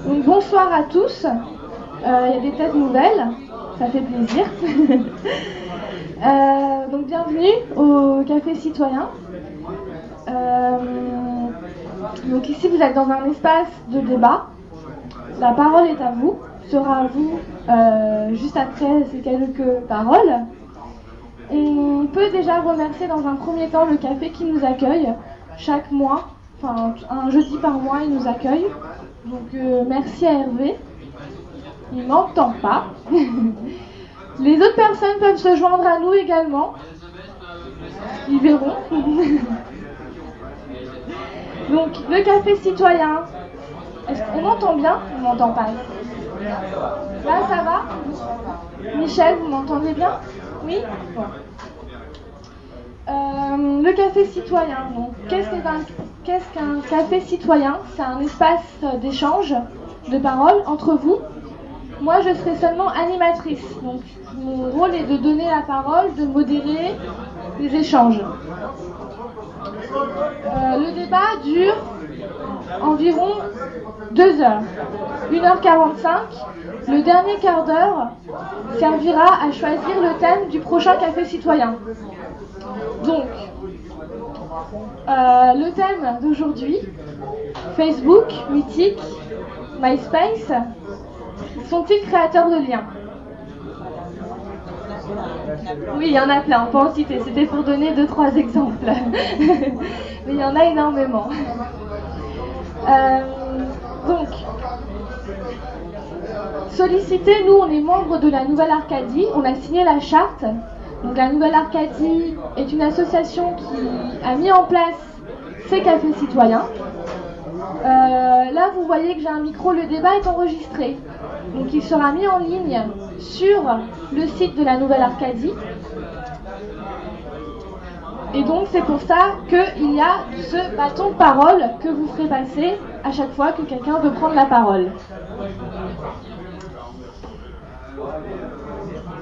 Bonsoir à tous. Euh, Il y a des têtes nouvelles, ça fait plaisir. Euh, donc bienvenue au Café Citoyen. Euh, donc ici vous êtes dans un espace de débat. La parole est à vous, sera à vous juste après ces quelques paroles. On peut déjà remercier dans un premier temps le café qui nous accueille chaque mois, enfin un jeudi par mois il nous accueille. Donc euh, merci à Hervé. Il m'entend pas. Les autres personnes peuvent se joindre à nous également. Ils verront. Donc le café citoyen. Est-ce qu'on m'entend bien? On m'entend pas. Là ça va? Michel, vous m'entendez bien? Oui? Euh, le café citoyen. Donc, qu'est-ce qu'un café citoyen? C'est un espace d'échange, de parole entre vous. Moi, je serai seulement animatrice. Donc, mon rôle est de donner la parole, de modérer les échanges. Euh, le débat dure environ 2 heures. 1h45. Le dernier quart d'heure servira à choisir le thème du prochain café citoyen. Donc, euh, le thème d'aujourd'hui, Facebook, Mythique, MySpace, sont-ils créateurs de liens Oui, il y en a plein, on peut en citer. C'était pour donner deux, trois exemples. Mais il y en a énormément. Euh, donc, sollicité, nous, on est membre de la Nouvelle Arcadie, on a signé la charte. Donc, la Nouvelle Arcadie est une association qui a mis en place ces cafés citoyens. Euh, là, vous voyez que j'ai un micro, le débat est enregistré. Donc, il sera mis en ligne sur le site de la Nouvelle Arcadie. Et donc, c'est pour ça qu'il y a ce bâton de parole que vous ferez passer à chaque fois que quelqu'un veut prendre la parole.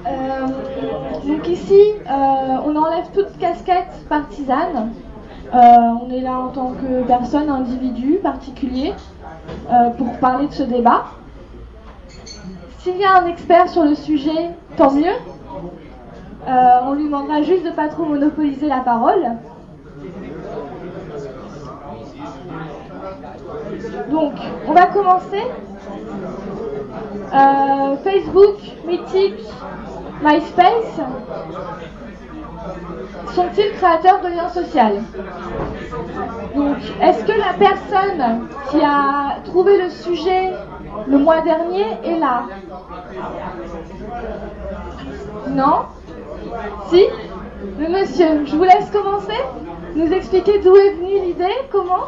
Euh, donc ici, euh, on enlève toute casquette partisane. Euh, on est là en tant que personne, individu, particulier, pour parler de ce débat. S'il y a un expert sur le sujet, tant mieux. On lui demandera juste de ne pas trop monopoliser la parole. Donc, on va commencer. Facebook, Mythique, MySpace. Sont-ils créateurs de liens sociaux? Donc, est-ce que la personne qui a trouvé le sujet le mois dernier est là? Non? Si? Mais monsieur, je vous laisse commencer. Nous expliquer d'où est venue l'idée, comment?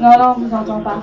Non, non, on vous entend pas.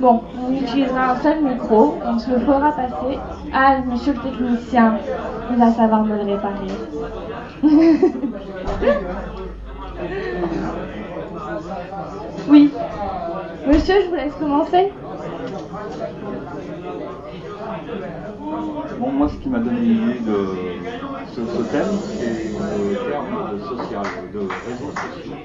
Bon, on utilisera un seul micro, on se le fera passer. Ah, monsieur le technicien, il va savoir me le réparer. oui. Monsieur, je vous laisse commencer. Moi, ce qui m'a donné l'idée de ce, thème, c'est le terme de social, de réseaux sociaux.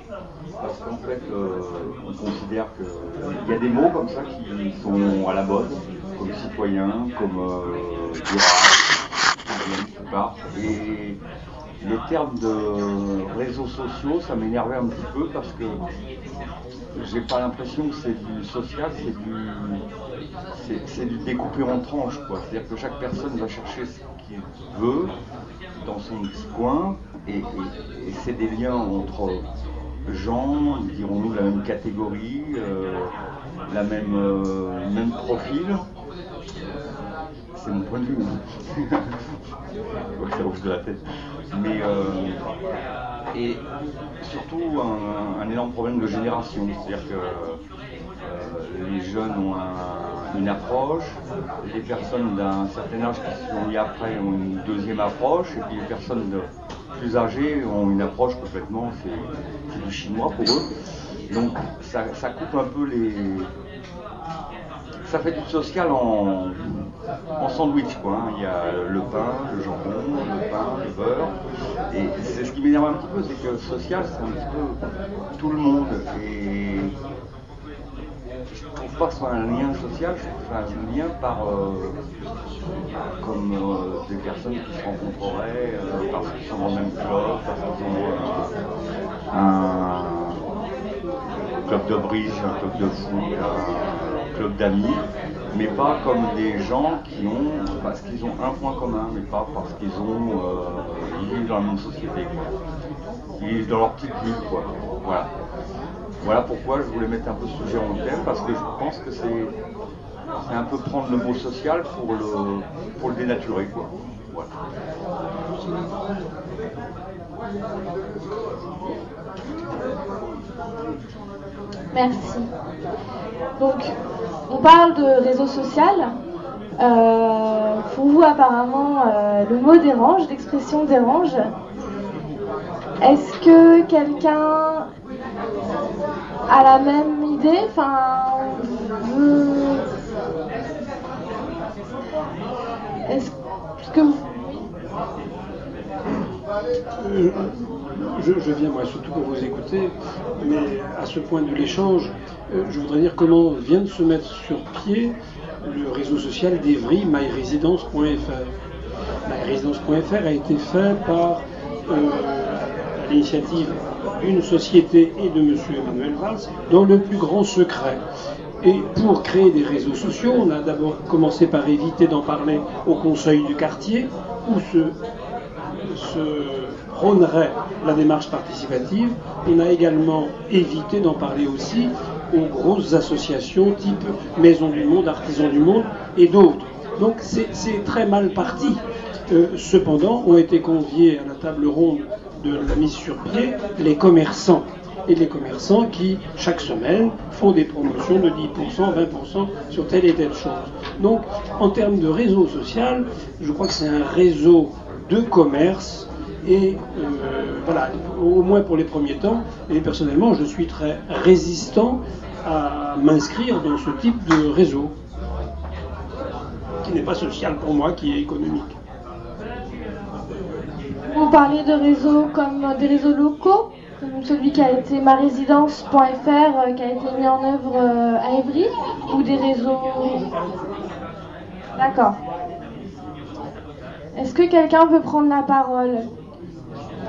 Parce qu'en fait, euh, on considère qu'il y a des mots comme ça qui sont à la mode, comme citoyen, comme euh, durable, Et les termes de réseaux sociaux, ça m'énervait un petit peu parce que j'ai pas l'impression que c'est du social, c'est du, c'est, du découpé en tranches. C'est-à-dire que chaque personne va chercher ce qu'il veut dans son petit coin et, c'est des liens entre gens, dirons-nous, la même catégorie, euh, la même, euh, même profil. C'est mon point de vue. Hein. ça ouvre de la tête. Mais euh, et surtout un, énorme problème de génération. C'est-à-dire que euh, les jeunes ont une approche, les personnes d'un certain âge qui sont mis après ont une deuxième approche, et puis les personnes plus âgées ont une approche complètement, c'est du chinois pour eux. Donc ça, ça coupe un peu les, ça fait du social en, en sandwich. Quoi, hein. Il y a le pain, le jambon, le pain, le beurre. Et c'est ce qui m'énerve un petit peu, c'est que social, c'est un petit peu tout le monde. Et je trouve pas que ce soit un lien social, c'est un lien par, euh, comme euh, des personnes qui se rencontreraient euh, parce qu'ils sont dans le même club, parce qu'ils ont un club de bridge, un club de foot, un club d'amis, mais pas comme des gens qui ont, parce qu'ils ont un point commun, mais pas parce qu'ils ont, euh, ils vivent dans la même société, Ils vivent dans leur petite ville, quoi. Voilà. Voilà pourquoi je voulais mettre un peu ce sujet en thème, parce que je pense que c'est, c'est un peu prendre le mot social pour le, pour le dénaturer, quoi. Voilà. Merci. Donc, on parle de réseau social. Euh, pour vous, apparemment, euh, le mot dérange, l'expression dérange. Est-ce que quelqu'un a la même idée? Enfin, Est-ce que. Euh, je, viens moi surtout pour vous écouter, mais à ce point de l'échange, euh, je voudrais dire comment vient de se mettre sur pied le réseau social d'Evry, myresidence.fr. Myresidence.fr a été fait par euh, l'initiative d'une société et de M. Emmanuel Valls dans le plus grand secret. Et pour créer des réseaux sociaux, on a d'abord commencé par éviter d'en parler au conseil du quartier, où se se prônerait la démarche participative. On a également évité d'en parler aussi aux grosses associations type Maison du Monde, Artisans du Monde et d'autres. Donc c'est très mal parti. Euh, cependant, ont été conviés à la table ronde de la mise sur pied les commerçants. Et les commerçants qui, chaque semaine, font des promotions de 10%, 20% sur telle et telle chose. Donc, en termes de réseau social, je crois que c'est un réseau de commerce. Et euh, voilà, au moins pour les premiers temps. Et personnellement, je suis très résistant à m'inscrire dans ce type de réseau, qui n'est pas social pour moi, qui est économique. Vous parlez de réseaux comme des réseaux locaux, comme celui qui a été marésidence.fr, euh, qui a été mis en œuvre euh, à Évry, ou des réseaux. D'accord. Est-ce que quelqu'un peut prendre la parole?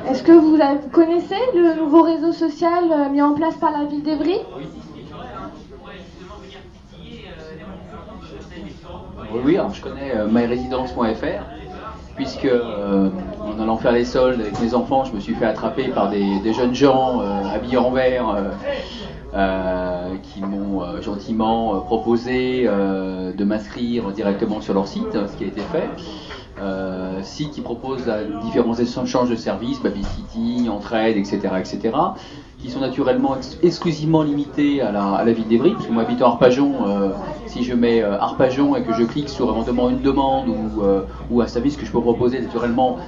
Est-ce que vous, connaissez le nouveau réseau social euh, mis en place par la ville d'Evry? Oui, oui, alors je connais euh, myresidence.fr, puisque euh, en allant faire les soldes avec mes enfants, je me suis fait attraper par des, jeunes gens habillés en vert qui m'ont gentiment proposé de m'inscrire directement sur leur site, ce qui a été fait. Euh, site qui propose euh, différents échanges de services, babysitting, entraide, etc., etc., qui sont naturellement ex- exclusivement limités à la, ville d'Evry, parce que moi habitant Arpajon, euh, si je mets euh, Arpajon et que je clique sur éventuellement une demande ou, euh, ou un service que je peux proposer, naturellement,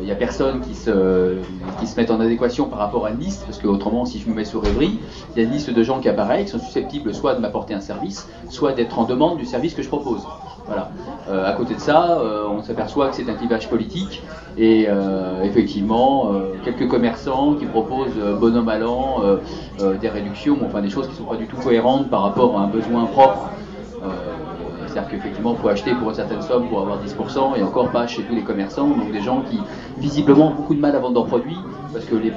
il n'y a personne qui se, qui se mette en adéquation par rapport à une liste, parce que autrement, si je me mets sur Evry, il y a une liste de gens qui apparaît, qui sont susceptibles soit de m'apporter un service, soit d'être en demande du service que je propose. Voilà. Euh, à côté de ça, euh, on s'aperçoit que c'est un clivage politique et euh, effectivement, euh, quelques commerçants qui proposent euh, bon an mal an euh, euh, des réductions, enfin des choses qui ne sont pas du tout cohérentes par rapport à un besoin propre. C'est-à-dire qu'effectivement, il faut acheter pour une certaine somme pour avoir 10% et encore pas chez tous les commerçants. Donc des gens qui visiblement ont beaucoup de mal à vendre leurs produits parce que les,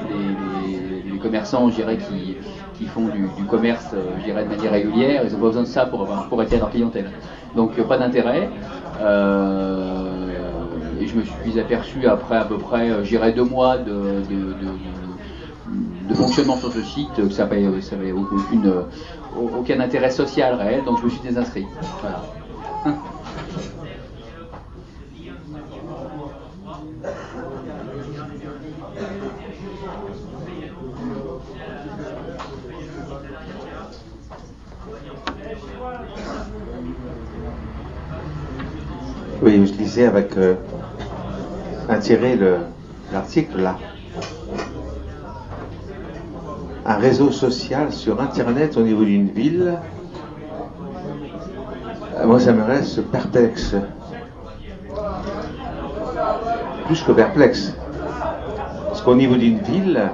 commerçants, je dirais, qui, qui font du, commerce, euh, je dirais, de manière régulière, ils n'ont pas besoin de ça pour, pour attirer leur clientèle. Donc euh, pas d'intérêt. Euh, et je me suis aperçu après à peu près, je dirais, deux mois de, de- fonctionnement sur ce site que ça n'avait aucun intérêt social réel, donc je me suis désinscrit. Voilà. Oui, je lisais avec euh, l'article là. Un réseau social sur Internet au niveau d'une ville. Moi, ça me reste perplexe. Plus que perplexe. Parce qu'au niveau d'une ville,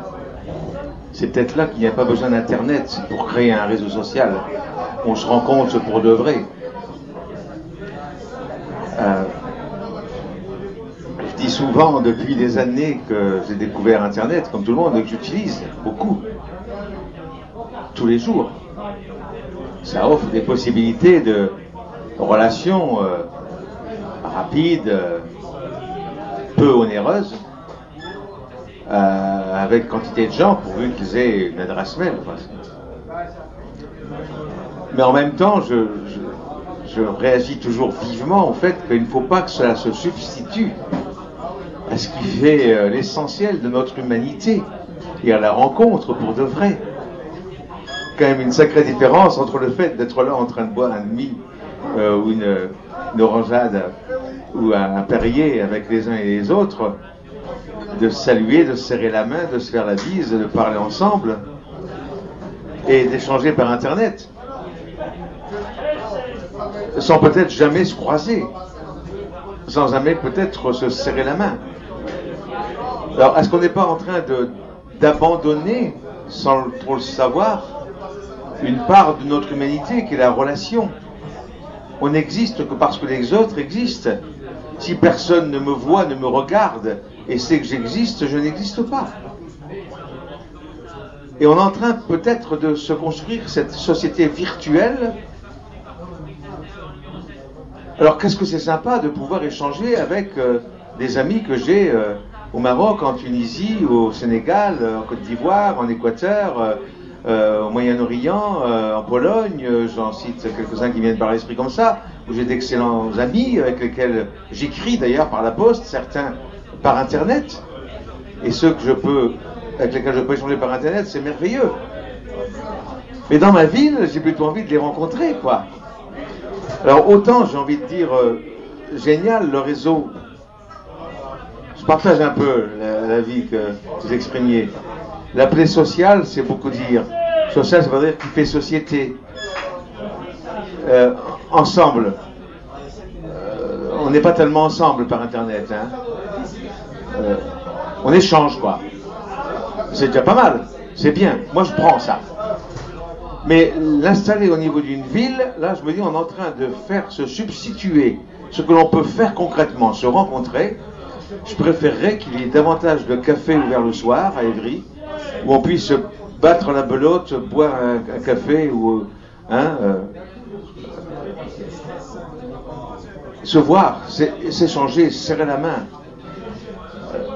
c'est peut-être là qu'il n'y a pas besoin d'Internet pour créer un réseau social. On se rencontre pour de vrai. Euh, je dis souvent depuis des années que j'ai découvert Internet, comme tout le monde, et que j'utilise beaucoup, tous les jours. Ça offre des possibilités de relations euh, rapides, euh, peu onéreuses, euh, avec quantité de gens, pourvu qu'ils aient une adresse mail. Mais en même temps, je, je, je réagis toujours vivement au fait qu'il ne faut pas que cela se substitue à ce qui fait euh, l'essentiel de notre humanité et à la rencontre pour de vrai. Quand même une sacrée différence entre le fait d'être là en train de boire un demi euh, ou une, une orangeade ou un, perrier avec les uns et les autres, de saluer, de se serrer la main, de se faire la bise, de parler ensemble et d'échanger par Internet sans peut-être jamais se croiser, sans jamais peut-être se serrer la main. Alors, est-ce qu'on n'est pas en train d'abandonner, sans trop le savoir, une part de notre humanité qui est la relation On n'existe que parce que les autres existent. Si personne ne me voit, ne me regarde et sait que j'existe, je n'existe pas. Et on est en train peut-être de se construire cette société virtuelle alors qu'est-ce que c'est sympa de pouvoir échanger avec euh, des amis que j'ai euh, au Maroc, en Tunisie, au Sénégal, euh, en Côte d'Ivoire, en Équateur, euh, au Moyen-Orient, euh, en Pologne, euh, j'en cite quelques-uns qui viennent par l'esprit comme ça, où j'ai d'excellents amis avec lesquels j'écris d'ailleurs par la poste, certains par Internet, et ceux que je peux, avec lesquels je peux échanger par Internet, c'est merveilleux. Mais dans ma ville, j'ai plutôt envie de les rencontrer, quoi. Alors autant j'ai envie de dire génial le réseau. Je partage un peu la, la que vous exprimiez. L'appeler social, c'est beaucoup dire. Social, ça veut dire qu'il fait société. Euh, ensemble. Euh, on n'est pas tellement ensemble par Internet. Hein. Euh, on échange, quoi. C'est déjà pas mal. C'est bien. Moi, je prends ça. Mais l'installer au niveau d'une ville, là, je me dis, on est en train de faire se substituer ce que l'on peut faire concrètement, se rencontrer, je préférerais qu'il y ait davantage de cafés ouverts le soir à Évry, où on puisse battre la belote, boire un, café ou hein, euh, se voir, s'échanger, serrer la main.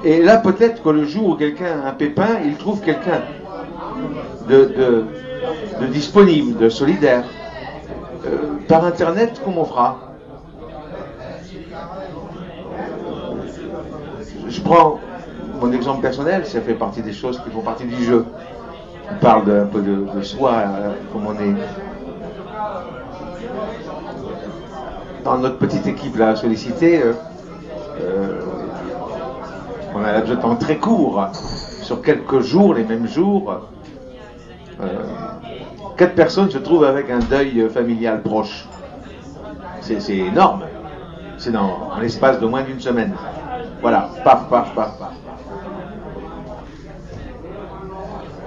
Et là, peut-être que le jour où quelqu'un a un pépin, il trouve quelqu'un de, disponible, de solidaire. Euh, par Internet, comment on fera? Je prends mon exemple personnel, ça fait partie des choses qui font partie du jeu. On parle un peu de, soi, euh, comme on est dans notre petite équipe là sollicitée. Euh, on a un de temps très court, sur quelques jours, les mêmes jours, euh, quatre personnes se trouvent avec un deuil familial proche. C'est énorme. C'est dans, l'espace de moins d'une semaine. Voilà, paf, paf, paf, paf.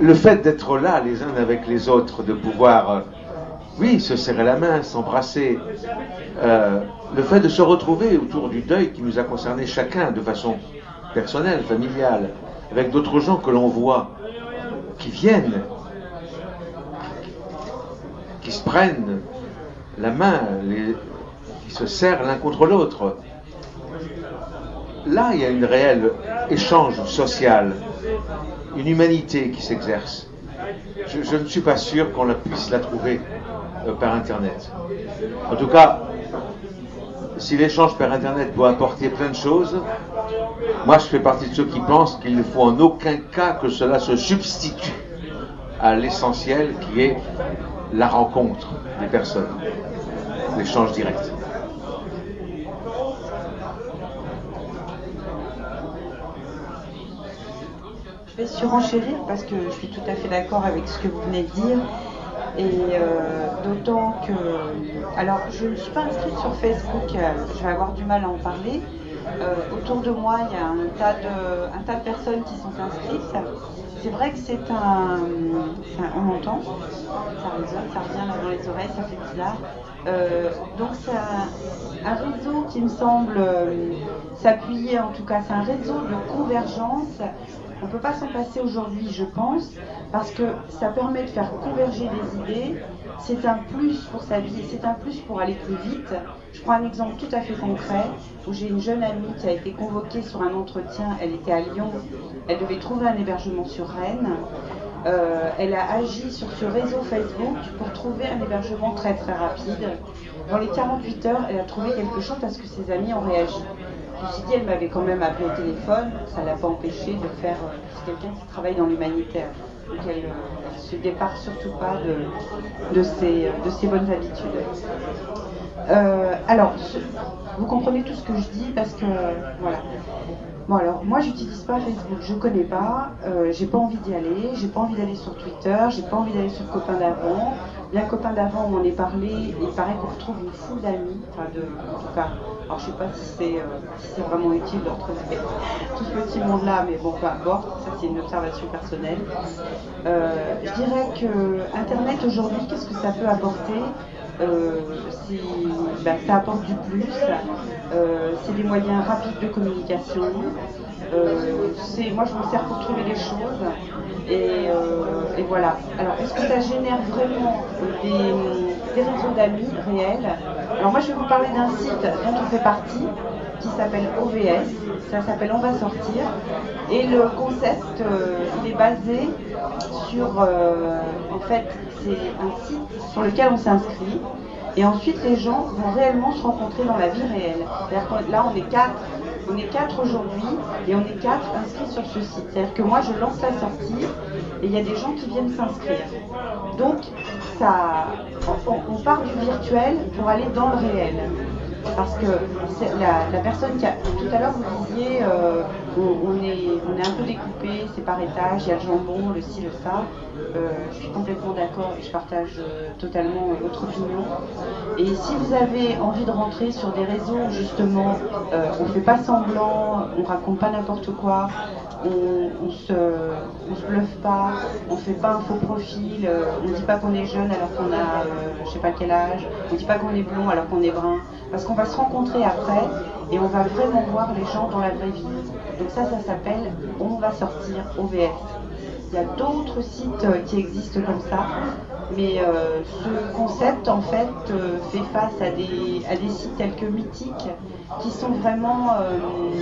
Le fait d'être là les uns avec les autres, de pouvoir, euh, oui, se serrer la main, s'embrasser, euh, le fait de se retrouver autour du deuil qui nous a concerné chacun de façon personnelle, familiale, avec d'autres gens que l'on voit, qui viennent, qui se prennent la main, qui se serrent l'un contre l'autre. Là, il y a une réelle échange social, une humanité qui s'exerce. Je, ne suis pas sûr qu'on puisse la trouver euh, par Internet. En tout cas, si l'échange par Internet doit apporter plein de choses, moi je fais partie de ceux qui pensent qu'il ne faut en aucun cas que cela se substitue à l'essentiel qui est la rencontre des personnes, l'échange direct. Je vais surenchérir parce que je suis tout à fait d'accord avec ce que vous venez de dire. Et euh, d'autant que. Alors, je ne suis pas inscrite sur Facebook, euh, je vais avoir du mal à en parler. Euh, autour de moi, il y a un tas, de, un tas de personnes qui sont inscrites. C'est vrai que c'est un, On entend, ça résonne, ça revient dans les oreilles, ça fait bizarre. donc c'est un, réseau qui me semble s'appuyer, en tout cas, c'est un réseau de convergence on ne peut pas s'en passer aujourd'hui, je pense, parce que ça permet de faire converger des idées. C'est un plus pour sa vie, c'est un plus pour aller plus vite. Je prends un exemple tout à fait concret où j'ai une jeune amie qui a été convoquée sur un entretien. Elle était à Lyon, elle devait trouver un hébergement sur Rennes. Euh, elle a agi sur ce réseau Facebook pour trouver un hébergement très très rapide. Dans les 48 heures, elle a trouvé quelque chose parce que ses amis ont réagi. Suis dit, elle m'avait quand même appelé au téléphone, ça ne l'a pas empêché de faire. Euh, c'est quelqu'un qui travaille dans l'humanitaire. Donc elle ne euh, se départ surtout pas de, de, ses, bonnes habitudes. Euh, alors, vous comprenez tout ce que je dis parce que, voilà. Bon alors, moi j'utilise pas Facebook, je connais pas, j'ai pas envie d'y aller, j'ai pas envie d'aller sur Twitter, j'ai pas envie d'aller sur Copain d'avant, Bien copain d'avant, on en est parlé, il paraît qu'on retrouve une foule d'amis, enfin de, en tout cas, alors je sais pas si c'est euh, vraiment utile de retrouver tout ce petit monde-là, mais bon, peu importe, ça c'est une observation personnelle. Euh, je dirais que Internet aujourd'hui, qu'est-ce que ça peut apporter? Euh, ben, ça apporte du plus, c'est des moyens rapides de communication, moi je m'en sers pour trouver les choses, euh, et, voilà. Alors, est-ce que ça génère vraiment des, réseaux d'amis réels? Alors, moi, je vais vous parler d'un site dont on fait partie, qui s'appelle OVS. Ça s'appelle On va sortir. Et le concept, euh, il est basé sur. Euh, en fait, c'est un site sur lequel on s'inscrit. Et ensuite, les gens vont réellement se rencontrer dans la vie réelle. C'est-à-dire que là, on est quatre on est quatre aujourd'hui et on est quatre inscrits sur ce site. C'est-à-dire que moi, je lance la sortie et il y a des gens qui viennent s'inscrire. Donc, ça, on, part du virtuel pour aller dans le réel. Parce que la, personne qui a. Tout à l'heure, vous disiez, euh, on, est, on est un peu découpé, c'est par étage, il y a le jambon, le ci, le ça. Euh, je suis complètement d'accord et je partage euh, totalement votre opinion. Et si vous avez envie de rentrer sur des réseaux où justement on ne fait pas semblant, on raconte pas n'importe quoi, on, se, se bluffe pas, on fait pas un faux profil, euh, on dit pas qu'on est jeune alors qu'on a je sais pas quel âge, on dit pas qu'on est blond alors qu'on est brun, parce qu'on va se rencontrer après et on va vraiment voir les gens dans la vraie vie. Donc ça, ça s'appelle On va sortir OVS. Il y a d'autres sites euh, qui existent comme ça, mais euh, ce concept en fait euh, fait face à des, à des sites tels que Mythique, qui sont vraiment,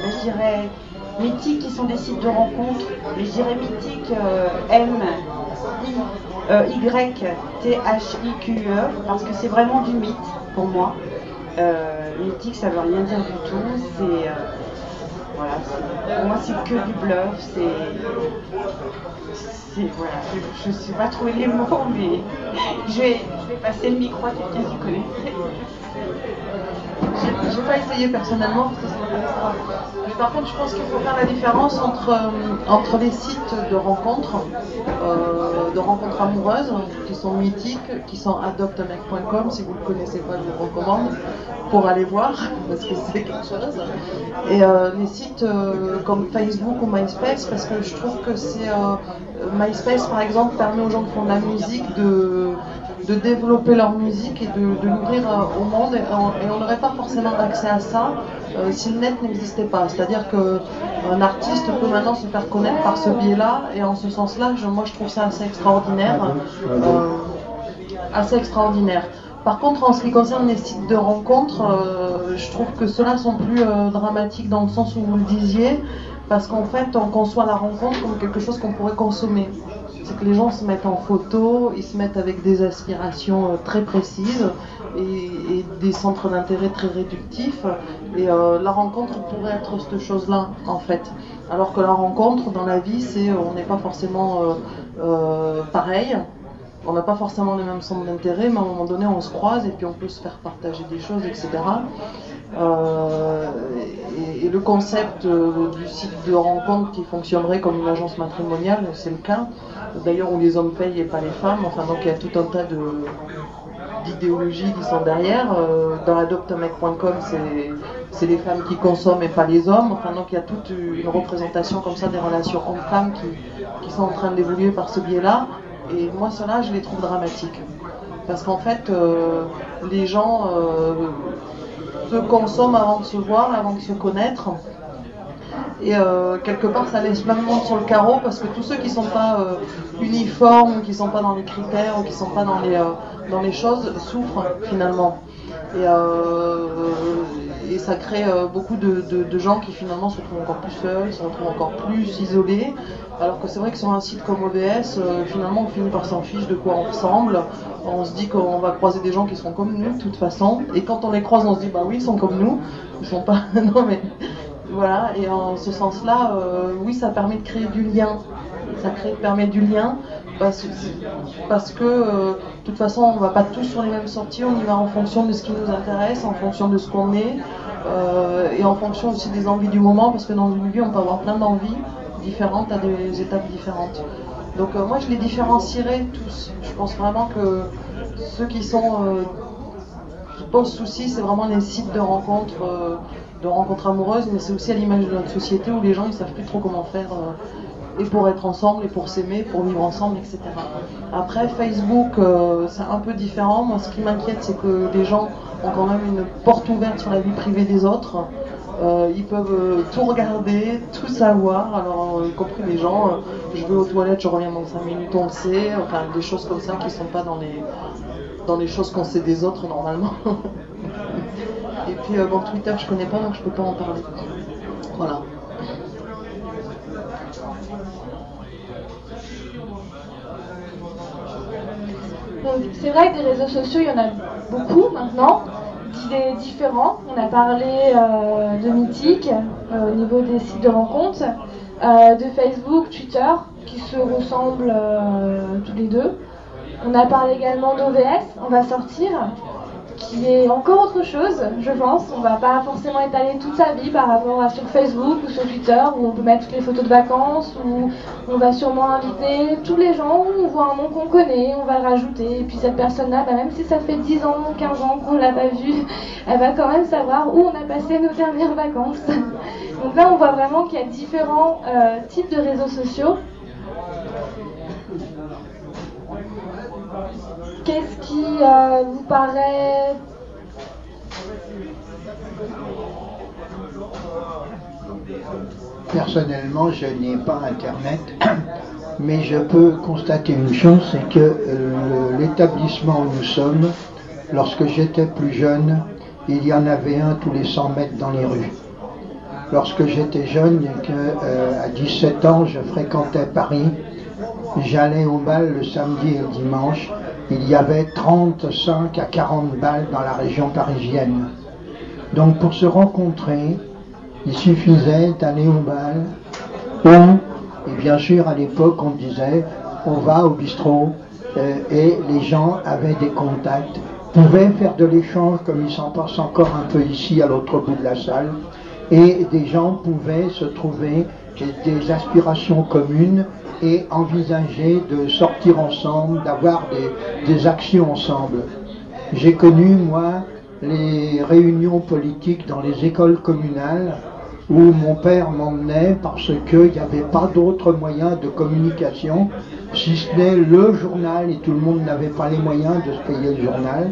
je dirais, Mythique qui sont des sites de rencontres, mais je dirais Mythique M I Y T H I Q E parce que c'est vraiment du mythe pour moi. mythique, ça veut rien dire du tout. C'est voilà, pour moi, c'est que du bluff. C'est. Voilà, je ne sais pas trouver les mots, mais je vais, passer le micro à quelqu'un qui connaît. Je n'ai pas essayé personnellement Mais par contre, je pense qu'il faut faire la différence entre, euh, entre les sites de rencontres, euh, de rencontres amoureuses, qui sont mythiques, qui sont adoptamec.com. Si vous ne le connaissez pas, je vous recommande pour aller voir parce que c'est quelque chose. Et euh, les sites comme Facebook ou MySpace, parce que je trouve que c'est MySpace par exemple permet aux gens qui font de la musique de de développer leur musique et de, l'ouvrir euh, au monde. Et, on n'aurait pas forcément accès à ça euh, si le net n'existait pas. C'est-à-dire qu'un artiste peut maintenant se faire connaître par ce biais-là. Et en ce sens-là, moi je trouve ça assez extraordinaire. Euh, assez extraordinaire. Par contre, en ce qui concerne les sites de rencontres, je trouve que ceux-là sont plus dramatiques dans le sens où vous le disiez, parce qu'en fait, on conçoit la rencontre comme quelque chose qu'on pourrait consommer c'est que les gens se mettent en photo, ils se mettent avec des aspirations euh, très précises et, des centres d'intérêt très réductifs. Et euh, la rencontre pourrait être cette chose-là, en fait. Alors que la rencontre dans la vie, c'est on n'est pas forcément euh, pareil. On n'a pas forcément les mêmes centres d'intérêt, mais à un moment donné, on se croise et puis on peut se faire partager des choses, etc. Euh, et, le concept euh, du site de rencontre qui fonctionnerait comme une agence matrimoniale, c'est le cas. D'ailleurs, où les hommes payent et pas les femmes. Enfin, donc il y a tout un tas de d'idéologies qui sont derrière. Euh, dans adoptamec.com, c'est les femmes qui consomment et pas les hommes. Enfin, donc il y a toute une représentation comme ça des relations hommes-femmes qui, qui, sont en train d'évoluer par ce biais-là. Et moi, cela, je les trouve dramatiques. Parce qu'en fait, les gens se consomment avant de se voir, avant de se connaître. Et euh, quelque part, ça laisse plein de monde sur le carreau parce que tous ceux qui ne sont pas euh, uniformes, qui ne sont pas dans les critères, ou qui ne sont pas dans les, euh, dans les choses, souffrent finalement. Et, et ça crée beaucoup de, gens qui finalement se retrouvent encore plus seuls, se retrouvent encore plus isolés. Alors que c'est vrai que sur un site comme OBS, finalement, on finit par s'en fiche de quoi on ressemble on se dit qu'on va croiser des gens qui sont comme nous de toute façon. Et quand on les croise, on se dit bah oui, ils sont comme nous. Ils sont pas. non mais voilà. Et en ce sens-là, euh, oui, ça permet de créer du lien. Ça permet du lien parce, que euh, de toute façon, on va pas tous sur les mêmes sorties. On y va en fonction de ce qui nous intéresse, en fonction de ce qu'on est, euh, et en fonction aussi des envies du moment, parce que dans une vie, on peut avoir plein d'envies différentes à des étapes différentes. Donc euh, moi je les différencierai tous. Je pense vraiment que ceux qui sont euh, qui posent souci, c'est vraiment les sites de rencontres, euh, de rencontres amoureuses, mais c'est aussi à l'image de notre société où les gens ils savent plus trop comment faire et pour être ensemble et pour s'aimer, pour vivre ensemble, etc. Après Facebook, c'est un peu différent. Moi, ce qui m'inquiète, c'est que les gens ont quand même une porte ouverte sur la vie privée des autres. Euh, ils peuvent euh, tout regarder, tout savoir, alors y compris les gens, euh, je vais aux toilettes, je reviens dans 5 minutes, on le sait, enfin des choses comme ça qui sont pas dans les, dans les choses qu'on sait des autres normalement. Et puis bon, Twitter je connais pas donc je peux pas en parler. Voilà. C'est vrai que des réseaux sociaux, il y en a beaucoup maintenant d'idées différents. On a parlé euh, de Mythique euh, au niveau des sites de rencontres, euh, de Facebook, Twitter, qui se ressemblent tous les deux. On a parlé également d'OVS, on va sortir, qui est encore autre chose, je pense. On va pas forcément étaler toute sa vie par rapport à sur Facebook ou sur Twitter où on peut mettre toutes les photos de vacances, où on va sûrement inviter tous les gens, où on voit un nom qu'on connaît, on va le rajouter. Et puis cette personne-là, bah, même si ça fait 10 ans, 15 ans qu'on l'a pas vue, elle va quand même savoir où on a passé nos dernières vacances. Donc là, on voit vraiment qu'il y a différents euh, types de réseaux sociaux. Qu'est-ce qui euh, vous paraît Personnellement, je n'ai pas Internet, mais je peux constater une chose, c'est que euh, l'établissement où nous sommes, lorsque j'étais plus jeune, il y en avait un tous les 100 mètres dans les rues. Lorsque j'étais jeune euh, à 17 ans, je fréquentais Paris, j'allais au bal le samedi et le dimanche, il y avait 35 à 40 balles dans la région parisienne. Donc pour se rencontrer, il suffisait d'aller au bal ou, et bien sûr à l'époque on disait, on va au bistrot euh, et les gens avaient des contacts, pouvaient faire de l'échange comme il s'en passe encore un peu ici à l'autre bout de la salle et des gens pouvaient se trouver des aspirations communes et envisager de sortir ensemble, d'avoir des, actions ensemble. J'ai connu, moi, les réunions politiques dans les écoles communales où mon père m'emmenait parce qu'il n'y avait pas d'autres moyens de communication, si ce n'est le journal, et tout le monde n'avait pas les moyens de se payer le journal.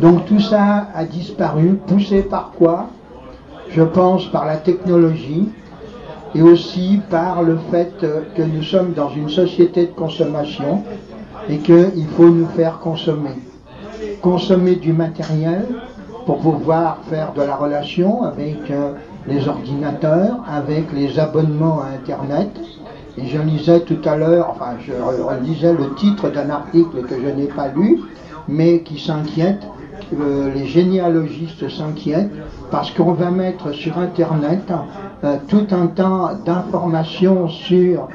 Donc tout ça a disparu, poussé par quoi? Je pense par la technologie et aussi par le fait que nous sommes dans une société de consommation et qu'il faut nous faire consommer. Consommer du matériel pour pouvoir faire de la relation avec euh, les ordinateurs, avec les abonnements à Internet. Et je lisais tout à l'heure, enfin je lisais le titre d'un article que je n'ai pas lu, mais qui s'inquiète, euh, les généalogistes s'inquiètent, parce qu'on va mettre sur Internet euh, tout un tas d'informations sur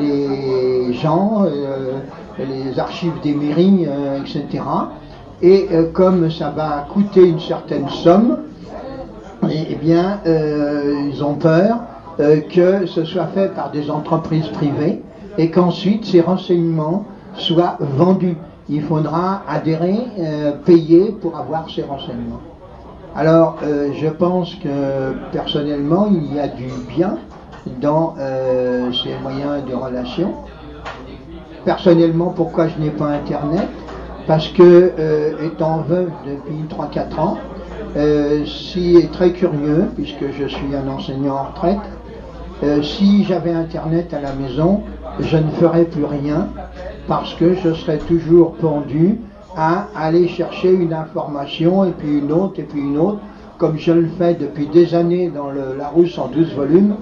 les gens, euh, les archives des mairies, etc. Et comme ça va coûter une certaine somme, eh bien, euh, ils ont peur euh, que ce soit fait par des entreprises privées et qu'ensuite ces renseignements soient vendus. Il faudra adhérer, euh, payer pour avoir ces renseignements. Alors, je pense que personnellement, il y a du bien dans ces moyens de relation. Personnellement, pourquoi je n'ai pas Internet? Parce que, étant veuve depuis 3-4 ans, euh, si est très curieux, puisque je suis un enseignant en retraite, euh, si j'avais Internet à la maison, je ne ferais plus rien parce que je serais toujours pendu à aller chercher une information et puis une autre et puis une autre, comme je le fais depuis des années dans le Larousse en 12 volumes,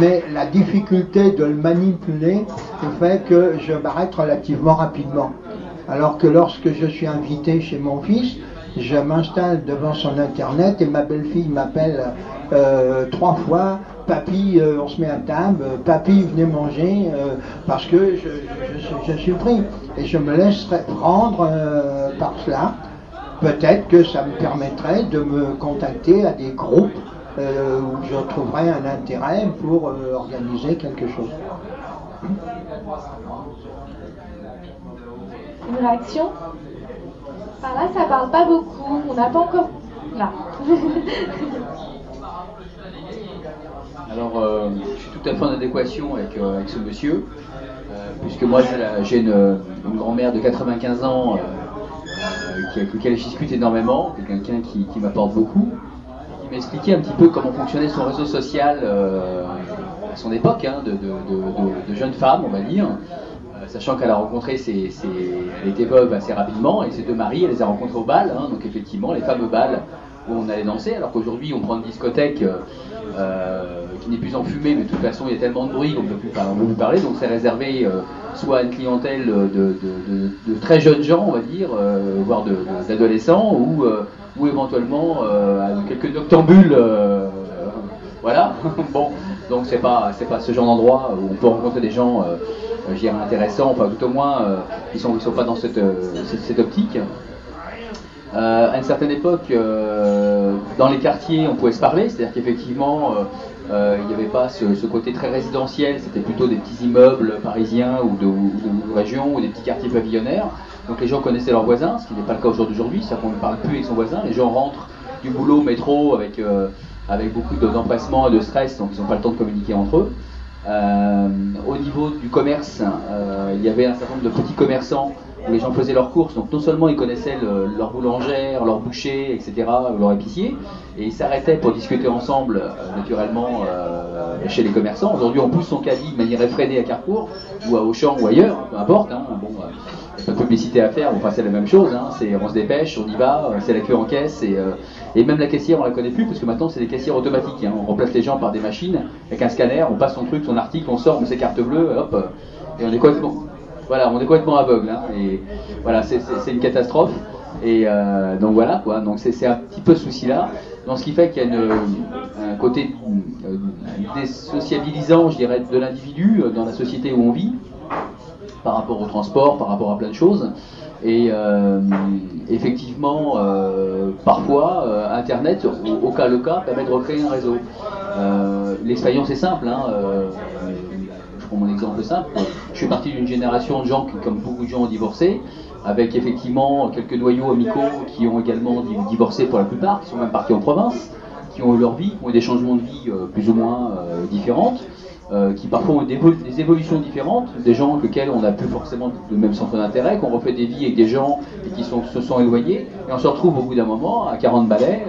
mais la difficulté de le manipuler fait que je m'arrête relativement rapidement. Alors que lorsque je suis invité chez mon fils, je m'installe devant son internet et ma belle-fille m'appelle euh, trois fois Papy, euh, on se met à table, Papy, venez manger, euh, parce que je, suis pris. Et je me laisserai prendre par cela. Peut-être que ça me permettrait de me contacter à des groupes où je trouverais un intérêt pour organiser quelque chose. Une réaction? Par là, ça parle pas beaucoup. On n'a pas encore. Là. Alors, euh, je suis tout à fait en adéquation avec, euh, ce monsieur, euh, puisque moi j'ai une, grand-mère de 95 ans avec laquelle je discute énormément, quelqu'un qui, m'apporte beaucoup, qui m'expliquait un petit peu comment fonctionnait son réseau social à son époque, hein, de, jeunes femmes, on va dire, sachant qu'elle a rencontré ses, elle était veuve assez rapidement et ses deux maris, elle les a rencontrés au bal, hein, donc effectivement les fameux bals où on allait danser, alors qu'aujourd'hui on prend une discothèque euh, euh, qui n'est plus enfumée, mais de toute façon il y a tellement de bruit qu'on ne peut plus parler, donc c'est réservé euh, soit à une clientèle de, très jeunes gens, on va dire, voire d'adolescents, ou, éventuellement à quelques noctambules. voilà, bon, donc c'est pas, pas ce genre d'endroit où on peut rencontrer des gens intéressants, enfin tout au moins, ils ne sont, sont pas dans cette, optique. À une certaine époque, dans les quartiers, on pouvait se parler, c'est-à-dire qu'effectivement, il n'y avait pas ce, côté très résidentiel, c'était plutôt des petits immeubles parisiens ou de, ou régions ou des petits quartiers pavillonnaires. Donc les gens connaissaient leurs voisins, ce qui n'est pas le cas aujourd'hui, c'est-à-dire qu'on ne parle plus avec son voisin, les gens rentrent du boulot, métro, avec avec beaucoup d'empressement et de stress, donc ils n'ont pas le temps de communiquer entre eux. Euh, au niveau du commerce, euh, il y avait un certain nombre de petits commerçants les gens faisaient leurs courses. Donc non seulement ils connaissaient leur boulangère, leur boucher, etc., leur épicier, et ils s'arrêtaient pour discuter ensemble, euh, naturellement, chez les commerçants. Aujourd'hui, on pousse son caddie de manière effrénée à Carrefour, ou à Auchan, ou ailleurs, peu importe. Hein. Bon, pas de publicité à faire, bon, c'est la même chose. Hein. C'est, on se dépêche, on y va, c'est la queue en caisse, et, et même la caissière, on la connaît plus, parce que maintenant, c'est des caissières automatiques. Hein. On remplace les gens par des machines, avec un scanner, on passe son truc, son article, on sort, on ses cartes bleues, hop, et on est complètement, voilà, on est complètement aveugle. Hein. et voilà, c'est, une catastrophe. Et euh, donc voilà, quoi. Donc c'est, un petit peu ce souci-là. Donc ce qui fait qu'il y a un côté euh, désociabilisant, je dirais, de l'individu euh, dans la société où on vit, par rapport au transport, par rapport à plein de choses. Et effectivement, parfois, Internet, au, cas le cas, permet de recréer un réseau. L'expérience est simple. Hein, prends mon exemple simple. Je suis parti d'une génération de gens qui, comme beaucoup de gens, ont divorcé, avec effectivement quelques noyaux amicaux qui ont également divorcé pour la plupart, qui sont même partis en province, qui ont eu leur vie, ont eu des changements de vie plus ou moins différentes. Euh, qui parfois ont des, évolutions différentes, des gens avec lesquels on n'a plus forcément le même centre d'intérêt, qu'on refait des vies avec des gens qui se sont éloignés, et on se retrouve au bout d'un moment à 40 balais,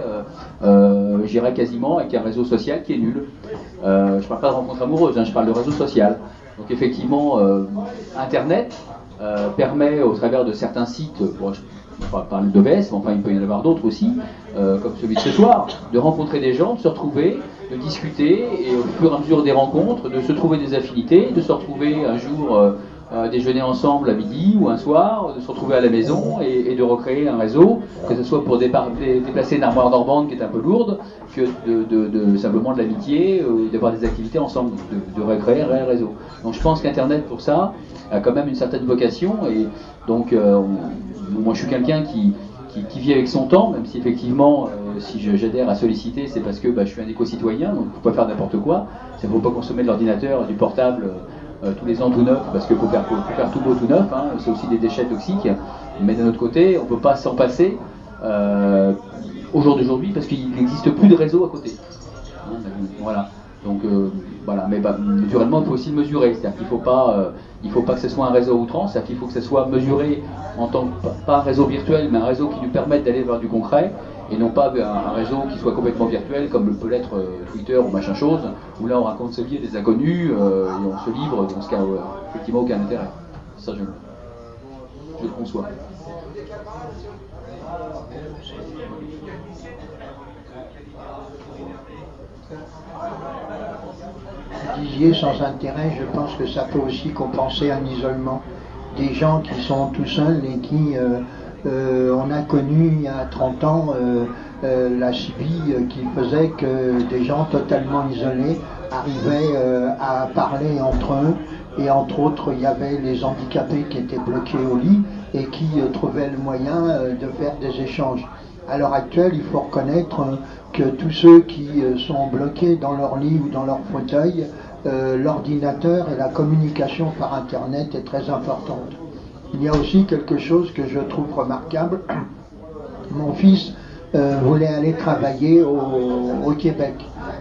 euh, euh, j'irais quasiment avec un réseau social qui est nul. Euh, je ne parle pas de rencontre amoureuse, hein, je parle de réseau social. Donc effectivement, Internet permet au travers de certains sites, on va parler de mais enfin il peut y en avoir d'autres aussi, euh, comme celui de ce soir, de rencontrer des gens, de se retrouver, de discuter, et au fur et à mesure des rencontres, de se trouver des affinités, de se retrouver un jour euh, déjeuner ensemble à midi ou un soir, de se retrouver à la maison et, de recréer un réseau, que ce soit pour déplacer une armoire d'Orbande qui est un peu lourde, que de, simplement de l'amitié, ou d'avoir des activités ensemble, de, recréer un réseau. Donc je pense qu'Internet pour ça a quand même une certaine vocation et donc euh, moi je suis quelqu'un qui, vit avec son temps, même si effectivement, euh, si j'adhère à solliciter, c'est parce que bah, je suis un éco-citoyen, donc il ne faut pas faire n'importe quoi. Il ne faut pas consommer de l'ordinateur, du portable euh, tous les ans tout neuf, parce qu'il faut faire, tout beau tout neuf, hein. c'est aussi des déchets toxiques. Mais d'un autre côté, on ne peut pas s'en passer euh, au jour d'aujourd'hui, parce qu'il n'existe plus de réseau à côté. Voilà. Donc voilà, mais bah, naturellement, il faut aussi le mesurer, c'est-à-dire qu'il ne faut pas faut pas que ce soit un réseau outrance, c'est-à-dire qu'il faut que ce soit mesuré en tant que, pas un réseau virtuel, mais un réseau qui nous permette d'aller vers du concret, et non pas un, réseau qui soit complètement virtuel, comme peut l'être euh, Twitter ou machin chose, où là on raconte vie à des inconnus, euh, et on se livre dans ce cas euh, effectivement aucun intérêt. Ça, je, je le conçois. disiez sans intérêt, je pense que ça peut aussi compenser un isolement. Des gens qui sont tout seuls et qui, euh, on a connu il y a 30 ans euh, la Sibie qui faisait que des gens totalement isolés arrivaient à parler entre eux. Et entre autres, il y avait les handicapés qui étaient bloqués au lit et qui trouvaient le moyen de faire des échanges. À l'heure actuelle, il faut reconnaître que tous ceux qui sont bloqués dans leur lit ou dans leur fauteuil euh, l'ordinateur et la communication par Internet est très importante. Il y a aussi quelque chose que je trouve remarquable. Mon fils euh, voulait aller travailler au, Québec.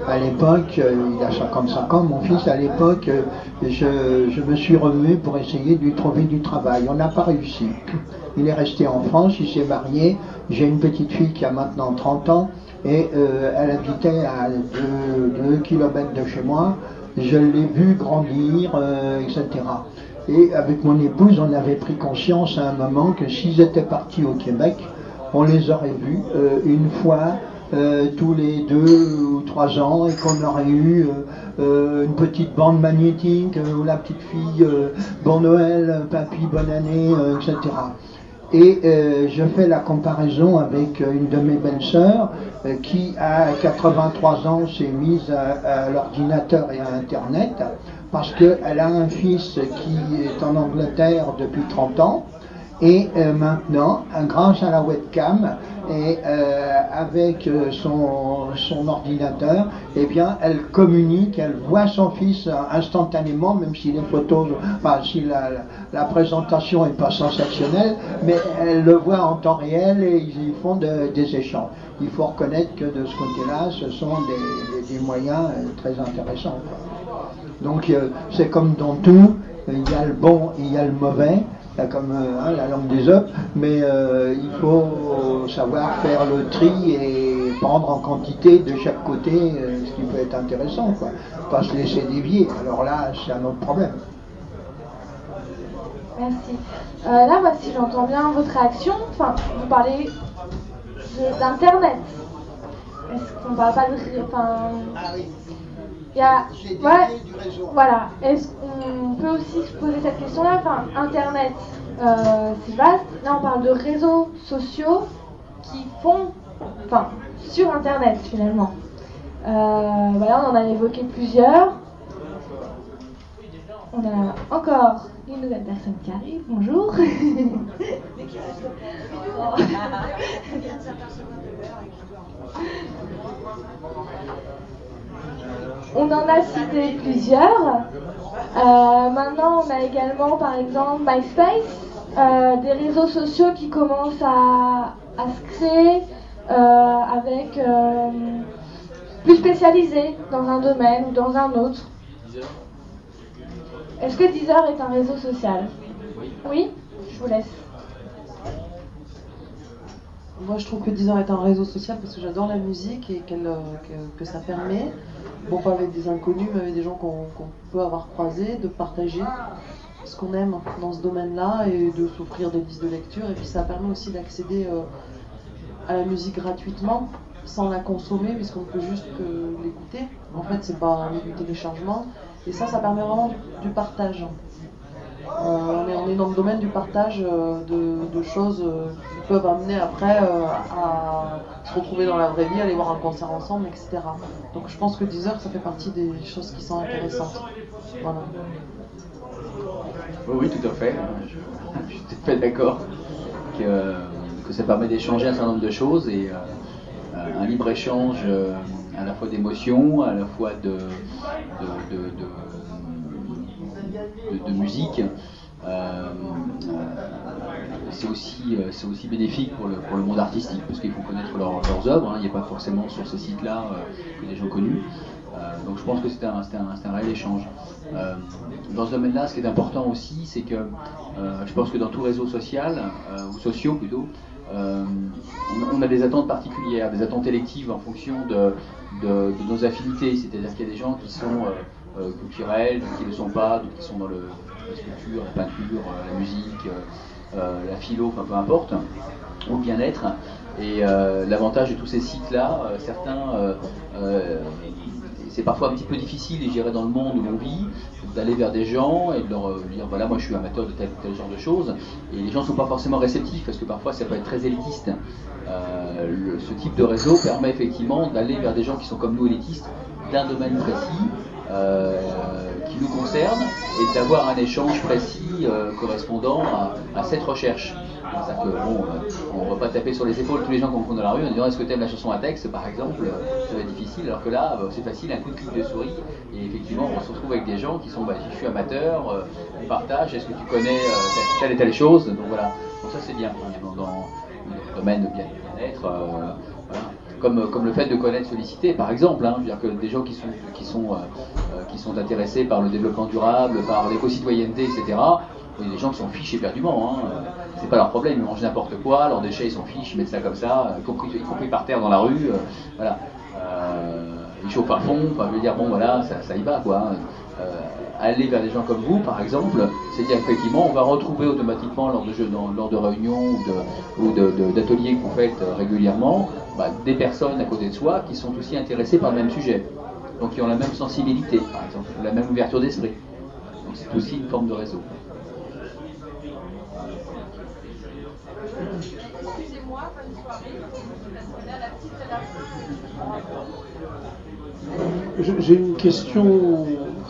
À l'époque, euh, il a 55 ans, mon fils, à l'époque, je, je, me suis remué pour essayer de lui trouver du travail. On n'a pas réussi. Il est resté en France, il s'est marié. J'ai une petite fille qui a maintenant 30 ans et elle habitait à 2 km de chez moi je l'ai vu grandir, euh, etc. Et avec mon épouse, on avait pris conscience à un moment que s'ils étaient partis au Québec, on les aurait vus euh, une fois euh, tous les deux ou trois ans et qu'on aurait eu une petite bande magnétique où la petite fille Bon Noël, papy, bonne année, etc. Et euh, je fais la comparaison avec euh, une de mes belles-sœurs euh, qui, à 83 ans, s'est mise à, l'ordinateur et à Internet parce qu'elle a un fils qui est en Angleterre depuis 30 ans Et euh, maintenant, grâce à la webcam et euh, avec euh, son, son ordinateur, eh bien, elle communique, elle voit son fils instantanément, même si les photos, si la, la présentation n'est pas sensationnelle, mais elle le voit en temps réel et ils font des échanges. Il faut reconnaître que de ce côté-là, ce sont des, des, moyens très intéressants. Donc, c'est comme dans tout, il y a le bon et il y a le mauvais comme euh, hein, la langue des hommes, mais euh, il faut savoir faire le tri et prendre en quantité de chaque côté euh, ce qui peut être intéressant, quoi. Pas se laisser dévier. Alors là, c'est un autre problème. Merci. là, bah, si j'entends bien votre réaction, enfin, vous parlez d'Internet. Est-ce qu'on parle pas. Enfin, il y a, voilà. Est-ce qu'on peut aussi se poser cette question-là? Enfin, Internet, euh, c'est vaste. Là, on parle de réseaux sociaux qui font, enfin, sur Internet finalement. Euh, voilà, on en a évoqué plusieurs. On a encore une nouvelle personne qui arrive. Bonjour. On en a cité plusieurs. Euh, maintenant, on a également, par exemple, MySpace, euh, des réseaux sociaux qui commencent à, se créer euh, avec plus spécialisés dans un domaine ou dans un autre. Est-ce que Deezer est un réseau social? Oui Je vous laisse. Moi, je trouve que Deezer est un réseau social parce que j'adore la musique et que, que, ça permet bon pas avec des inconnus, mais avec des gens qu'on peut avoir croisés, de partager ce qu'on aime dans ce domaine-là et de s'offrir des listes de lecture. Et puis ça permet aussi d'accéder euh, à la musique gratuitement, sans la consommer, puisqu'on peut juste l'écouter. En fait, c'est pas un téléchargement. Et ça, ça permet vraiment du partage. Euh, on, est, dans le domaine du partage euh, de, choses euh, qui peuvent amener après à se retrouver dans la vraie vie, aller voir un concert ensemble, etc. Donc je pense que Deezer, ça fait partie des choses qui sont intéressantes. Voilà. Oui, tout à fait. Je, suis tout à fait d'accord que, ça permet d'échanger un certain nombre de choses et un libre-échange à la fois d'émotions, à la fois de, musique. Euh, euh, c'est aussi, euh, c'est aussi bénéfique pour le, pour le monde artistique parce qu'il faut connaître leurs œuvres. Hein. Il n'y a pas forcément sur ces sites-là que des gens connus. donc je pense que c'est un, un, un, réel échange. dans ce domaine-là, ce qui est important aussi, c'est que je pense que dans tout réseau social, ou sociaux plutôt, on, a des attentes particulières, des attentes électives en fonction de, de, de nos affinités. C'est-à-dire qu'il y a des gens qui sont culturels, qui ne le sont pas, d'autres qui sont dans le, la sculpture, la peinture, euh, la musique, euh, la philo, enfin peu importe, ou bien-être. Et l'avantage de tous ces sites-là, certains c'est parfois un petit peu difficile, et j'irai dans le monde où l'on vit, d'aller vers des gens et de leur dire voilà, moi je suis amateur de tel ou tel genre de choses. Et les gens ne sont pas forcément réceptifs parce que parfois ça peut être très élitiste. ce type de réseau permet effectivement d'aller vers des gens qui sont comme nous élitistes d'un domaine précis euh, qui nous concerne et d'avoir un échange précis euh, correspondant à, cette recherche. cest que bon, euh, on ne va pas taper sur les épaules tous les gens qu'on rencontre dans la rue en disant est-ce que tu aimes la chanson à texte par exemple, ça va être difficile alors que là c'est facile, un coup de clic de souris et effectivement on se retrouve avec des gens qui sont bah, je suis amateur, on partage, est-ce que tu connais telle et telle chose, donc voilà, donc ça c'est bien dans, dans, le domaine de bien-être. Voilà comme, le fait de connaître solliciter, par exemple. Hein, dire que des gens qui sont, qui, sont, euh, euh, qui sont intéressés par le développement durable, par l'éco-citoyenneté, etc., il y a des gens qui s'en fichent éperdument. Hein. C'est pas leur problème, ils mangent n'importe quoi, leurs déchets ils s'en fichent, ils mettent ça comme ça, y compris, y compris par terre dans la rue. Euh, voilà. ils chauffent à fond, enfin, je veux dire, bon voilà, ça, ça y va quoi. Aller vers des gens comme vous, par exemple, c'est dire effectivement, on va retrouver automatiquement lors de, lors de réunions ou d'ateliers que vous faites euh, régulièrement, bah, des personnes à côté de soi qui sont aussi intéressées par le même sujet, donc qui ont la même sensibilité, par exemple, la même ouverture d'esprit. Donc c'est aussi une forme de réseau. J'ai une question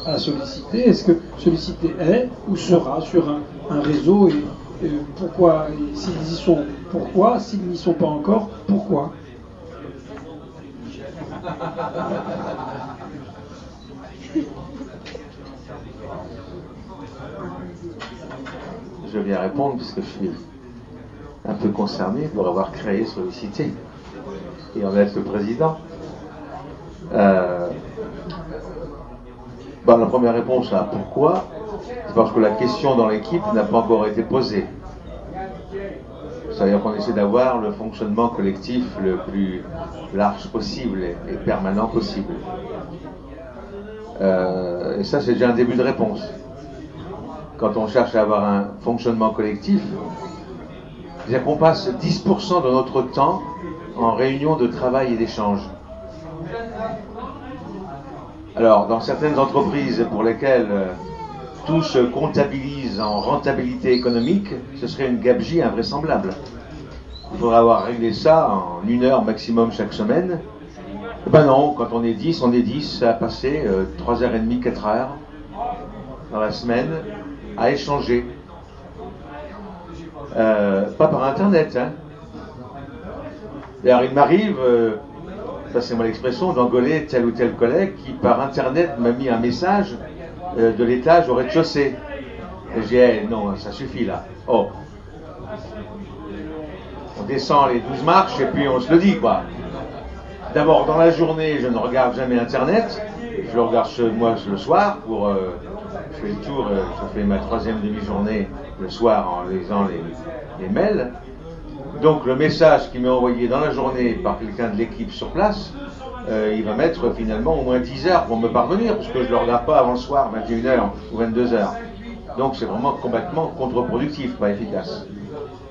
à solliciter. Est-ce que solliciter est ou sera sur un, réseau et pourquoi S'ils y sont, pourquoi S'ils n'y sont pas encore, pourquoi? Je vais répondre puisque je suis un peu concerné pour avoir créé Sollicité et en être le président. Euh, bah, la première réponse à pourquoi, c'est parce que la question dans l'équipe n'a pas encore été posée. C'est-à-dire qu'on essaie d'avoir le fonctionnement collectif le plus large possible et, permanent possible. Euh, et ça, c'est déjà un début de réponse. Quand on cherche à avoir un fonctionnement collectif, c'est qu'on passe 10% de notre temps en réunion de travail et d'échange. Alors, dans certaines entreprises pour lesquelles euh, tout se comptabilise en rentabilité économique, ce serait une gabegie invraisemblable. Il faudrait avoir réglé ça en une heure maximum chaque semaine. Ben non, quand on est 10, on est 10 à passer 3h30, 4 heures dans la semaine à échanger. Euh, pas par Internet. Hein. D'ailleurs, il m'arrive, euh, passez-moi l'expression, d'engueuler tel ou tel collègue qui, par Internet, m'a mis un message euh, de l'étage au rez-de-chaussée. Et j'ai dit, non, ça suffit là. Oh. On descend les 12 marches et puis on se le dit, quoi. D'abord, dans la journée, je ne regarde jamais Internet. Je le regarde moi le soir pour. Euh, je fais le tour, euh, je fais ma troisième demi-journée le soir en lisant les mails. Donc le message qui m'est envoyé dans la journée par quelqu'un de l'équipe sur place, euh, il va mettre finalement au moins 10 heures pour me parvenir, parce que je ne le regarde pas avant le soir, 21h ou 22h. Donc c'est vraiment complètement contre-productif, pas efficace.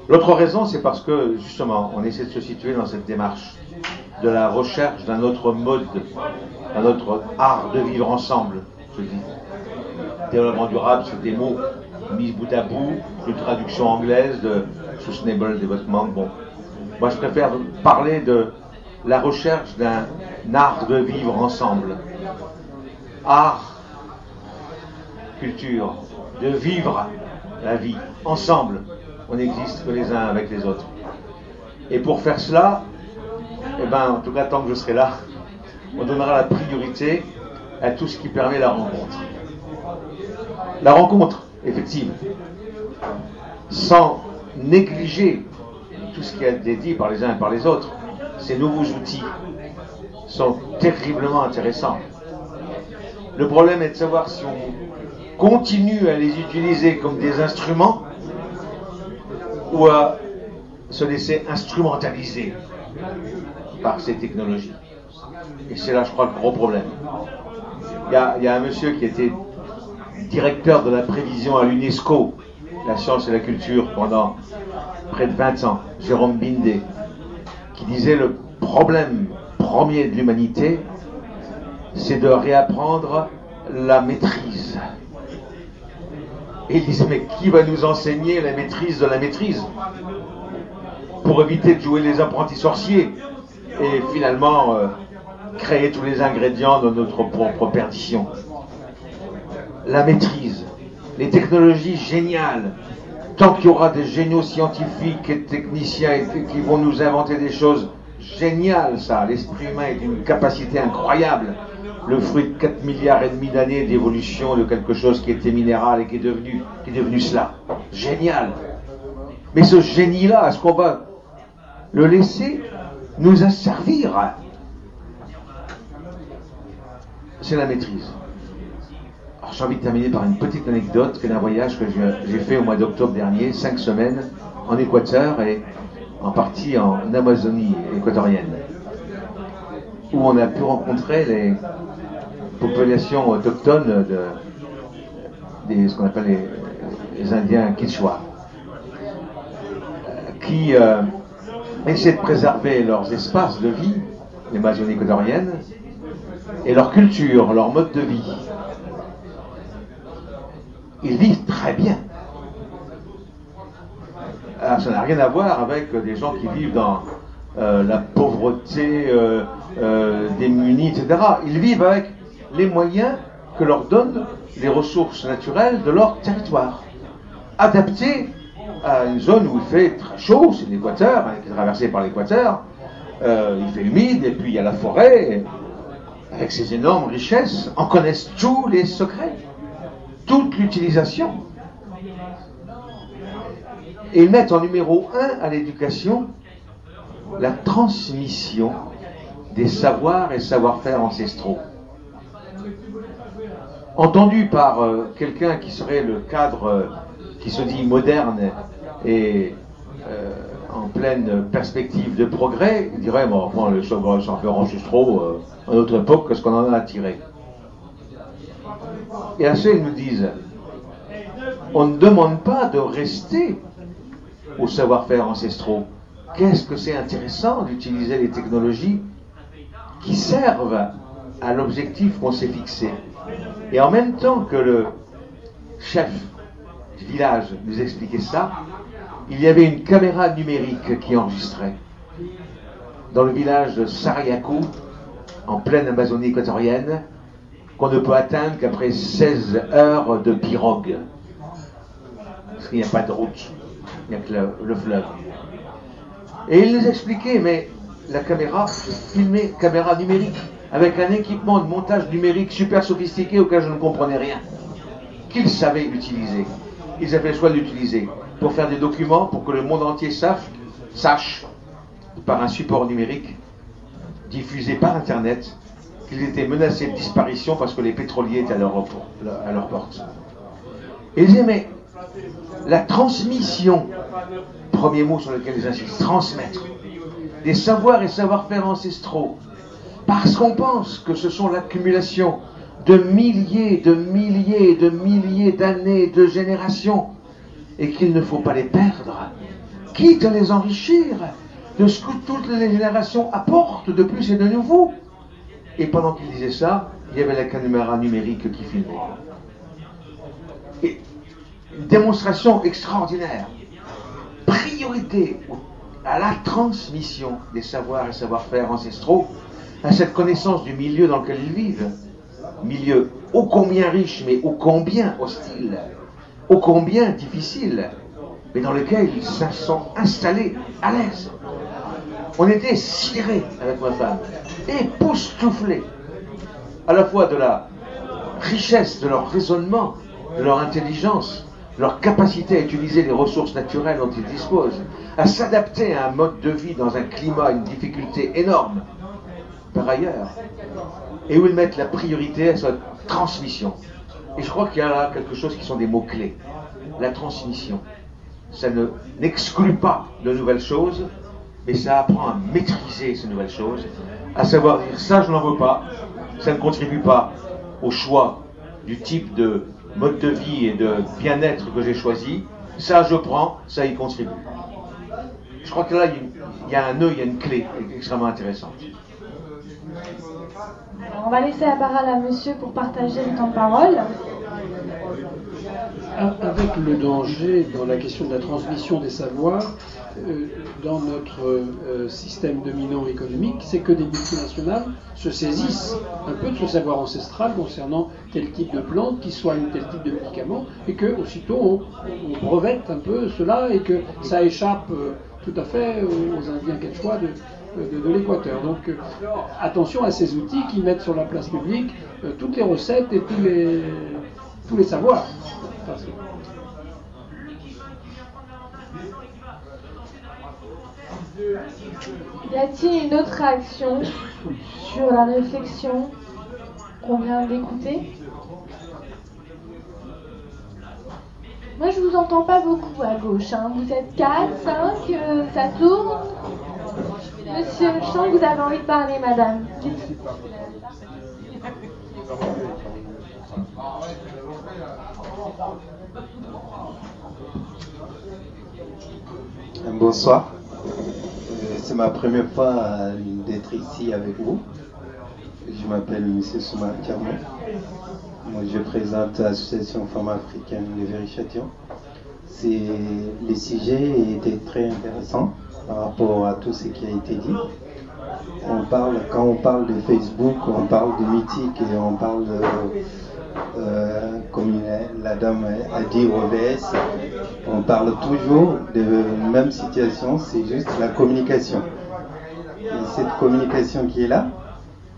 L'autre raison, c'est parce que justement, on essaie de se situer dans cette démarche de la recherche d'un autre mode, d'un autre art de vivre ensemble, je dis. Développement durable, c'est des mots mis bout à bout, une traduction anglaise de Sustainable Development. Bon, moi je préfère parler de la recherche d'un art de vivre ensemble. Art, culture, de vivre la vie ensemble. On n'existe que les uns avec les autres. Et pour faire cela, eh ben, en tout cas tant que je serai là, on donnera la priorité à tout ce qui permet la rencontre. La rencontre effective, sans négliger tout ce qui a été dit par les uns et par les autres, ces nouveaux outils sont terriblement intéressants. Le problème est de savoir si on continue à les utiliser comme des instruments ou à se laisser instrumentaliser par ces technologies. Et c'est là, je crois, le gros problème. Il y a, y a un monsieur qui était directeur de la prévision à l'UNESCO, la science et la culture, pendant près de 20 ans, Jérôme Bindé, qui disait le problème premier de l'humanité, c'est de réapprendre la maîtrise. Et il disait, mais qui va nous enseigner la maîtrise de la maîtrise Pour éviter de jouer les apprentis sorciers et finalement euh, créer tous les ingrédients de notre propre perdition? La maîtrise, les technologies géniales, tant qu'il y aura des géniaux scientifiques et techniciens qui vont nous inventer des choses géniales, ça. L'esprit humain est une capacité incroyable. Le fruit de 4 milliards et demi d'années d'évolution de quelque chose qui était minéral et qui est devenu, qui est devenu cela. Génial. Mais ce génie-là, est-ce qu'on va le laisser nous asservir? C'est la maîtrise j'ai envie de terminer par une petite anecdote, qui est un voyage que j'ai fait au mois d'octobre dernier, cinq semaines, en Équateur et en partie en Amazonie équatorienne, où on a pu rencontrer les populations autochtones de, ce qu'on appelle les, Indiens Quichua, qui euh, essaient de préserver leurs espaces de vie, l'Amazonie équatorienne, et leur culture, leur mode de vie ils vivent très bien. Alors, ça n'a rien à voir avec des gens qui vivent dans euh, la pauvreté euh, euh, démunis, etc. Ils vivent avec les moyens que leur donnent les ressources naturelles de leur territoire, adaptées à une zone où il fait très chaud, c'est l'équateur, hein, qui est traversé par l'équateur. Il fait humide, et puis il y a la forêt, avec ses énormes richesses, en connaissent tous les secrets, toute l'utilisation. Et mettent en numéro un à l'éducation la transmission des savoirs et savoir-faire ancestraux. Entendu par euh, quelqu'un qui serait le cadre euh, qui se dit moderne et euh, en pleine perspective de progrès, il dirait bon, bon les savoir-faire ancestraux, à notre époque, qu'est-ce qu'on en a à tirer Et à ceux, ils nous disent on ne demande pas de rester au savoir-faire ancestraux. Qu'est-ce que c'est intéressant d'utiliser les technologies qui servent à l'objectif qu'on s'est fixé. Et en même temps que le chef du village nous expliquait ça, il y avait une caméra numérique qui enregistrait. Dans le village de Sariakou, en pleine Amazonie équatorienne, qu'on ne peut atteindre qu'après 16 heures de pirogue. Parce qu'il n'y a pas de route, il n'y a que le, le fleuve. Et il nous expliquait, mais la caméra filmée, caméra numérique, avec un équipement de montage numérique super sophistiqué auquel je ne comprenais rien, qu'ils savaient utiliser. Ils avaient le choix de l'utiliser pour faire des documents, pour que le monde entier sache par un support numérique diffusé par Internet, qu'ils étaient menacés de disparition parce que les pétroliers étaient à leur, porte. Et la transmission, premier mot sur lequel ils insistent, transmettre des savoirs et savoir-faire ancestraux, parce qu'on pense que ce sont l'accumulation de milliers, de milliers, de milliers d'années, de générations, et qu'il ne faut pas les perdre, quitte à les enrichir de ce que toutes les générations apportent de plus et de nouveau. Et pendant qu'il disait ça, il y avait la caméra numérique qui filmait. Et une démonstration extraordinaire. Priorité à la transmission des savoirs et savoir-faire ancestraux, à cette connaissance du milieu dans lequel ils vivent. Milieu ô combien riche, mais ô combien hostile, ô combien difficile, mais dans lequel ils se sont installés à l'aise. On était sidérés avec ma femme, époustouflés, à la fois de la richesse de leur raisonnement, de leur intelligence, leur capacité à utiliser les ressources naturelles dont ils disposent, à s'adapter à un mode de vie dans un climat, une difficulté énorme, par ailleurs, et où ils mettent la priorité à cette transmission. Et je crois qu'il y a là quelque chose qui sont des mots-clés. La transmission. Ça ne, n'exclut pas de nouvelles choses, mais ça apprend à maîtriser ces nouvelles choses, à savoir dire ça je n'en veux pas, ça ne contribue pas au choix du type de mode de vie et de bien-être que j'ai choisi, ça je prends, ça y contribue. Je crois que là, il y a un nœud, il y a une clé extrêmement intéressante. on va laisser la parole à monsieur pour partager le temps de parole. Avec le danger dans la question de la transmission des savoirs, euh, dans notre euh, système dominant économique, c'est que des multinationales se saisissent un peu de ce savoir ancestral concernant tel type de plante qui soigne tel type de médicament, et que aussitôt on, on brevette un peu cela et que ça échappe euh, tout à fait aux Indiens quechua de, de, de l'équateur. Donc attention à ces outils qui mettent sur la place publique toutes les recettes et tous les, tous les savoirs. Parce que- Y a-t-il une autre réaction sur la réflexion qu'on vient d'écouter? Moi, je vous entends pas beaucoup à gauche. hein. Vous êtes 4, 5, euh, ça tourne? Monsieur, je sens que vous avez envie de parler, madame. Bonsoir. Euh, C'est ma première fois euh, d'être ici avec vous. Je m'appelle M. Soumar Kermou. Moi, je présente l'association Femmes africaines de Véry-Châtillon. C'est le sujet était très intéressant par rapport à tout ce qui a été dit. On parle, quand on parle de Facebook, on parle de mythique et on parle de, Euh, comme la dame a dit au VS, on parle toujours de même situation, c'est juste la communication. Et cette communication qui est là,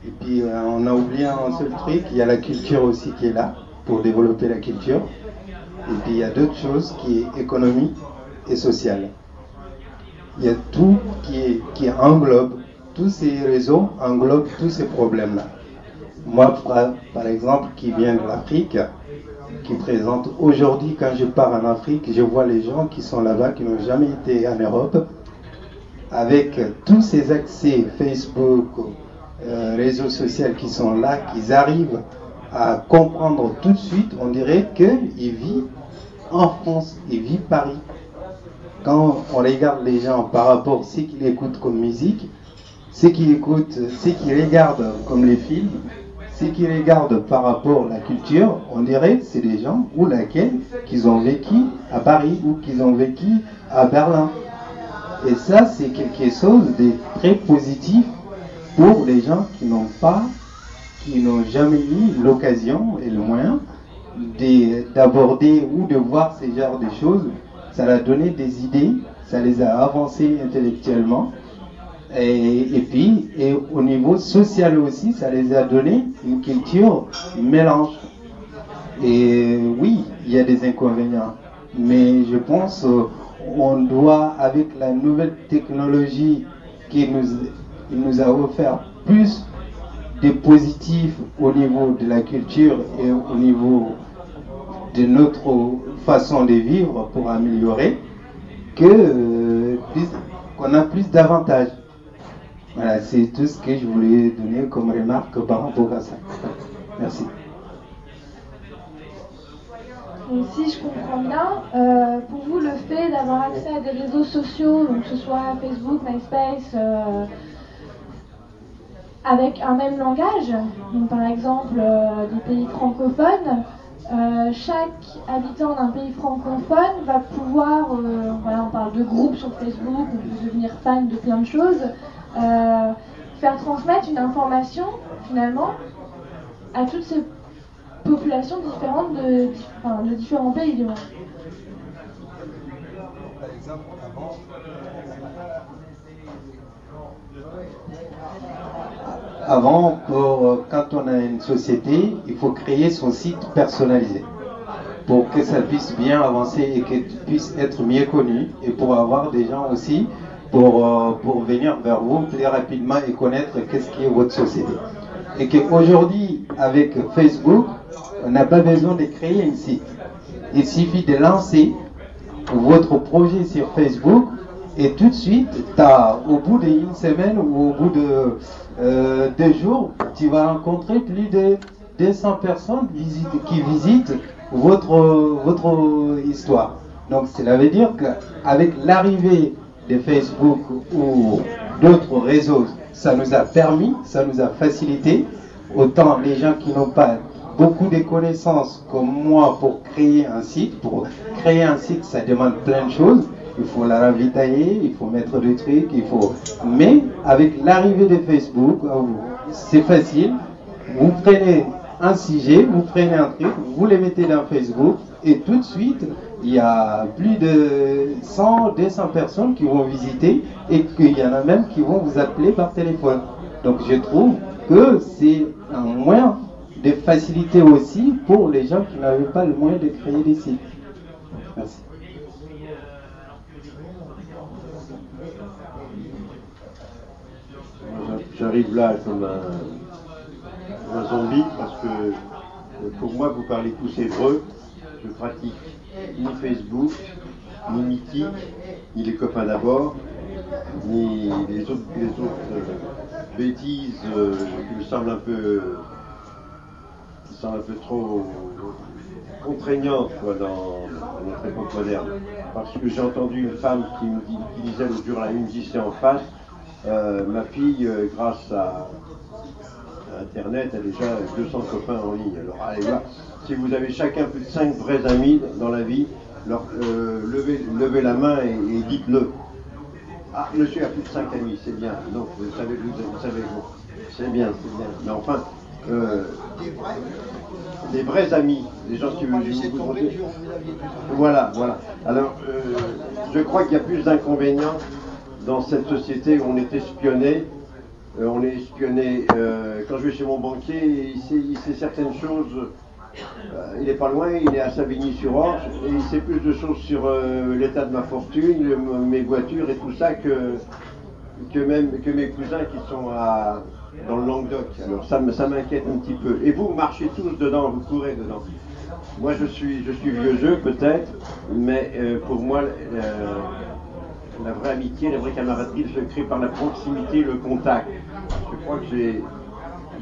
et puis euh, on a oublié un seul truc, il y a la culture aussi qui est là pour développer la culture. Et puis il y a d'autres choses qui est économie et sociale. Il y a tout qui, est, qui englobe, tous ces réseaux englobent tous ces problèmes-là. Moi, par exemple, qui viens de l'Afrique, qui présente aujourd'hui, quand je pars en Afrique, je vois les gens qui sont là-bas, qui n'ont jamais été en Europe, avec tous ces accès Facebook, euh, réseaux sociaux qui sont là, qu'ils arrivent à comprendre tout de suite, on dirait qu'ils vivent en France, ils vivent Paris. Quand on regarde les gens par rapport à ce qu'ils écoutent comme musique, ce qu'ils écoutent, ce qu'ils regardent comme les films, ce qu'ils regardent par rapport à la culture, on dirait que c'est des gens ou laquelle qu'ils ont vécu à Paris ou qu'ils ont vécu à Berlin. Et ça, c'est quelque chose de très positif pour les gens qui n'ont pas, qui n'ont jamais eu l'occasion et le moyen d'aborder ou de voir ces genres de choses. Ça leur a donné des idées, ça les a avancés intellectuellement. Et, puis, et au niveau social aussi, ça les a donné une culture mélange. Et oui, il y a des inconvénients. Mais je pense qu'on doit, avec la nouvelle technologie qui nous, nous a offert plus de positifs au niveau de la culture et au niveau de notre façon de vivre pour améliorer, euh, qu'on a plus d'avantages. Voilà, c'est tout ce que je voulais donner comme remarque par rapport à ça. Merci. Si je comprends bien, euh, pour vous, le fait d'avoir accès à des réseaux sociaux, donc que ce soit Facebook, MySpace, euh, avec un même langage, donc par exemple euh, des pays francophones, chaque habitant d'un pays francophone va pouvoir, voilà, on parle de groupes sur Facebook, on peut devenir fan de plein de choses, euh, faire transmettre une information finalement à toutes ces populations différentes de, de différents pays du monde. Avant, pour, euh, quand on a une société, il faut créer son site personnalisé pour que ça puisse bien avancer et que puisse être mieux connu et pour avoir des gens aussi pour, euh, pour venir vers vous plus rapidement et connaître qu'est-ce qui est votre société. Et qu'aujourd'hui, avec Facebook, on n'a pas besoin de créer un site. Il suffit de lancer votre projet sur Facebook et tout de suite, as, au bout d'une semaine ou au bout de euh, deux jours, tu vas rencontrer plus de 200 personnes qui visitent votre, votre histoire. Donc cela veut dire qu'avec l'arrivée de Facebook ou d'autres réseaux, ça nous a permis, ça nous a facilité. Autant les gens qui n'ont pas beaucoup de connaissances comme moi pour créer un site, pour créer un site, ça demande plein de choses. Il faut la ravitailler, il faut mettre des trucs, il faut. Mais avec l'arrivée de Facebook, euh, c'est facile. Vous prenez un sujet, vous prenez un truc, vous les mettez dans Facebook et tout de suite, il y a plus de 100, 200 personnes qui vont visiter et qu'il y en a même qui vont vous appeler par téléphone. Donc je trouve que c'est un moyen de faciliter aussi pour les gens qui n'avaient pas le moyen de créer des sites. Merci. J'arrive là comme un, zombie parce que pour moi vous parlez tous hébreu, je pratique ni Facebook, ni Mythique, ni les copains d'abord, ni les autres, euh, bêtises euh, qui me semblent un peu, un peu trop contraignantes dans, notre époque moderne. Parce que j'ai entendu une femme qui, me, disait le jour, elle me disait en face, euh, ma fille, grâce à Internet, a déjà 200 copains en ligne. Alors allez voir, si vous avez chacun plus de 5 vrais amis dans la vie, leur, euh, levez, la main et, dites-le. Ah, monsieur a plus de 5 amis, c'est bien. Non, vous savez, vous, savez, c'est bien, c'est bien. Mais enfin, euh, des vrais amis, des gens qui vous, vous- Voilà, voilà. Alors, euh, je crois qu'il y a plus d'inconvénients dans cette société où on est espionné. Euh, on est espionné. quand je vais chez mon banquier, il sait, il sait certaines choses. Euh, il n'est pas loin, il est à Savigny-sur-Orge, et il sait plus de choses sur euh, l'état de ma fortune, mes voitures et tout ça que, que même que mes cousins qui sont dans le Languedoc. Alors ça, ça m'inquiète un petit peu. Et vous, vous marchez tous dedans, vous courez dedans. Moi, je suis, je suis vieux jeu peut-être, mais euh, pour moi, la vraie amitié, la vraie camaraderie se crée par la proximité, le contact. Je crois que j'ai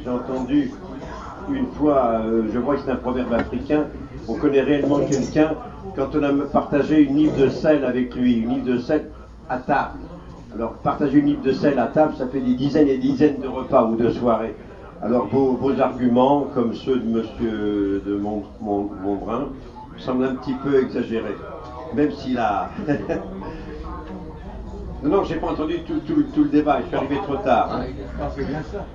entendu une fois, euh, je vois que c'est un proverbe africain, on connaît réellement quelqu'un quand on a partagé une livre de sel avec lui, une livre de sel à table. Alors, partager une livre de sel à table, ça fait des dizaines et des dizaines de repas ou de soirées. Alors, vos, arguments, comme ceux de monsieur de Mont- Montbrun, semblent un petit peu exagérés. Même s'il a. non, non, j'ai pas entendu tout, tout- tout le débat, je suis arrivé trop tard. hein. c'est bien ça.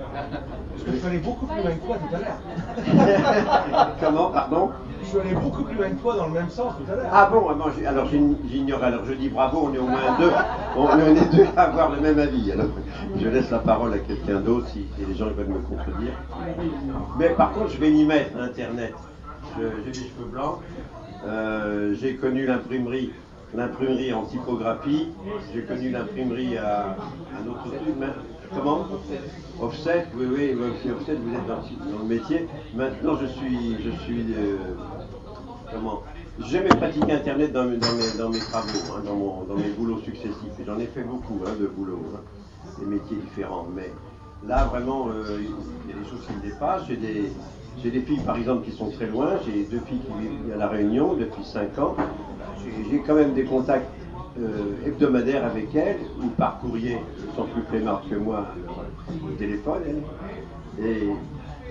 Parce que je suis allé beaucoup plus loin que toi tout à l'heure. Comment, pardon? Je suis allé beaucoup plus loin que toi dans le même sens tout à l'heure. Ah bon, ah alors j'ign- j'ignore. Alors je dis bravo, on est au moins deux. On, est deux à avoir le même avis. Alors je laisse la parole à quelqu'un d'autre si, les gens veulent me contredire. Mais par contre, je vais m'y mettre, Internet. J'ai des cheveux blancs. Euh, j'ai connu l'imprimerie, l'imprimerie en typographie. J'ai connu l'imprimerie à un autre truc. Comment? Offset, oui, oui, oui, Offset, vous êtes dans, le métier. Maintenant, je suis, je suis euh, comment? J'ai jamais pratiqué Internet dans, mes- dans mes, dans mes travaux, hein, dans, mon- dans mes boulots successifs. J'en ai fait beaucoup hein, de boulots, hein, des métiers différents. Mais là, vraiment, euh, il y a des choses qui me dépassent. J'ai des, j'ai des filles, par exemple, qui sont très loin. J'ai deux filles qui vivent à La Réunion depuis 5 ans. J'ai- quand même des contacts euh, hebdomadaires avec elles, ou par courrier, elles plus flemmardes que moi au téléphone. Et,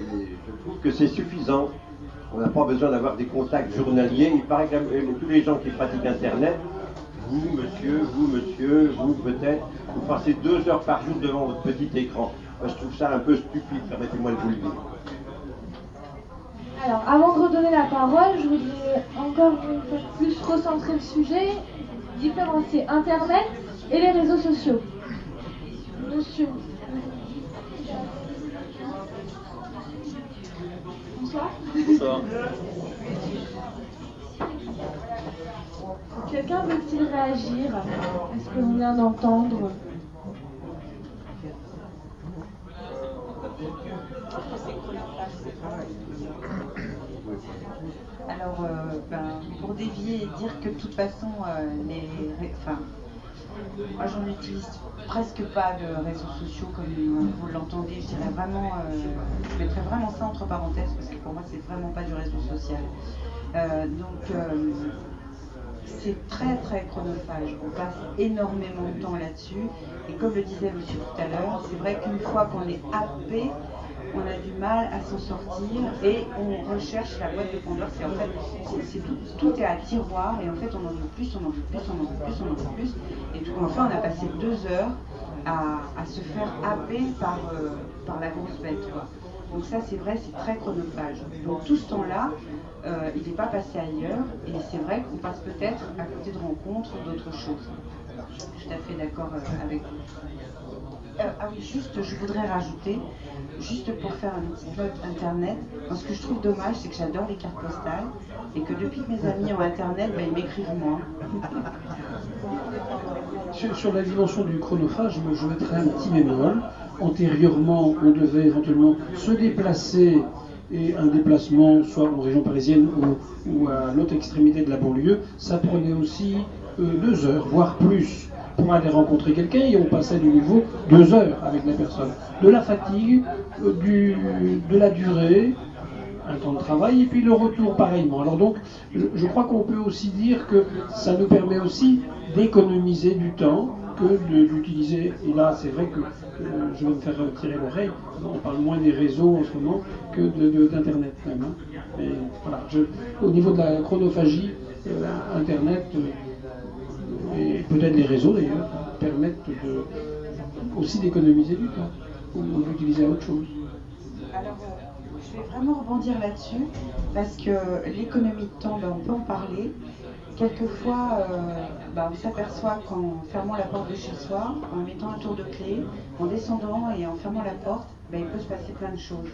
je trouve que c'est suffisant. On n'a pas besoin d'avoir des contacts journaliers. Il paraît que tous les gens qui pratiquent Internet, vous, monsieur, vous, monsieur, vous, peut-être, vous passez deux heures par jour devant votre petit écran. Je trouve ça un peu stupide, permettez-moi de vous le dire. Alors, avant de redonner la parole, je voudrais encore une fois plus recentrer le sujet, différencier Internet et les réseaux sociaux. Monsieur. Bonsoir. Bonsoir. Quelqu'un veut-il réagir? Est-ce que l'on vient d'entendre? Alors, euh, ben, pour dévier et dire que de toute façon, euh, les, enfin, moi j'en utilise presque pas de réseaux sociaux comme vous l'entendez. Je dirais vraiment, euh, je mettrais vraiment ça entre parenthèses parce que pour moi c'est vraiment pas du réseau social. Donc c'est très très chronophage. On passe énormément de temps là-dessus. Et comme le disait monsieur tout à l'heure, c'est vrai qu'une fois qu'on est happé, on a du mal à s'en sortir et on recherche la boîte de Pandore. C'est en fait, tout, est à tiroir et en fait on en veut plus, on en veut plus, on en veut plus, on en veut plus. Et tout, enfin on a passé deux heures à, se faire happer par, euh, la grosse bête. Donc ça c'est vrai, c'est très chronophage. Donc tout ce temps-là, euh, il n'est pas passé ailleurs et c'est vrai qu'on passe peut-être à côté de rencontres, d'autres choses. Je suis tout à fait d'accord euh, avec vous. Euh, ah oui, juste, je voudrais rajouter, juste pour faire un petit plot internet, ce que je trouve dommage, c'est que j'adore les cartes postales et que depuis que mes amis ont internet, ben, ils m'écrivent moins. Sur, la dimension du chronophage, je mettrais un petit bémol. Antérieurement, on devait éventuellement se déplacer et un déplacement soit en région parisienne ou, ou à l'autre extrémité de la banlieue, ça prenait aussi euh, deux heures, voire plus, pour aller rencontrer quelqu'un et on passait du nouveau deux heures avec la personne. De la fatigue, euh, du, de la durée, un temps de travail et puis le retour pareillement. Alors donc, je, crois qu'on peut aussi dire que ça nous permet aussi d'économiser du temps que de- d'utiliser. Et là, c'est vrai que euh, je vais me faire tirer l'oreille. On parle moins des réseaux en ce moment que de- de- d'Internet même. hein. Mais au niveau de la chronophagie, euh, Internet et peut-être les réseaux d'ailleurs permettent aussi d'économiser du temps ou d'utiliser autre chose. Alors, euh, je vais vraiment rebondir là-dessus parce que l'économie de temps, ben, on peut en parler. Quelquefois, euh, ben, on s'aperçoit qu'en fermant la porte de chez soi, en mettant un tour de clé, en descendant et en fermant la porte, ben, il peut se passer plein de choses.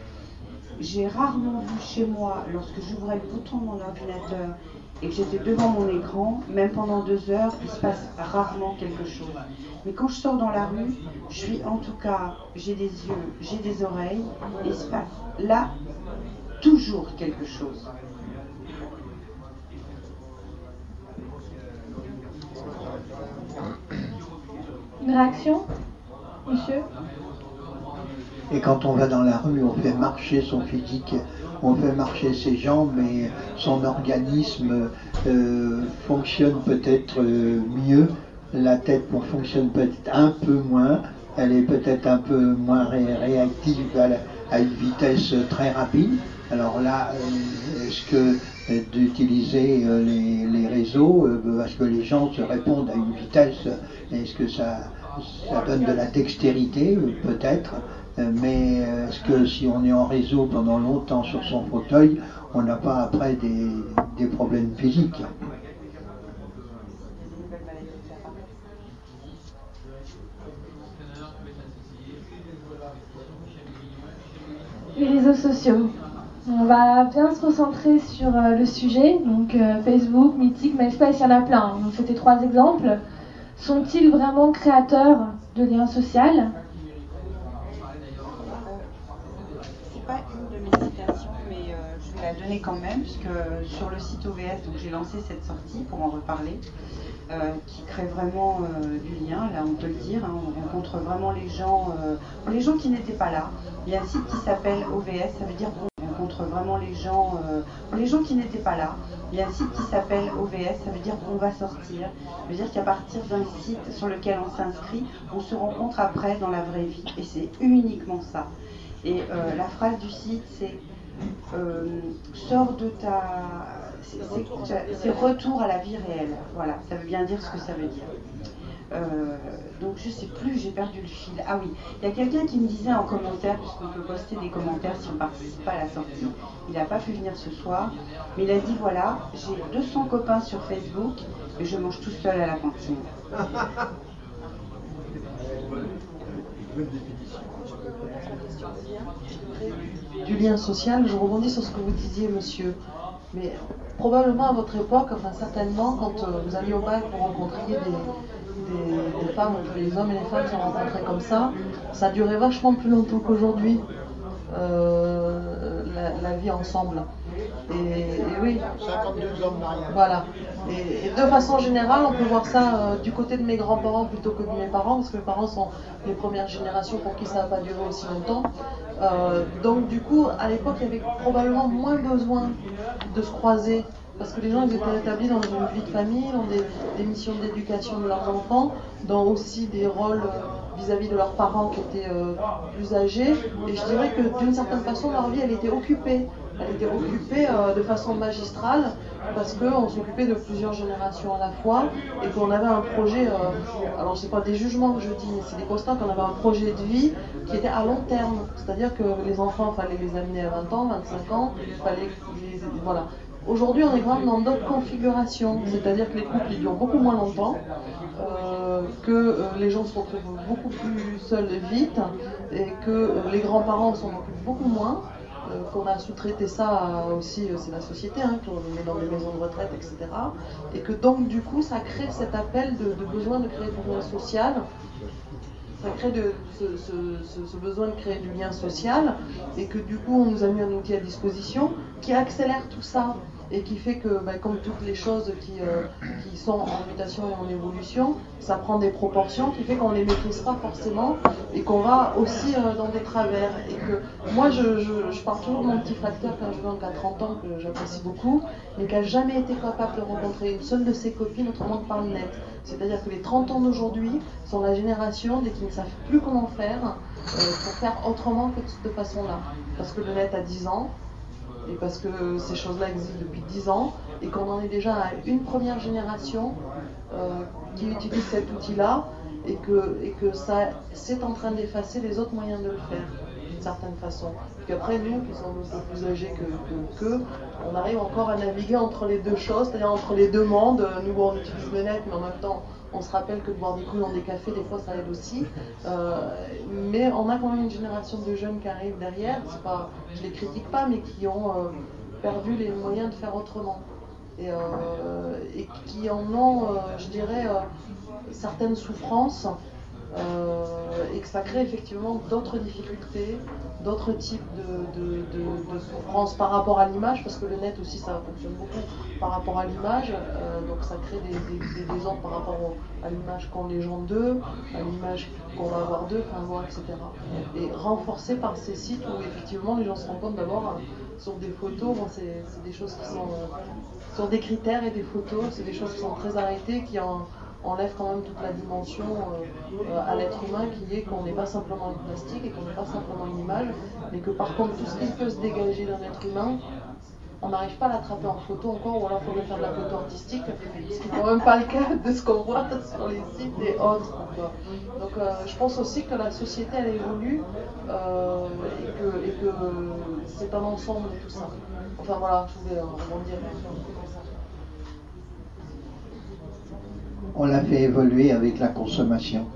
J'ai rarement vu chez moi, lorsque j'ouvrais le bouton de mon ordinateur et que j'étais devant mon écran, même pendant deux heures, il se passe rarement quelque chose. Mais quand je sors dans la rue, je suis en tout cas, j'ai des yeux, j'ai des oreilles, et il se passe là toujours quelque chose. Une réaction, monsieur? Et quand on va dans la rue, on fait marcher son physique, on fait marcher ses jambes, mais son organisme euh, fonctionne peut-être euh, mieux. La tête fonctionne peut-être un peu moins. Elle est peut-être un peu moins réactive à, une vitesse très rapide. Alors là, euh, est-ce que d'utiliser les, réseaux, parce que les gens se répondent à une vitesse, est-ce que ça donne de la dextérité Peut-être? Euh, mais euh, est-ce que si on est en réseau pendant longtemps sur son fauteuil, on n'a pas après des, problèmes physiques? Les réseaux sociaux. On va bien se recentrer sur euh, le sujet. Donc Facebook, Mythique, MySpace, il y en a plein. Donc c'était trois exemples. Sont-ils vraiment créateurs de liens sociaux? Donner quand même, puisque sur le site OVS, donc j'ai lancé cette sortie pour en reparler, euh, qui crée vraiment euh, du lien, là on peut le dire, hein, on rencontre vraiment les gens, euh, les gens qui n'étaient pas là. Il y a un site qui s'appelle OVS, ça veut dire on rencontre vraiment les gens, les gens qui n'étaient pas là. Il y a un site qui s'appelle OVS, ça veut dire on va sortir. Ça veut dire qu'à partir d'un site sur lequel on s'inscrit, on se rencontre après dans la vraie vie. Et c'est uniquement ça. Et la phrase du site, c'est euh, sors de ta. C'est retour à la vie réelle. Voilà, ça veut bien dire ce que ça veut dire. Euh, donc je sais plus, j'ai perdu le fil. Ah oui, il y a quelqu'un qui me disait en commentaire, puisqu'on peut poster des commentaires si on ne participe pas à la sortie, il n'a pas pu venir ce soir, mais il a dit voilà, j'ai 200 copains sur Facebook et je mange tout seul à la cantine. du lien social, je rebondis sur ce que vous disiez, monsieur. Mais probablement à votre époque, enfin certainement, quand euh, vous alliez au bac, vous rencontriez des, des, femmes, les hommes et les femmes se rencontraient comme ça, ça durait vachement plus longtemps qu'aujourd'hui. Euh, la, vie ensemble. Et, oui. 52 hommes Voilà. Et, de façon générale, on peut voir ça euh, du côté de mes grands-parents plutôt que de mes parents, parce que mes parents sont les premières générations pour qui ça n'a pas duré aussi longtemps. Euh, donc du coup, à l'époque, il y avait probablement moins besoin de se croiser parce que les gens étaient établis dans une vie de famille, dans des, missions d'éducation de leurs enfants, dans aussi des rôles euh, vis-à-vis de leurs parents qui étaient euh, plus âgés. Et je dirais que d'une certaine façon, leur vie, elle était occupée. Elle était occupée euh, de façon magistrale parce qu'on s'occupait de plusieurs générations à la fois et qu'on avait un projet, alors c'est pas des jugements que je dis, mais c'est des constats qu'on avait un projet de vie qui était à long terme. C'est-à-dire que les enfants, fallait les amener à 20 ans, 25 ans, fallait les, voilà, Aujourd'hui, on est vraiment dans d'autres configurations, c'est-à-dire que les couples durent beaucoup moins longtemps, euh, que euh, les gens se retrouvent beaucoup plus seuls vite, et que euh, les grands-parents s'en occupent beaucoup moins, qu'on a sous-traité ça aussi, c'est la société, hein, qu'on met dans les maisons de retraite, etc. Et que donc, du coup, ça crée cet appel de, besoin de créer du lien social. Ça crée ce, besoin de créer du lien social. Et que du coup on nous a mis un outil à disposition qui accélère tout ça et qui fait que, bah, comme toutes les choses qui, euh, qui, sont en mutation et en évolution, ça prend des proportions qui fait qu'on ne les maîtrise pas forcément et qu'on va aussi euh, dans des travers. Et que moi, je, parle toujours de mon petit facteur quand je viens à 30 ans, que j'apprécie beaucoup, mais qui n'a jamais été capable de rencontrer une seule de ses copines autrement que par le net. C'est-à-dire que les 30 ans d'aujourd'hui sont la génération des qui ne savent plus comment faire euh, pour faire autrement que de cette façon-là. Parce que le net a 10 ans, et parce que ces choses-là existent depuis 10 ans et qu'on en est déjà à une première génération euh, qui utilise cet outil-là et que, ça c'est en train d'effacer les autres moyens de le faire. d'une certaine façon. Puis après, nous qui sommes un peu plus âgés que, que, on arrive encore à naviguer entre les deux choses, c'est-à-dire entre les deux mondes. Nous, on utilise le net, mais en même temps, on se rappelle que boire des coups dans des cafés, des fois, ça aide aussi. Euh, mais on a quand même une génération de jeunes qui arrivent derrière, pas, je les critique pas, mais qui ont euh, perdu les moyens de faire autrement. Et, euh, qui en ont, je dirais, certaines souffrances et que ça crée effectivement d'autres difficultés, d'autres types de, souffrances par rapport à l'image, parce que le net aussi ça fonctionne beaucoup par rapport à l'image, euh, donc ça crée des, désordres par rapport à l'image qu'ont les gens d'eux, à l'image qu'on va avoir d'eux, enfin bon, etc. Et renforcé par ces sites où effectivement les gens se rendent compte d'abord euh, sur des photos, c'est des choses qui sont, sur des critères et des photos, c'est des choses qui sont très arrêtées, qui en enlève quand même toute la dimension euh, à l'être humain qui est qu'on n'est pas simplement une plastique et qu'on n'est pas simplement une image, mais que par contre tout ce qui peut se dégager d'un être humain, on n'arrive pas à l'attraper en photo encore, ou alors il faudrait faire de la photo artistique, ce qui n'est quand même pas le cas de ce qu'on voit sur les sites et autres. Donc euh, je pense aussi que la société elle évolue euh, et que, que c'est un ensemble de tout ça. Enfin voilà, je voulais rebondir on l'a fait évoluer avec la consommation.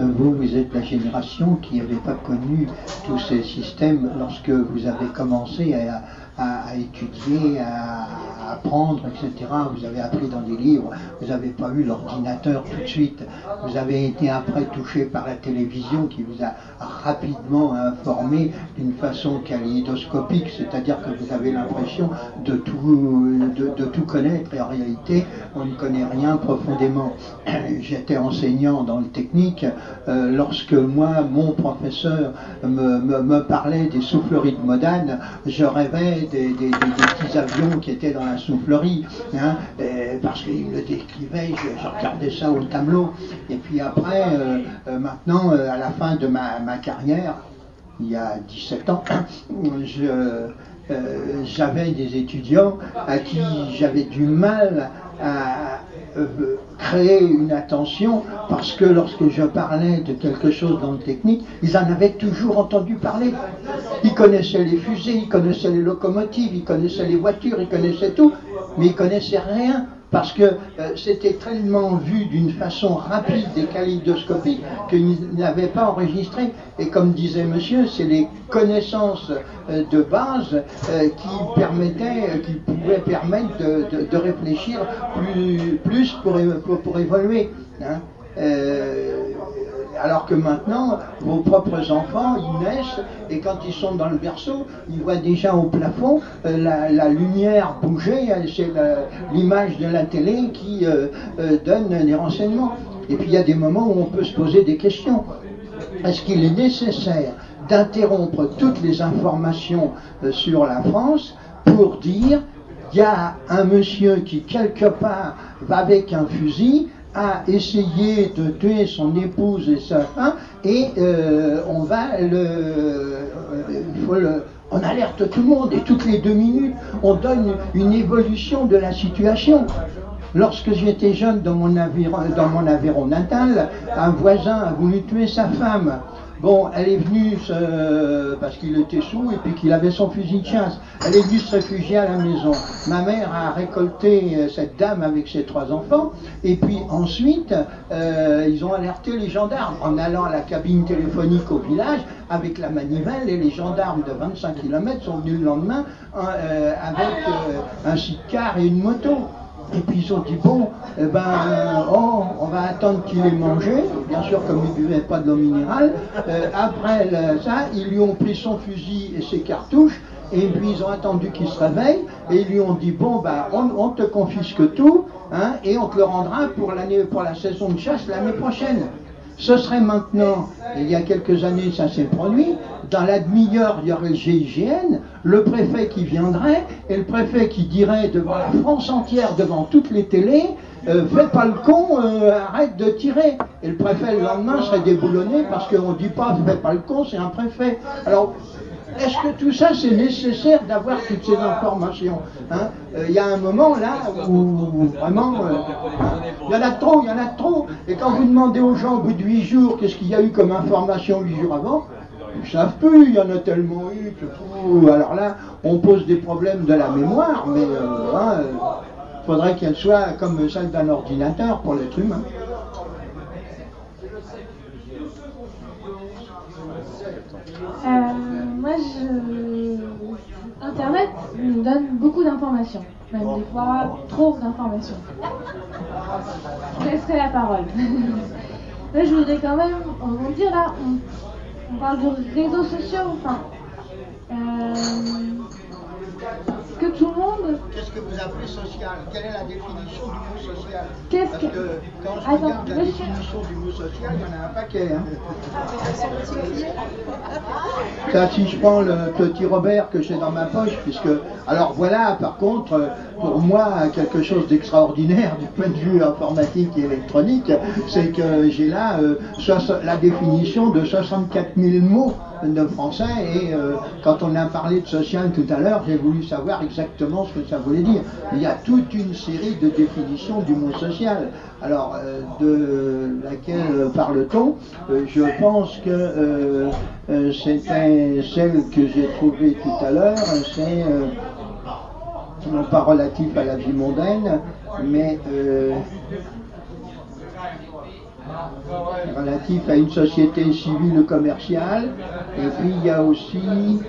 Euh, vous, vous êtes la génération qui n'avait pas connu tous ces systèmes lorsque vous avez commencé à, à, étudier, à, apprendre, etc. Vous avez appris dans des livres, vous n'avez pas eu l'ordinateur tout de suite. Vous avez été après touché par la télévision qui vous a rapidement informé d'une façon kaléidoscopique, c'est-à-dire que vous avez l'impression de tout, de, tout connaître et en réalité on ne connaît rien profondément. J'étais enseignant dans le technique euh, lorsque moi, mon professeur me, me parlait des souffleries de Modane, je rêvais des, petits avions qui étaient dans la soufflerie, hein, parce qu'il me le décrivait, je, regardais ça au tableau. Et puis après, euh, euh, maintenant, euh, à la fin de ma, carrière, il y a 17 ans, j'avais des étudiants à qui j'avais du mal à créer une attention parce que lorsque je parlais de quelque chose dans le technique, ils en avaient toujours entendu parler. Ils connaissaient les fusées, ils connaissaient les locomotives, ils connaissaient les voitures, ils connaissaient tout, mais ils connaissaient rien parce que euh, c'était tellement vu d'une façon rapide et kaléidoscopique qu'ils n'avaient pas enregistré. Et comme disait monsieur, c'est les connaissances euh, de base euh, qui permettaient, qui pouvaient permettre de, réfléchir plus, plus pour, pour, évoluer. Hein alors que maintenant, vos propres enfants, ils naissent et quand ils sont dans le berceau, ils voient déjà au plafond euh, la, lumière bouger, c'est l'image de la télé qui euh, euh, donne des renseignements. Et puis il y a des moments où on peut se poser des questions. Est-ce qu'il est nécessaire d'interrompre toutes les informations sur la France pour dire il y a un monsieur qui quelque part va avec un fusil a essayé de tuer son épouse et sa femme, et euh, on va le, euh, on alerte tout le monde, et toutes les deux minutes, on donne une évolution de la situation. Lorsque j'étais jeune dans mon, dans Aveyron natal, un voisin a voulu tuer sa femme. Bon, elle est venue parce qu'il était sous et puis qu'il avait son fusil de chasse. Elle est venue se réfugier à la maison. Ma mère a récolté euh, cette dame avec ses trois enfants et puis ensuite euh, ils ont alerté les gendarmes en allant à la cabine téléphonique au village avec la manivelle et les gendarmes de 25 km sont venus le lendemain euh, avec un sidecar et une moto. Et puis ils ont dit, bon, eh ben, oh, on va attendre qu'il ait mangé, bien sûr comme il ne buvait pas de l'eau minérale. Euh, après ça, ils lui ont pris son fusil et ses cartouches, et puis ils ont attendu qu'il se réveille, et ils lui ont dit, bon, ben, on, te confisque tout, hein, et on te le rendra pour, l'année, pour la saison de chasse l'année prochaine. Ce serait maintenant, il y a quelques années ça s'est produit, dans la demi-heure il y aurait le GIGN, le préfet qui viendrait et le préfet qui dirait devant la France entière, devant toutes les télés, euh, fais pas le con, euh, arrête de tirer. Et le préfet le lendemain serait déboulonné parce qu'on ne dit pas fais pas le con, c'est un préfet. Alors est-ce que tout ça, c'est nécessaire d'avoir toutes ces informations hein? Euh, Il y a un moment là où vraiment, euh, il y en a trop, il y en a trop. Et quand vous demandez aux gens au bout de huit jours qu'est-ce qu'il y a eu comme information huit jours avant, Ils savent plus, il y en a tellement eu que. Alors là, on pose des problèmes de la mémoire, mais euh, hein, euh, faudrait qu'elle soit comme celle d'un ordinateur pour l'être humain. Euh, je... Internet nous donne beaucoup d'informations, même des fois trop d'informations. Je laisserai la parole. là, je voudrais quand même rebondir là. On, on parle de réseaux sociaux, enfin. Euh, que tout le monde. Qu'est-ce que vous appelez social? Quelle est la définition du mot social? Qu'est-ce Parce que- que quand je Attends, regarde la définition du mot social, il y en a un paquet. Hein. Ça, si je prends le petit Robert que j'ai dans ma poche, puisque, alors voilà, par contre, euh, pour moi, quelque chose d'extraordinaire du point de vue informatique et électronique, c'est que j'ai là euh, la définition de 64 000 mots de français, et euh, quand on a parlé de social tout à l'heure, j'ai voulu savoir exactement ce que ça voulait dire. Il y a toute une série de définitions du mot social. Alors, euh, de laquelle parle-t-on? Je pense que c'était celle que j'ai trouvée tout à l'heure, c'est euh, non pas relatif à la vie mondaine, mais euh, relatif à une société civile commerciale. Et puis il y a aussi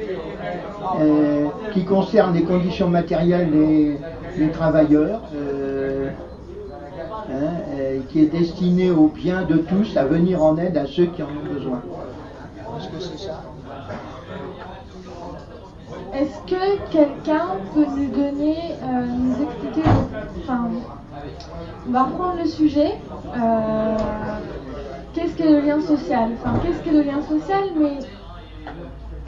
euh, qui concerne les conditions matérielles des, travailleurs. euh, hein, qui est destiné au bien de tous, à venir en aide à ceux qui en ont besoin. Est-ce que c'est ça? Est-ce que quelqu'un peut nous donner, euh, nous expliquer, enfin, on va reprendre le sujet. euh, qu'est-ce que le lien social? Enfin, qu'est-ce que le lien social, mais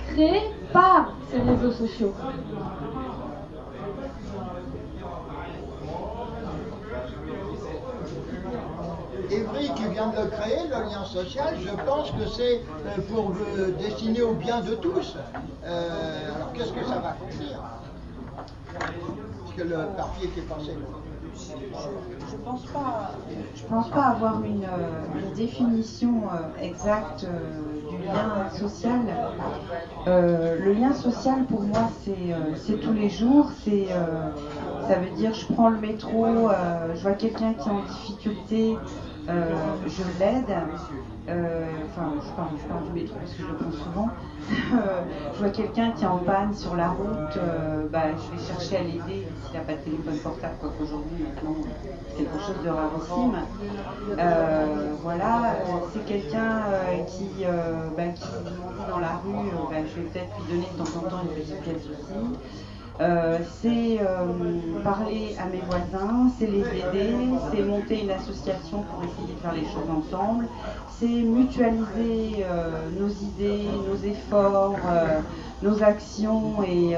créé par ces réseaux sociaux? Evry qui vient de le créer, le lien social, je pense que c'est euh, pour euh, destiner au bien de tous. Euh, alors qu'est-ce que ça va contenir Parce que le qui est passé. Je pense pas, je pense pas avoir une, définition exacte du lien social. Le lien social pour moi c'est tous les jours. Ça veut dire je prends le métro, je vois quelqu'un qui est en difficulté, je l'aide. Euh, enfin, je parle, je parle du métro parce que je le prends souvent. Euh, je vois quelqu'un qui est en panne sur la route, euh, bah, je vais chercher à l'aider s'il n'a pas de téléphone portable, quoi qu'aujourd'hui, maintenant, c'est quelque chose de rarissime. Euh, voilà, euh, c'est quelqu'un euh, qui, euh, bah, qui dans la rue, euh, bah, je vais peut-être lui donner de temps en temps une petite pièce aussi. Euh, c'est euh, parler à mes voisins, c'est les aider, c'est monter une association pour essayer de faire les choses ensemble, c'est mutualiser euh, nos idées, nos efforts, nos actions et,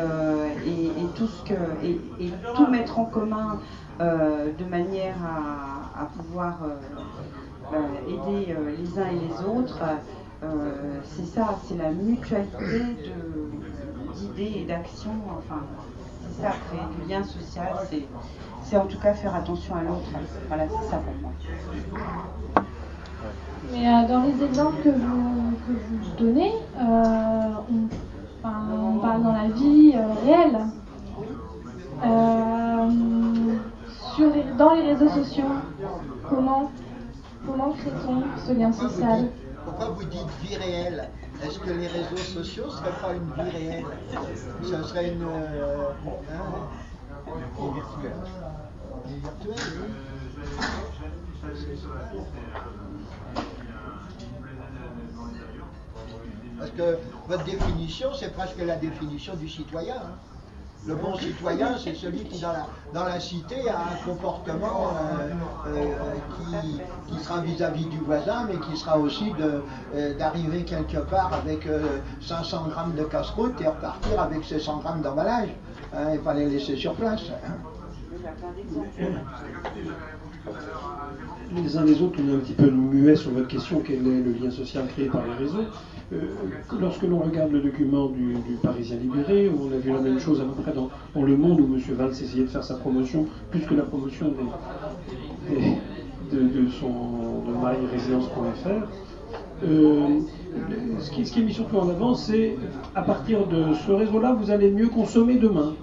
tout mettre en commun de manière à, à pouvoir aider les uns et les autres. C'est ça, c'est la mutualité de- d'idées et d'actions. Enfin, c'est ça, créer du lien social, c'est, en tout cas faire attention à l'autre. Voilà, c'est ça pour moi. Mais euh, dans les exemples que vous, que vous donnez, euh, on, parle dans la vie euh, réelle. Sur dans les réseaux sociaux, comment, comment crée-t-on ce lien social? Pourquoi vous dites vie réelle? Est-ce que les réseaux sociaux ne seraient pas une vie réelle? Ce serait une. euh, hein, virtuelle. Parce que votre définition, c'est presque la définition du citoyen. hein. Le bon citoyen, c'est celui qui, dans la, dans la cité, a un comportement euh, euh, qui, qui sera vis-à-vis du voisin, mais qui sera aussi euh, d'arriver quelque part avec euh, 500 grammes de casse-croûte et repartir avec ses 100 grammes d'emballage, hein, et pas les laisser sur place. Les uns les autres, on est un petit peu muets sur votre question quel est le lien social créé par les réseaux. Euh, lorsque l'on regarde le document du, Parisien libéré, on a vu la même chose à peu près dans, Le Monde, où M. Valls essayait de faire sa promotion, plus que la promotion de, de son de myresidence.fr, euh, ce, qui, ce qui est mis surtout en avant, c'est à partir de ce réseau-là, vous allez mieux consommer demain,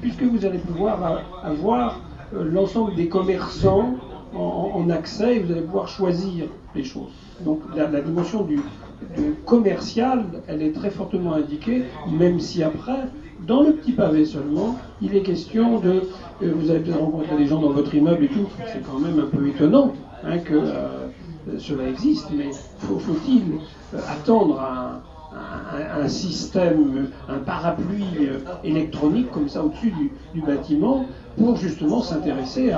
puisque vous allez pouvoir avoir euh, l'ensemble des commerçants en, accès et vous allez pouvoir choisir les choses. Donc la, dimension du, commercial, elle est très fortement indiquée, même si après, dans le petit pavé seulement, il est question de. Euh, vous allez peut-être rencontrer des gens dans votre immeuble et tout, c'est quand même un peu étonnant hein, que euh, cela existe, mais faut-il attendre un système, un parapluie euh, électronique comme ça au-dessus du, bâtiment pour justement s'intéresser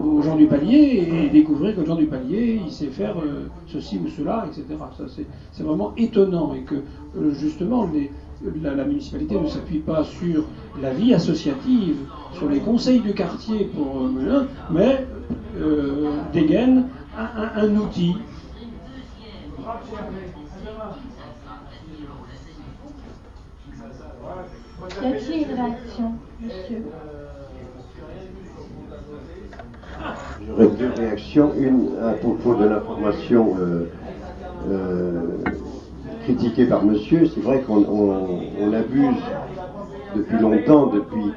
aux gens du palier et découvrir que le gens du palier, il sait faire euh, ceci ou cela, etc. Ça, c'est vraiment étonnant. Et que euh, justement la, municipalité ne s'appuie pas sur la vie associative, sur les conseils du quartier pour mais dégaine un, un outil. Y a-t-il une réaction, monsieur? J'aurais deux réactions. Une à propos de l'information euh, euh, critiquée par monsieur. C'est vrai qu'on abuse depuis longtemps, depuis.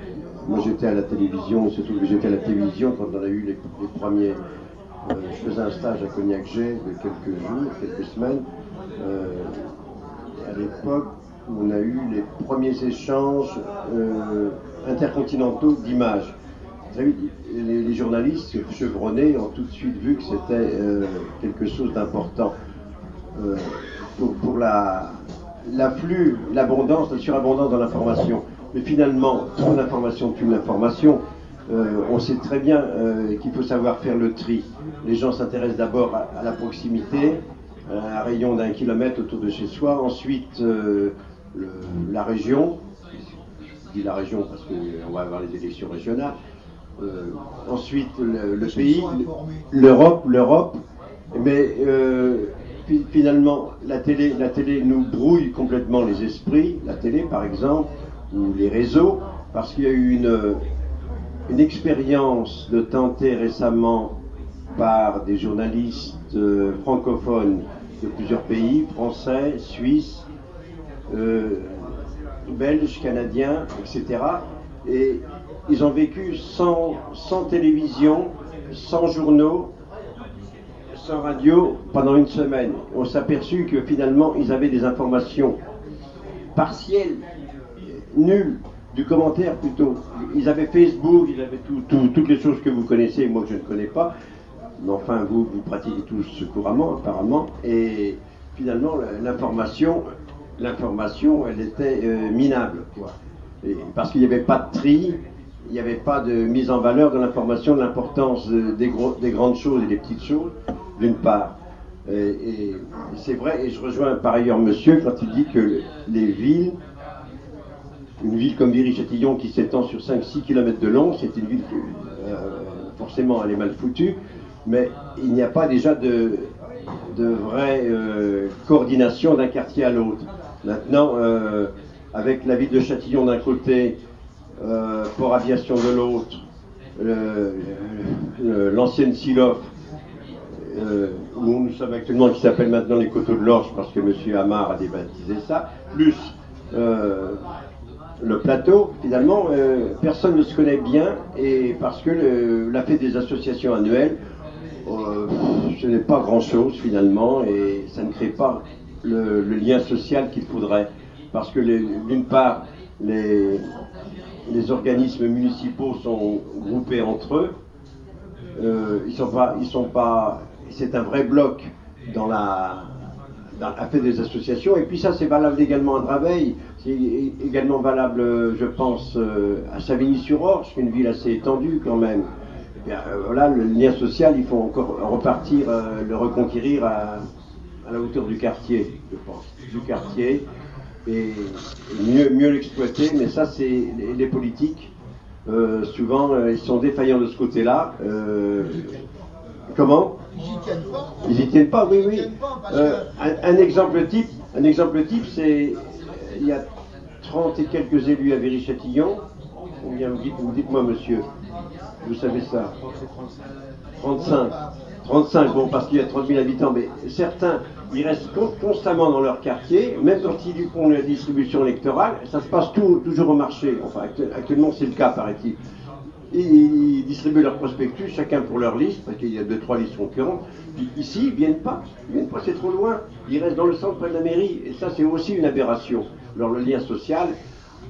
Moi j'étais à la télévision, surtout que j'étais à la télévision quand on a eu les, premiers. Euh, je faisais un stage à Cognac-J de quelques jours, quelques semaines. à l'époque, on a eu les premiers échanges intercontinentaux d'images. Les, journalistes chevronnés ont tout de suite vu que c'était euh, quelque chose d'important euh, pour, l'afflux, l'abondance, la surabondance de l'information. Mais finalement, trop d'information tue l'information. on sait très bien qu'il faut savoir faire le tri. Les gens s'intéressent d'abord à, la proximité, à un rayon d'un kilomètre autour de chez soi. Ensuite, la région, je dis la région parce qu'on va avoir les élections régionales, euh, ensuite le, pays, l'Europe, l'Europe, mais euh, finalement la télé, la télé nous brouille complètement les esprits, la télé par exemple, ou les réseaux, parce qu'il y a eu une, une expérience de tenter récemment par des journalistes euh, francophones de plusieurs pays, français, suisses, belges, canadiens, etc. Et ils ont vécu sans, télévision, sans journaux, sans radio pendant une semaine. On s'est aperçu que finalement, ils avaient des informations partielles, nulles, du commentaire plutôt. Ils avaient Facebook, ils avaient toutes les choses que vous connaissez, moi que je ne connais pas. Mais enfin, vous, vous pratiquez tous couramment, apparemment. Et finalement, l'information, l'information, elle était euh, minable, quoi. parce qu'il n'y avait pas de tri, il n'y avait pas de mise en valeur de l'information, de l'importance des, des, grandes choses et des petites choses, d'une part. Et, c'est vrai, et je rejoins par ailleurs monsieur quand il dit que les villes, une ville comme Viry-Châtillon qui s'étend sur 5-6 km de long, c'est une ville euh, forcément elle est mal foutue, mais il n'y a pas déjà de, de vraie euh, coordination d'un quartier à l'autre. Maintenant, euh, avec la ville de Châtillon d'un côté, euh, Port Aviation de l'autre, l'ancienne Silof, euh, où nous sommes actuellement, qui s'appelle maintenant les Coteaux de l'Orge, parce que M. Hamar a débaptisé ça, plus le plateau, finalement, personne ne se connaît bien, et parce que la fête des associations annuelles, ce n'est pas grand-chose finalement, et ça ne crée pas le, lien social qu'il faudrait. Parce que d'une part, les, les, organismes municipaux sont groupés entre eux. Euh, ils sont pas, ils sont pas. C'est un vrai bloc dans la, dans la fait des associations. Et puis ça, c'est valable également à Draveil. C'est également valable, je pense, euh, à Savigny-sur-Orge, une ville assez étendue quand même. Bien, euh, voilà, le lien social, il faut encore repartir, le reconquérir à, à la hauteur du quartier, je pense, du quartier, et mieux, mieux l'exploiter, mais ça c'est les, politiques. Euh, souvent, euh, ils sont défaillants de ce côté-là. Euh, comment? Ils n'y tiennent pas. Ils n'y tiennent pas, oui, oui. un, exemple type, un exemple type, c'est il y a 30 et quelques élus à Viry-Châtillon. Combien vous dites, vous dites-moi, monsieur Vous savez ça? 35. 35, bon, parce qu'il y a 30 000 habitants, mais certains, ils restent constamment dans leur quartier, même quand ils font la distribution électorale, ça se passe toujours au marché. Enfin, actuellement, c'est le cas, paraît-il. Ils distribuent leurs prospectus, chacun pour leur liste, parce qu'il y a deux, trois listes concurrentes. Ici, ils viennent pas. Ils viennent pas, c'est trop loin. Ils restent dans le centre près de la mairie. Et ça, c'est aussi une aberration. Alors, le lien social,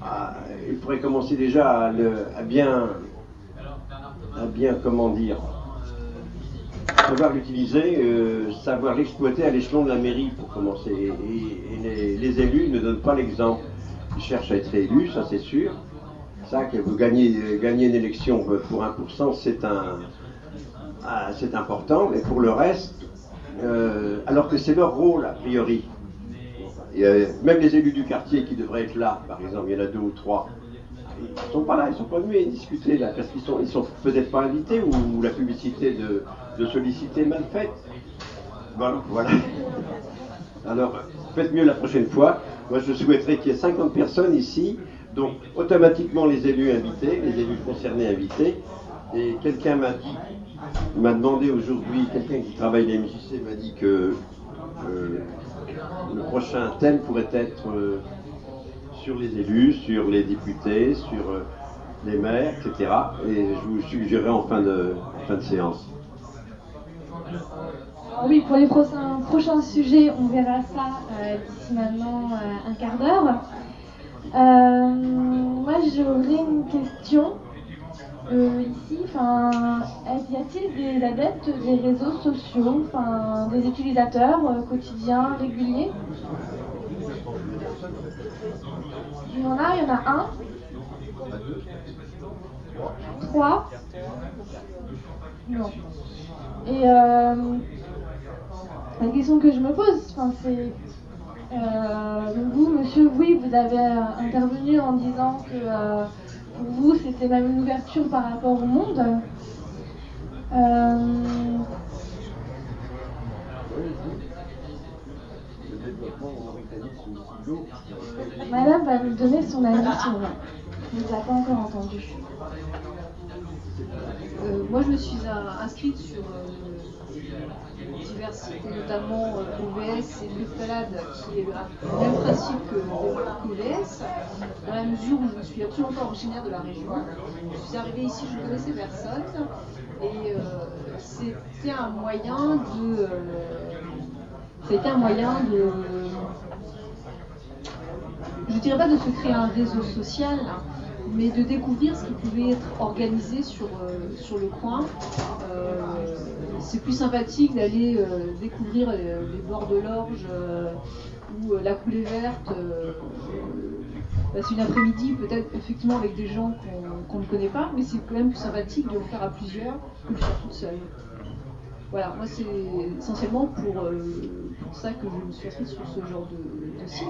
ah, il faudrait commencer déjà à, bien, à bien, comment dire, savoir l'utiliser, euh, savoir l'exploiter à l'échelon de la mairie pour commencer. Et, les, élus ne donnent pas l'exemple. Ils cherchent à être élus, ça c'est sûr. Ça, que vous gagner une élection pour 1%, c'est un, ah, c'est important, mais pour le reste, euh, alors que c'est leur rôle a priori. même les élus du quartier qui devraient être là, par exemple, il y en a deux ou trois, ils ne sont pas là, ils ne sont pas venus discuter là, parce qu'ils sont, ils sont peut-être pas invités ou, la publicité de, de solliciter mal faite. Bon, voilà. Alors, faites mieux la prochaine fois. Moi, je souhaiterais qu'il y ait 50 personnes ici, donc automatiquement les élus invités, les élus concernés invités. Et quelqu'un m'a dit, m'a demandé aujourd'hui, quelqu'un qui travaille à MJC m'a dit que euh, le prochain thème pourrait être euh, sur les élus, sur les députés, sur euh, les maires, etc. Et je vous suggérerai en fin de, fin de séance. Oui, pour les prochains, sujets, on verra ça d'ici maintenant un quart d'heure. moi, j'aurais une question euh, ici, y a-t-il des adeptes des réseaux sociaux, des utilisateurs euh, quotidiens, réguliers? Il y en a, il y en a un, trois, non. Et euh, la question que je me pose, c'est vous, monsieur, oui, vous avez intervenu en disant que pour vous, c'était même une ouverture par rapport au monde. Euh, Madame va nous donner son avis sur On ne nous a pas encore entendu. Euh, moi, je me suis inscrite sur euh, divers notamment OVS et l'Escalade, qui est le même principe que l'OVS, dans la mesure où je ne suis absolument pas originaire de la région. Je suis arrivée ici, je ne connaissais personne, et euh, c'était un moyen de. c'était un moyen de. Je ne dirais pas de se créer un réseau social, mais de découvrir ce qui pouvait être organisé sur, euh, sur le coin. Euh, c'est plus sympathique d'aller euh, découvrir les, bords de l'orge ou la coulée verte. c'est une après-midi, peut-être effectivement avec des gens qu'on ne connaît pas, mais c'est quand même plus sympathique de le faire à plusieurs que de le faire toute seule. Voilà, moi c'est essentiellement pour, ça que je me suis inscrite sur ce genre de, site.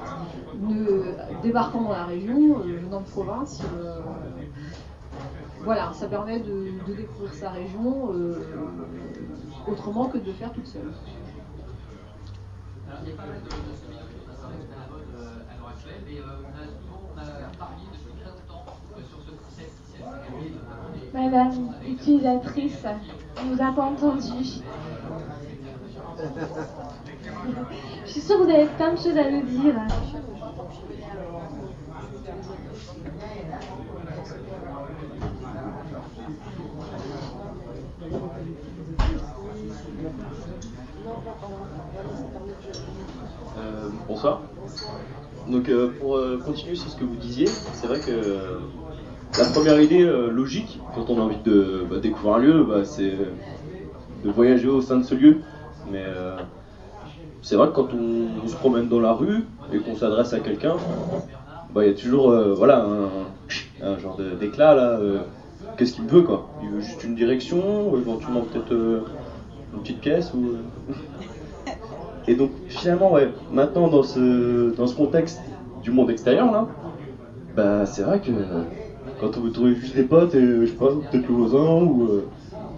Ne, débarquant dans la région, euh, venant de province, euh, voilà, ça permet de, découvrir sa région euh, autrement que de le faire toute seule. Madame utilisatrice, on vous a pas entendu. Je suis sûre que vous avez plein de choses à nous dire. Euh, bonsoir. Donc euh, pour euh, continuer sur ce que vous disiez, c'est vrai que la première idée logique quand on a envie de bah, découvrir un lieu, bah, c'est de voyager au sein de ce lieu. Mais c'est vrai que quand on, se promène dans la rue et qu'on s'adresse à quelqu'un, bah, il y a toujours euh, voilà, un, genre d'éclat là. Euh, qu'est-ce qu'il veut quoi Il veut juste une direction, éventuellement peut-être euh, une petite pièce ou. Et donc finalement ouais, maintenant dans ce, dans ce contexte du monde extérieur là, bah c'est vrai que quand vous trouvez juste des potes et je sais pas, peut-être le voisin ou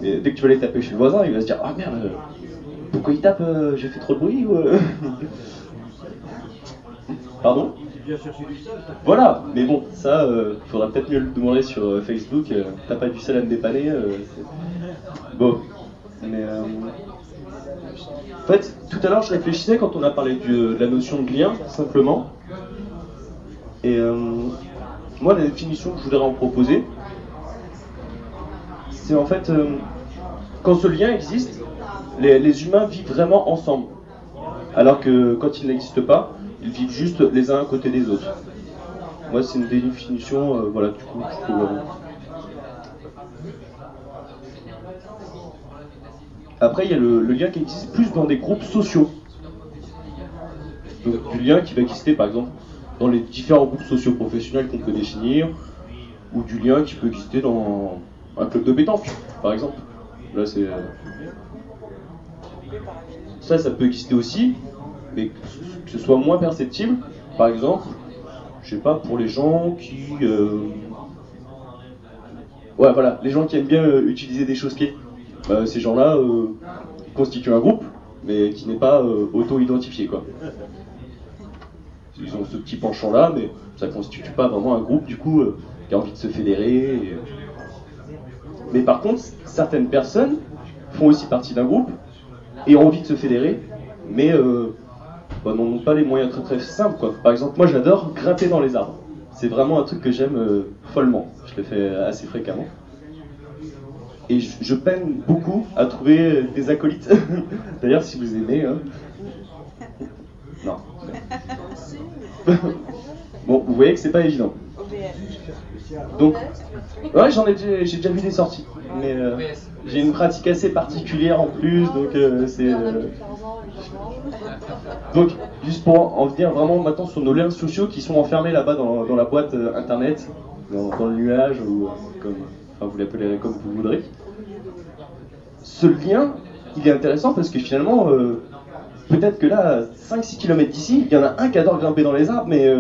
dès que tu vas aller taper chez le voisin, il va se dire ah merde pourquoi il tape euh, J'ai fait trop de bruit ou... Euh Pardon Voilà, mais bon, ça, euh, faudra peut-être mieux le demander sur Facebook. T'as pas du sel à me dépanner Bon, En fait, tout à l'heure, je réfléchissais quand on a parlé de la notion de lien, simplement. Et euh, moi, la définition que je voudrais en proposer, c'est en fait, euh, quand ce lien existe, les, humains vivent vraiment ensemble. Alors que quand il n'existe pas, ils vivent juste les uns à côté des autres. Moi, c'est une définition, euh, voilà, du coup, je euh, Après, il y a le, lien qui existe plus dans des groupes sociaux. Du lien qui va exister, par exemple, dans les différents groupes sociaux professionnels qu'on peut définir, ou du lien qui peut exister dans un club de pétanque, par exemple. Là, c'est. euh, Ça, ça peut exister aussi, mais que ce soit moins perceptible. Par exemple, je sais pas, pour les gens qui. euh, Ouais, voilà, les gens qui aiment bien euh, utiliser des choses clés. Bah, ces gens-là constituent un groupe, mais qui n'est pas auto-identifié, quoi. Ils ont ce petit penchant-là, mais ça constitue pas vraiment un groupe, du coup, qui a envie de se fédérer. Mais par contre, certaines personnes font aussi partie d'un groupe et ont envie de se fédérer, mais euh, bah, n'ont pas les moyens très très simples, quoi. Par exemple, moi, j'adore grimper dans les arbres. C'est vraiment un truc que j'aime euh, follement. Je le fais assez fréquemment. Et je, je peine beaucoup à trouver des acolytes. D'ailleurs, si vous aimez. hein. Non. bon, vous voyez que c'est pas évident. Donc, ouais, j'en ai déjà, j'ai déjà vu des sorties. Mais euh, j'ai une pratique assez particulière en plus, donc euh, c'est. euh, Donc, juste pour en venir vraiment maintenant sur nos liens sociaux qui sont enfermés là-bas dans, dans la boîte euh, internet, dans, dans le nuage, ou comme, enfin, vous l'appellerez comme vous voudrez. Ce lien, il est intéressant parce que finalement, peut-être que là, 5-6 km d'ici, il y en a un qui adore grimper dans les arbres, mais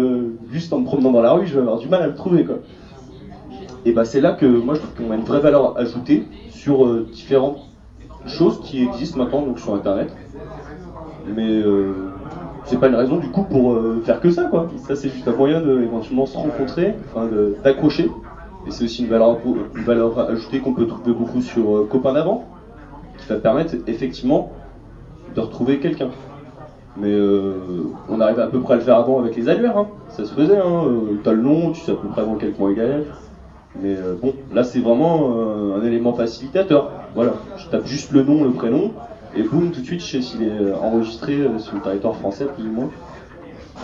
juste en me promenant dans la rue, je vais avoir du mal à le trouver. Quoi. Et bah, c'est là que moi je trouve qu'on a une vraie valeur ajoutée sur euh, différentes choses qui existent maintenant donc, sur internet. Mais euh, c'est pas une raison du coup pour euh, faire que ça quoi. Ça c'est juste un moyen de éventuellement se rencontrer, enfin d'accrocher. Et c'est aussi une valeur, ajoutée qu'on peut trouver beaucoup sur Copain d'avant, qui va permettre effectivement de retrouver quelqu'un. Mais on arrivait à peu près à le faire avant avec les annuaires, hein. ça se faisait. Hein. T'as le nom, tu sais à peu près dans quel coin il est. Mais euh, bon, là c'est vraiment euh, un élément facilitateur. Voilà, je tape juste le nom, le prénom, et boum, tout de suite je sais s'il est enregistré euh, sur le territoire français plus ou moins.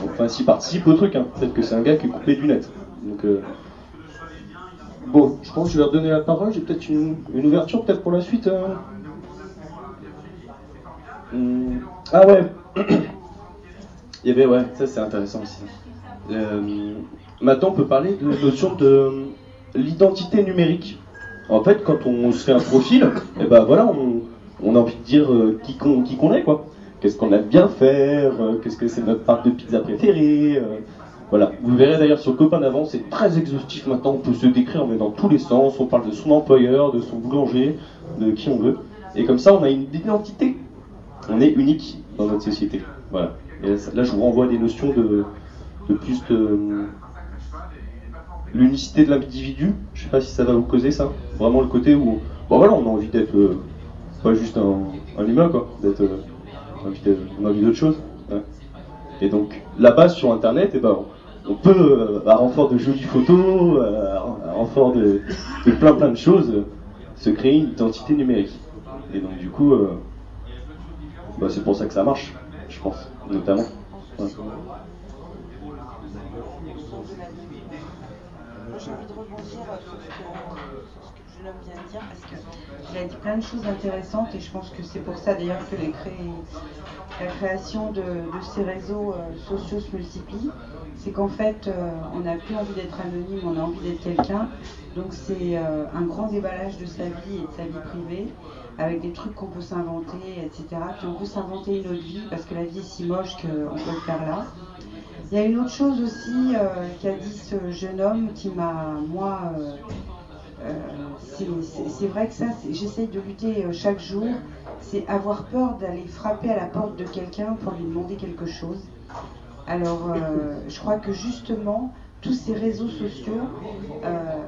Enfin, s'il participe au truc, hein. peut-être que c'est un gars qui est coupé du net. Donc, bon, je pense que je vais redonner la parole. J'ai peut-être une, une ouverture peut-être pour la suite. Hmm, Ah ouais, il y avait, ouais, ça c'est intéressant aussi. Maintenant, on peut parler de notion de l'identité numérique. En fait, quand on se fait un profil, et ben voilà, on, a envie de dire euh, qui qu'on est, quoi. Qu'est-ce qu'on aime bien faire, euh, qu'est-ce que c'est notre part de pizza préférée. euh, voilà. Vous verrez d'ailleurs sur Copain d'avant, c'est très exhaustif maintenant, on peut se décrire mais dans tous les sens, on parle de son employeur, de son boulanger, de qui on veut. Et comme ça, on a une identité. On est unique dans notre société. Voilà. Et là, je vous renvoie des notions de plus de l'unicité de l'individu. Je sais pas si ça va vous causer ça. Vraiment le côté où, bon voilà, on a envie d'être euh, pas juste un, humain quoi, d'être, euh, on a envie d'autre chose. Ouais. Et donc là-bas sur Internet, eh ben, on peut, euh, à renfort de jolies photos, euh, à renfort de, plein plein de choses, se créer une identité numérique. Et donc du coup, bah, c'est pour ça que ça marche, je pense, notamment. Moi, j'ai envie de rebondir euh, sur ce que, homme vient de dire parce qu'il a dit plein de choses intéressantes et je pense que c'est pour ça d'ailleurs que la création de, ces réseaux euh, sociaux se multiplie. C'est qu'en fait, euh, on n'a plus envie d'être anonyme, on a envie d'être quelqu'un. Donc c'est euh, un grand déballage de sa vie et de sa vie privée avec des trucs qu'on peut s'inventer, etc. Puis on peut s'inventer une autre vie parce que la vie est si moche qu'on peut le faire là. Il y a une autre chose aussi qu'a dit ce jeune homme qui m'a, moi, c'est- c'est vrai que ça, j'essaye de lutter euh, chaque jour, c'est avoir peur d'aller frapper à la porte de quelqu'un pour lui demander quelque chose. Alors, euh, je crois que justement, tous ces réseaux sociaux, euh,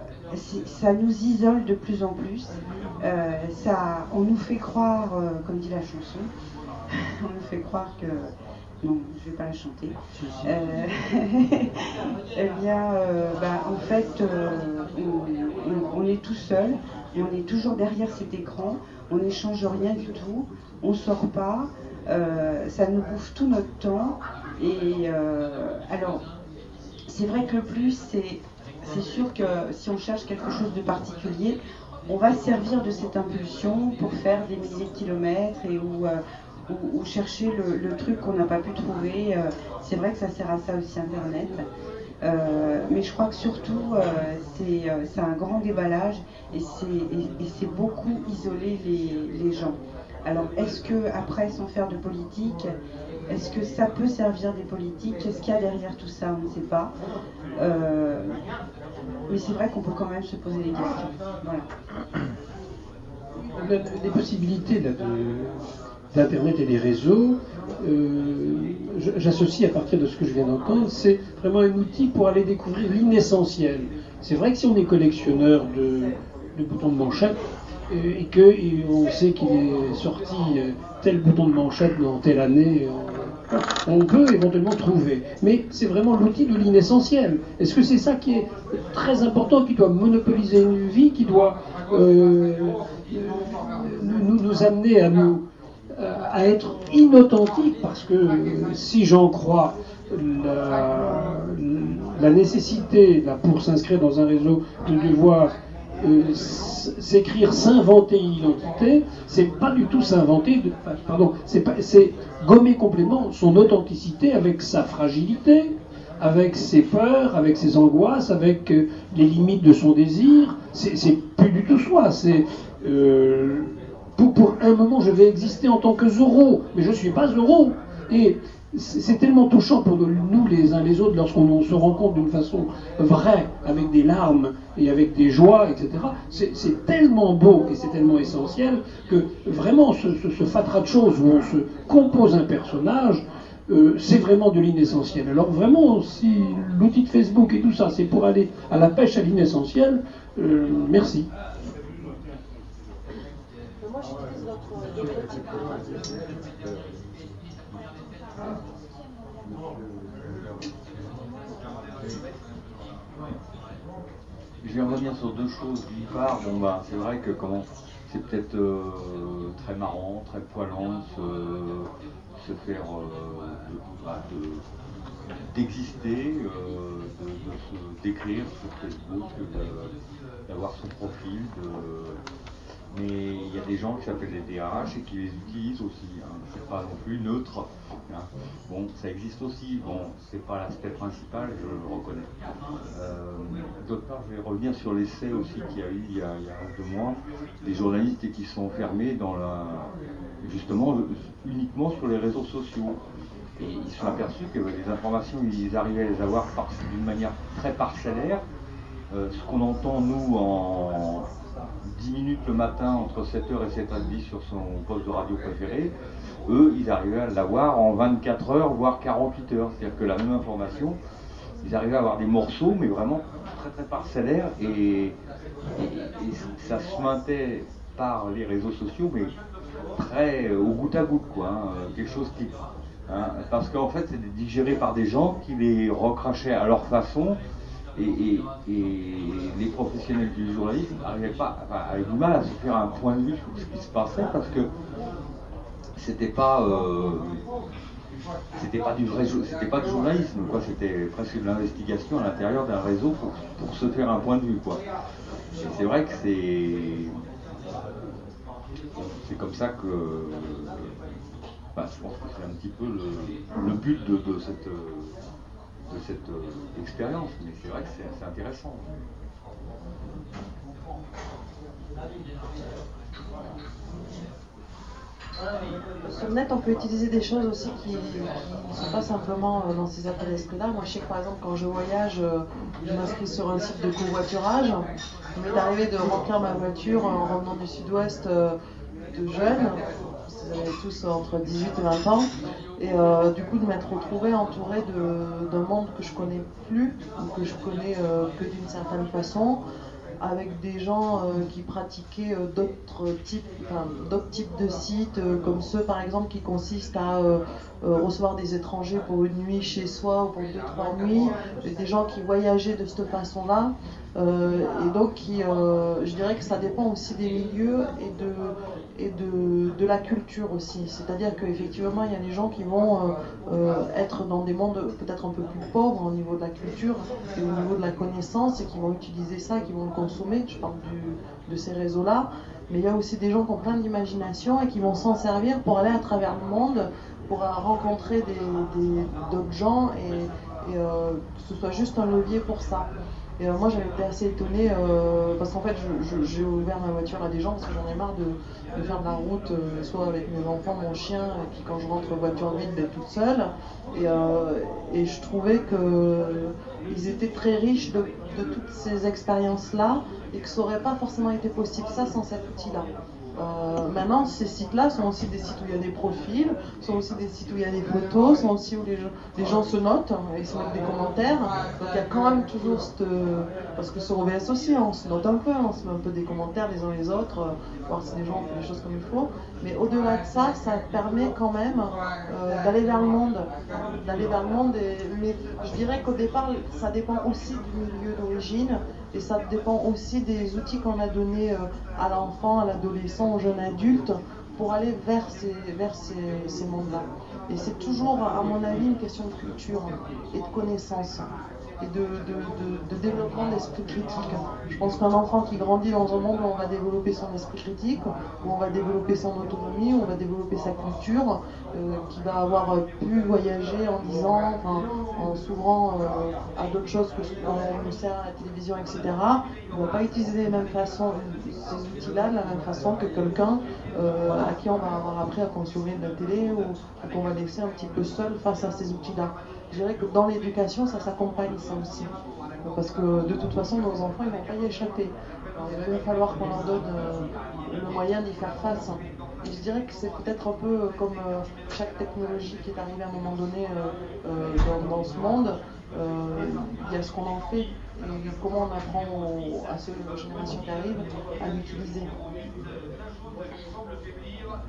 ça nous isole de plus en plus. Euh, ça, on nous fait croire, euh, comme dit la chanson, on me fait croire que. Non, je ne vais pas la chanter. Euh, eh bien, euh, bah, en fait, euh, on, on est tout seul, on est toujours derrière cet écran, on n'échange rien du tout, on ne sort pas, euh, ça nous bouffe tout notre temps. Et euh, alors, c'est vrai que le plus, c'est c'est sûr que si on cherche quelque chose de particulier, on va se servir de cette impulsion pour faire des milliers de kilomètres et euh, ou- ou chercher le, truc qu'on n'a pas pu trouver. Euh, c'est vrai que ça sert à ça aussi Internet. Euh, mais je crois que surtout, euh, c'est euh, un grand déballage et c'est beaucoup isoler les, les gens. Alors, est-ce que, après, sans faire de politique, est-ce que ça peut servir des politiques? Qu'est-ce qu'il y a derrière tout ça? On ne sait pas. Mais c'est vrai qu'on peut quand même se poser des questions. Voilà. Les possibilités là, de- d'Internet et des réseaux, euh, j'associe à partir de ce que je viens d'entendre, c'est vraiment un outil pour aller découvrir l'inessentiel. C'est vrai que si on est collectionneur de, boutons de manchette euh, et qu'on sait qu'il est sorti euh, tel bouton de manchette dans telle année, on peut éventuellement trouver. Mais c'est vraiment l'outil de l'inessentiel. Est-ce que c'est ça qui est très important, qui doit monopoliser une vie, qui doit nous, nous- amener à nous à être inauthentiques parce que euh, si j'en crois la, nécessité pour s'inscrire dans un réseau de devoir euh, s'écrire s'inventer une identité, c'est pas du tout s'inventer, enfin, pardon, c'est gommer complètement son authenticité avec sa fragilité, avec ses peurs, avec ses angoisses, avec euh, les limites de son désir. C'est plus du tout soi. C'est euh, pour, un moment, je vais exister en tant que Zorro, mais je ne suis pas Zorro. Et c'est tellement touchant pour nous, les uns les autres lorsqu'on on se rencontre d'une façon vraie, avec des larmes et avec des joies, etc. C'est tellement beau et c'est tellement essentiel que vraiment ce fatras de choses où on se compose un personnage, euh, c'est vraiment de l'inessentiel. Alors vraiment, si l'outil de Facebook et tout ça, c'est pour aller à la pêche à l'inessentiel, euh, merci. Je vais revenir sur deux choses. D'une part, bon bah c'est vrai que comment c'est peut-être euh, très marrant, très poilant de se, faire euh, bah, de- d'exister, euh, de, se décrire sur Facebook, d'avoir son profil, de, mais il y a des gens qui s'appellent les DRH et qui les utilisent aussi. Hein. C'est pas non plus neutre. hein. Bon, ça existe aussi. Bon, c'est pas l'aspect principal, je le reconnais. Euh, D'autre part, je vais revenir sur l'essai aussi qu'il y a eu il y a, deux mois, des journalistes qui sont fermés dans la, justement uniquement sur les réseaux sociaux. Et ils sont aperçus que les informations, ils arrivaient à les avoir d'une manière très parcellaire. Euh, ce qu'on entend, nous, en 10 minutes le matin, entre 7h et 7h30 sur son poste de radio préféré, eux, ils arrivaient à l'avoir en 24 heures, voire 48 heures. C'est-à-dire que la même information, ils arrivaient à avoir des morceaux, mais vraiment très très parcellaires, et, ça se maintait par les réseaux sociaux, mais très euh, au goutte à goutte, quoi. hein, quelque chose qui. hein, parce qu'en fait, c'était digéré par des gens qui les recrachaient à leur façon, et, les professionnels du journalisme n'arrivaient pas, enfin, avaient du mal à se faire un point de vue sur ce qui se passait, parce que c'était pas. euh, c'était pas du vrai c'était pas du journalisme quoi c'était presque de l'investigation à l'intérieur d'un réseau pour, pour se faire un point de vue quoi et c'est vrai que c'est c'est comme ça que bah, je pense que c'est un petit peu le, but de, de cette cette euh, expérience mais c'est vrai que c'est c'est intéressant Sur le on peut utiliser des choses aussi qui ne sont pas simplement euh, dans ces appels d'escalade. Moi, je sais que par exemple, quand je voyage, euh, je m'inscris sur un site de covoiturage. Il m'est arrivé de remplir ma voiture en revenant du sud-ouest de jeunes. Ils avaient tous entre 18 et 20 ans. Et euh, du coup, de m'être retrouvée entourée d'un monde que je connais plus, ou que je connais euh, que d'une certaine façon. avec des gens euh, qui pratiquaient d'autres types, d'autres types de sites, comme ceux par exemple qui consistent à recevoir des étrangers pour une nuit chez soi ou pour deux, trois nuits, des gens qui voyageaient de cette façon-là. Euh, et donc, euh, je dirais que ça dépend aussi des milieux et de, la culture aussi. C'est-à-dire qu'effectivement, il y a des gens qui vont euh, être dans des mondes peut-être un peu plus pauvres au niveau de la culture et au niveau de la connaissance et qui vont utiliser ça, qui vont le consommer. Je parle de ces réseaux-là. Mais il y a aussi des gens qui ont plein d'imagination et qui vont s'en servir pour aller à travers le monde, pour rencontrer des- des- d'autres gens et, que ce soit juste un levier pour ça. Et euh, moi j'avais été assez étonnée euh, parce qu'en fait j'ai ouvert ma voiture à des gens parce que j'en ai marre de, faire de la route, euh, soit avec mes enfants, mon chien, et puis quand je rentre voiture vide d'être toute seule. Et, et je trouvais qu'ils étaient très riches de, de toutes ces expériences-là et que ça n'aurait pas forcément été possible ça sans cet outil-là. Euh, maintenant, ces sites-là sont aussi des sites où il y a des profils, sont aussi des sites où il y a des photos, sont aussi où les gens, les se notent hein, et se mettent des commentaires. Donc il y a quand même toujours cette. Parce que sur OBS aussi, on se note un peu, on se met un peu des commentaires les uns les autres, euh, voir si les gens ont fait les choses comme il faut. Mais au-delà de ça, ça permet quand même euh, d'aller vers le monde. D'aller vers le monde. Mais je dirais qu'au départ, ça dépend aussi du milieu d'origine et ça dépend aussi des outils qu'on a donnés euh, à l'enfant, à l'adolescent, au jeune adulte pour aller vers ces, ces mondes-là. Et c'est toujours, à mon avis, une question de culture et de connaissance et de, de, de- de développement d'esprit critique. Je pense qu'un enfant qui grandit dans un monde où on va développer son esprit critique, où on va développer son autonomie, où on va développer sa culture, euh, qui va avoir pu voyager en lisant, enfin, en s'ouvrant euh, à d'autres choses que ce qu'on sert à la télévision, etc. Il ne va pas utiliser les mêmes façons, ces outils-là de la même façon que quelqu'un euh, à qui on va avoir appris à consommer de la télé ou, ou qu'on va laisser un petit peu seul face à ces outils-là. Je dirais que dans l'éducation, ça s'accompagne ça aussi. Parce que de toute façon, nos enfants, ils vont pas y échapper. Il va falloir qu'on leur donne euh, le moyen d'y faire face. Je dirais que c'est peut-être un peu comme euh, chaque technologie qui est arrivée à un moment donné euh, euh, dans, ce monde. Euh, Il y a ce qu'on en fait et comment on apprend à ceux aux générations qui arrivent à l'utiliser.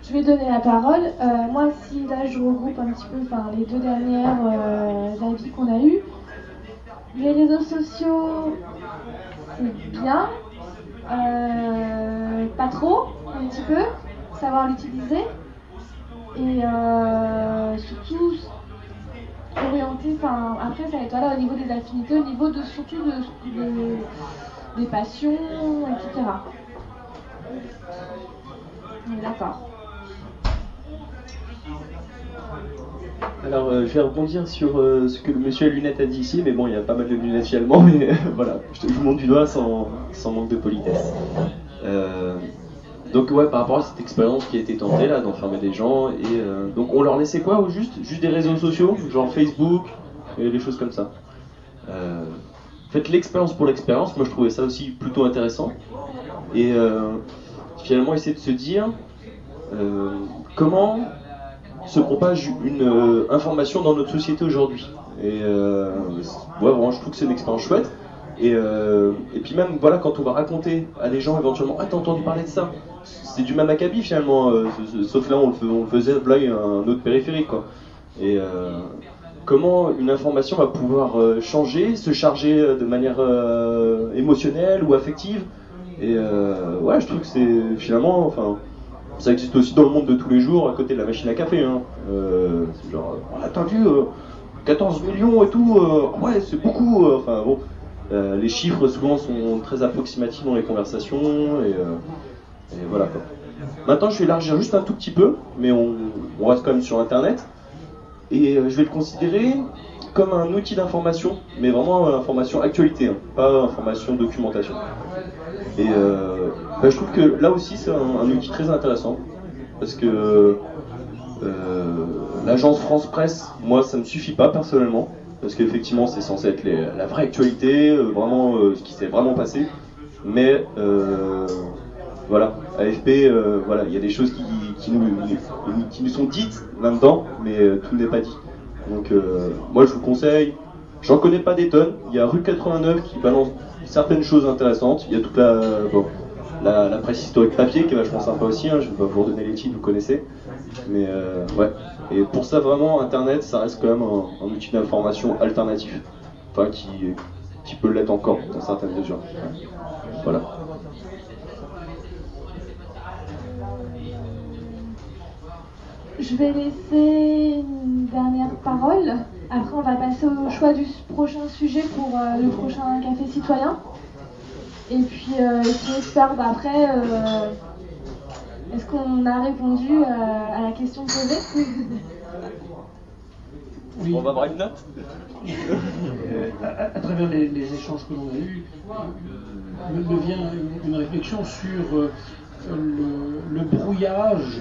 Je vais donner la parole. Euh, moi, si là je regroupe un petit peu enfin, les deux dernières euh, avis qu'on a eues, les réseaux sociaux, c'est bien, Euh, pas trop, un petit peu, savoir l'utiliser, et surtout orienter, enfin, après ça va être au niveau des affinités, au niveau de surtout de, de- des passions, etc. D'accord. Alors, euh, je vais rebondir sur euh, ce que monsieur à lunettes a dit ici, mais bon, il y a pas mal de lunettes finalement, mais voilà, je vous montre du doigt sans, manque de politesse. Euh, donc, ouais, par rapport à cette expérience qui a été tentée là, d'enfermer des gens, et euh, donc on leur laissait quoi au juste? Juste des réseaux sociaux, genre Facebook, et des choses comme ça. Euh, faites l'expérience pour l'expérience, moi je trouvais ça aussi plutôt intéressant. Et euh, finalement, essayer de se dire euh, comment se propage une euh, information dans notre société aujourd'hui. Et euh, ouais, vraiment, je trouve que c'est une expérience chouette. Et, euh, et puis même, voilà, quand on va raconter à des gens éventuellement, ah t'as entendu parler de ça? C'est du même acabit finalement, sauf là on le, on le faisait a un autre périphérique quoi. Et comment une information va pouvoir changer, se charger de manière émotionnelle ou affective? Et ouais, je trouve que c'est finalement, enfin, ça existe aussi dans le monde de tous les jours, à côté de la machine à café. Hein. Euh, c'est genre, on a attendu euh, 14 millions et tout, euh, ouais, c'est beaucoup. euh, Enfin bon, euh, les chiffres souvent sont très approximatifs dans les conversations et, euh, voilà quoi. Maintenant, je vais élargir juste un tout petit peu, mais on, on reste quand même sur Internet. Et euh, je vais le considérer comme un outil d'information, mais vraiment euh, information actualité, hein, pas information documentation. Et euh, bah, je trouve que là aussi c'est un, outil très intéressant parce que euh, l'agence France Presse, moi ça me suffit pas personnellement parce qu'effectivement c'est censé être la vraie actualité, vraiment ce qui s'est vraiment passé, mais voilà, AFP, voilà, il y a des choses qui, nous, qui nous sont dites là-dedans, mais tout n'est pas dit. Donc euh, moi je vous conseille J'en connais pas des tonnes. Il y a Rue 89 qui balance certaines choses intéressantes. Il y a toute la, bon, la, presse historique papier qui est vachement sympa aussi. Hein. Je vais pas vous redonner les titres, vous connaissez. Mais euh, ouais. Et pour ça, vraiment, Internet, ça reste quand même un, un outil d'information alternatif. Enfin, qui, qui peut l'être encore dans certaines mesures. Voilà. Je vais laisser une dernière parole. Après, on va passer au choix du prochain sujet pour euh, le prochain café citoyen. Et puis, euh, j'espère d'après, euh, est-ce qu'on a répondu euh, à la question posée? On va avoir une note? Euh, à, à travers les, les échanges que l'on a eus, me, me vient une, une réflexion sur euh, le, le brouillage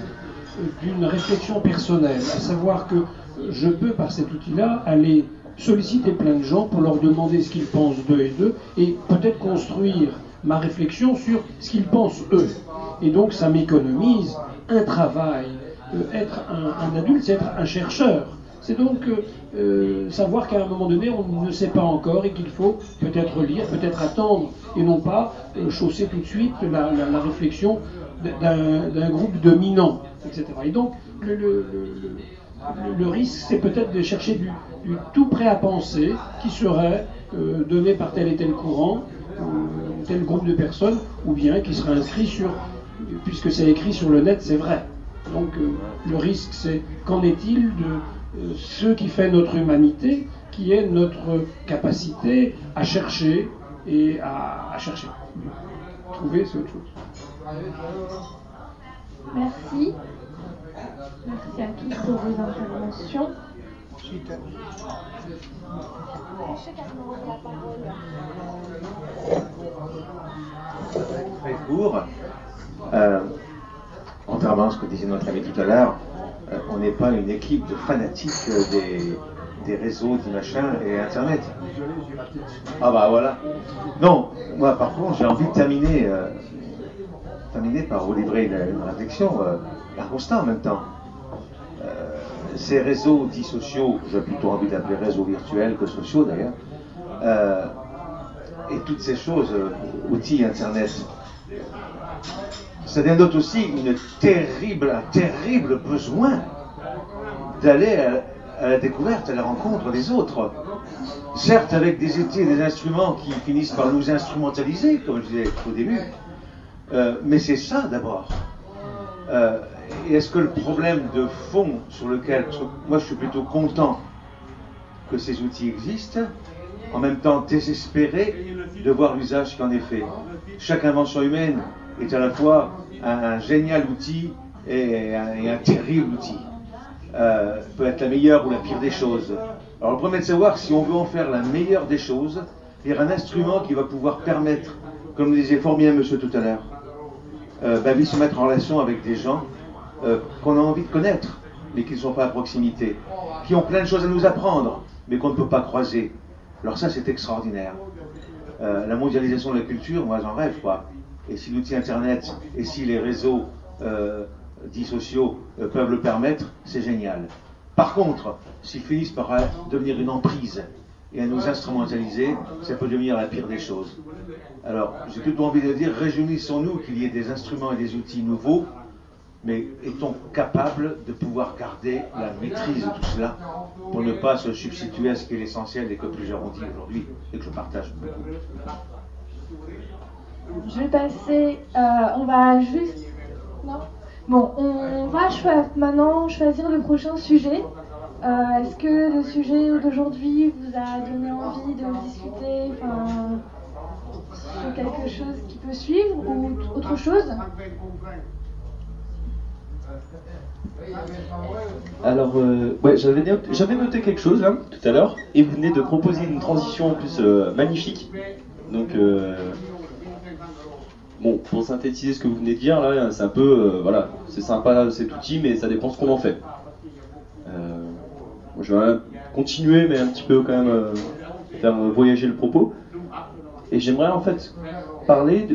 d'une réflexion personnelle, à savoir que je peux, par cet outil-là, aller solliciter plein de gens pour leur demander ce qu'ils pensent d'eux et d'eux, et peut-être construire ma réflexion sur ce qu'ils pensent eux. Et donc ça m'économise un travail. Euh, être un, adulte, c'est être un chercheur. C'est donc euh, euh, savoir qu'à un moment donné, on ne sait pas encore et qu'il faut peut-être lire, peut-être attendre, et non pas chausser tout de suite la réflexion d'un groupe dominant, etc. Et donc, le, risque, c'est peut-être de chercher du, du tout prêt à penser qui serait euh, donné par tel et tel courant, ou tel groupe de personnes, ou bien qui serait inscrit sur, puisque c'est écrit sur le net, c'est vrai. Donc euh, le risque, c'est qu'en est-il de euh, ce qui fait notre humanité, qui est notre capacité à chercher et à, à chercher. Trouver, c'est autre chose. Merci. Merci à tous pour vos interventions. très court. Euh, contrairement à ce que disait notre ami tout à l'heure, euh, on n'est pas une équipe de fanatiques euh, des, des réseaux, du machin et Internet. Ah bah voilà. Non, moi par contre j'ai envie de terminer, terminer par vous livrer une, une réflexion, euh, un constat en même temps. Euh, ces réseaux dits sociaux, j'ai plutôt envie d'appeler réseaux virtuels que sociaux d'ailleurs, euh, et toutes ces choses, euh, outils Internet, ça dénote aussi une terrible, un terrible besoin d'aller à, à la découverte, à la rencontre des autres. Certes, avec des outils et des instruments qui finissent par nous instrumentaliser, comme je disais au début, euh, mais c'est ça d'abord. Euh, est-ce que le problème de fond sur lequel moi je suis plutôt content que ces outils existent, en même temps désespéré de voir l'usage qu'en est fait. Chaque invention humaine est à la fois un, génial outil et un, terrible outil. Euh, peut être la meilleure ou la pire des choses. Alors le problème est de savoir si on veut en faire la meilleure des choses, a un instrument qui va pouvoir permettre, comme le disait fort bien monsieur tout à l'heure, euh, bah se mettre en relation avec des gens euh, qu'on a envie de connaître, mais qui ne sont pas à proximité, qui ont plein de choses à nous apprendre, mais qu'on ne peut pas croiser. Alors ça, c'est extraordinaire. Euh, la mondialisation de la culture, moi j'en rêve, quoi. Et si l'outil Internet et si les réseaux dits sociaux peuvent le permettre, c'est génial. Par contre, s'ils finissent par devenir une emprise et à nous instrumentaliser, ça peut devenir la pire des choses. Alors, j'ai plutôt envie de dire, réjouissons-nous qu'il y ait des instruments et des outils nouveaux, mais est-on capable de pouvoir garder la maîtrise de tout cela pour ne pas se substituer à ce qui est l'essentiel et que plusieurs ont dit aujourd'hui et que je partage beaucoup? Je vais passer. euh, on va juste. Non? Bon, on va maintenant choisir le prochain sujet. Euh, Est-ce que le sujet d'aujourd'hui vous a donné envie de discuter sur quelque chose qui peut suivre ou autre chose? Alors, euh, ouais, j'avais noté, quelque chose là, tout à l'heure, et vous venez de proposer une transition en plus euh, magnifique. Donc, bon, pour synthétiser ce que vous venez de dire là, c'est un peu, voilà, c'est sympa cet outil, mais ça dépend ce qu'on en fait. Je vais continuer, mais un petit peu quand même euh, faire voyager le propos. Et j'aimerais en fait parler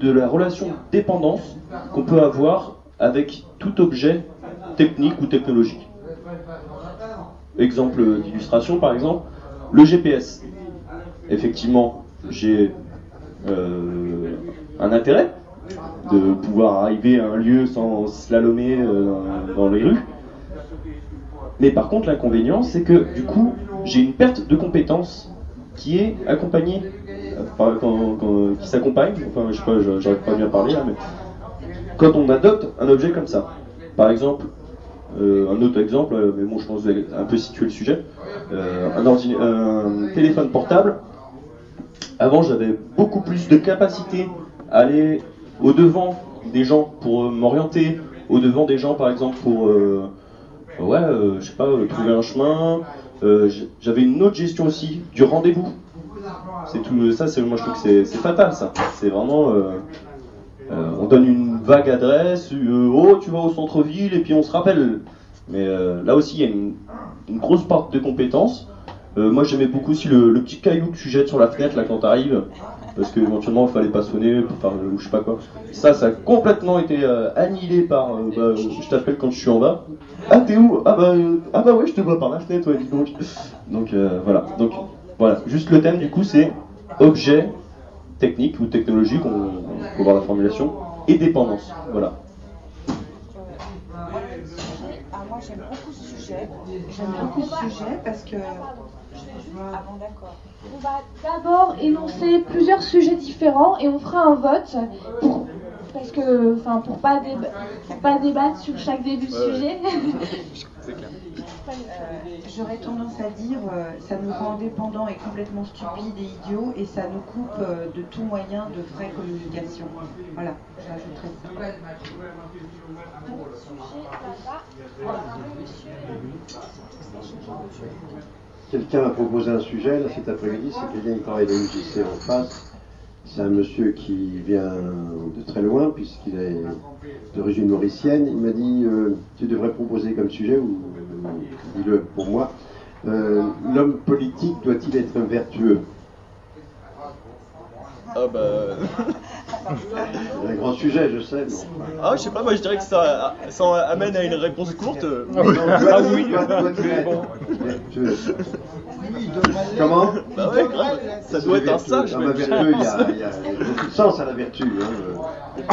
de, la relation dépendance qu'on peut avoir avec tout objet technique ou technologique. Exemple d'illustration par exemple, le GPS. Effectivement, j'ai euh, un intérêt de pouvoir arriver à un lieu sans slalomer euh, dans les rues. Mais par contre, l'inconvénient, c'est que du coup, j'ai une perte de compétences qui est accompagnée, euh, qui s'accompagne, enfin, je sais pas, j'arrive pas à bien parler là, mais quand on adopte un objet comme ça. Par exemple, euh, un autre exemple, euh, mais bon, je pense que vous allez un peu situer le sujet, un, un téléphone portable. Avant, j'avais beaucoup plus de capacité à aller au devant des gens pour m'orienter, au devant des gens, par exemple, pour ouais, euh, je sais pas, euh, trouver un chemin. Euh, j'avais une autre gestion aussi du rendez-vous. C'est tout ça, moi je trouve que c'est- fatal ça. C'est vraiment on donne une vague adresse, oh tu vas au centre-ville et puis on se rappelle. Mais là aussi il y a une, grosse part de compétences. Moi j'aimais beaucoup aussi le, le petit caillou que tu jettes sur la fenêtre là quand t'arrives, parce qu'éventuellement il fallait pas sonner pour faire ou je sais pas quoi. Ça ça a complètement été euh, annihilé par euh, bah, je t'appelle quand je suis en bas. Ah t'es où? Ah bah euh, ah bah ouais je te vois par la fenêtre ouais dis donc. Donc euh, voilà donc voilà juste le thème du coup c'est objet technique ou technologique, on, on peut voir la formulation, et dépendance. Voilà. Ah, moi j'aime beaucoup ce sujet. J'aime beaucoup ce sujet parce que. Ah bon, d'accord. On va d'abord énoncer plusieurs sujets différents et on fera un vote pour parce que enfin pour pas déba- pas débattre sur chaque début de sujet. Euh, J'aurais tendance à dire euh, ça nous rend dépendants et complètement stupides et idiots et ça nous coupe euh, de tout moyen de vraie communication. Voilà, j'ajouterais ça. Quelqu'un m'a proposé un sujet là, cet après-midi, c'est quelqu'un qui travaille dans l'UJC en face. C'est un monsieur qui vient de très loin, puisqu'il est d'origine mauricienne. Il m'a dit euh, Tu devrais proposer comme sujet, ou dis-le pour moi, euh, l'homme politique doit-il être vertueux? Ah bah. C'est un grand sujet, je sais. mais. Ah, je sais pas, moi je dirais que ça, ça amène à une réponse courte. Ah oui, être vertueux Comment Bah ouais, grave, ça doit être un sage. Dans la même. vertu, il y, a, il y a beaucoup de sens à la vertu. Hein.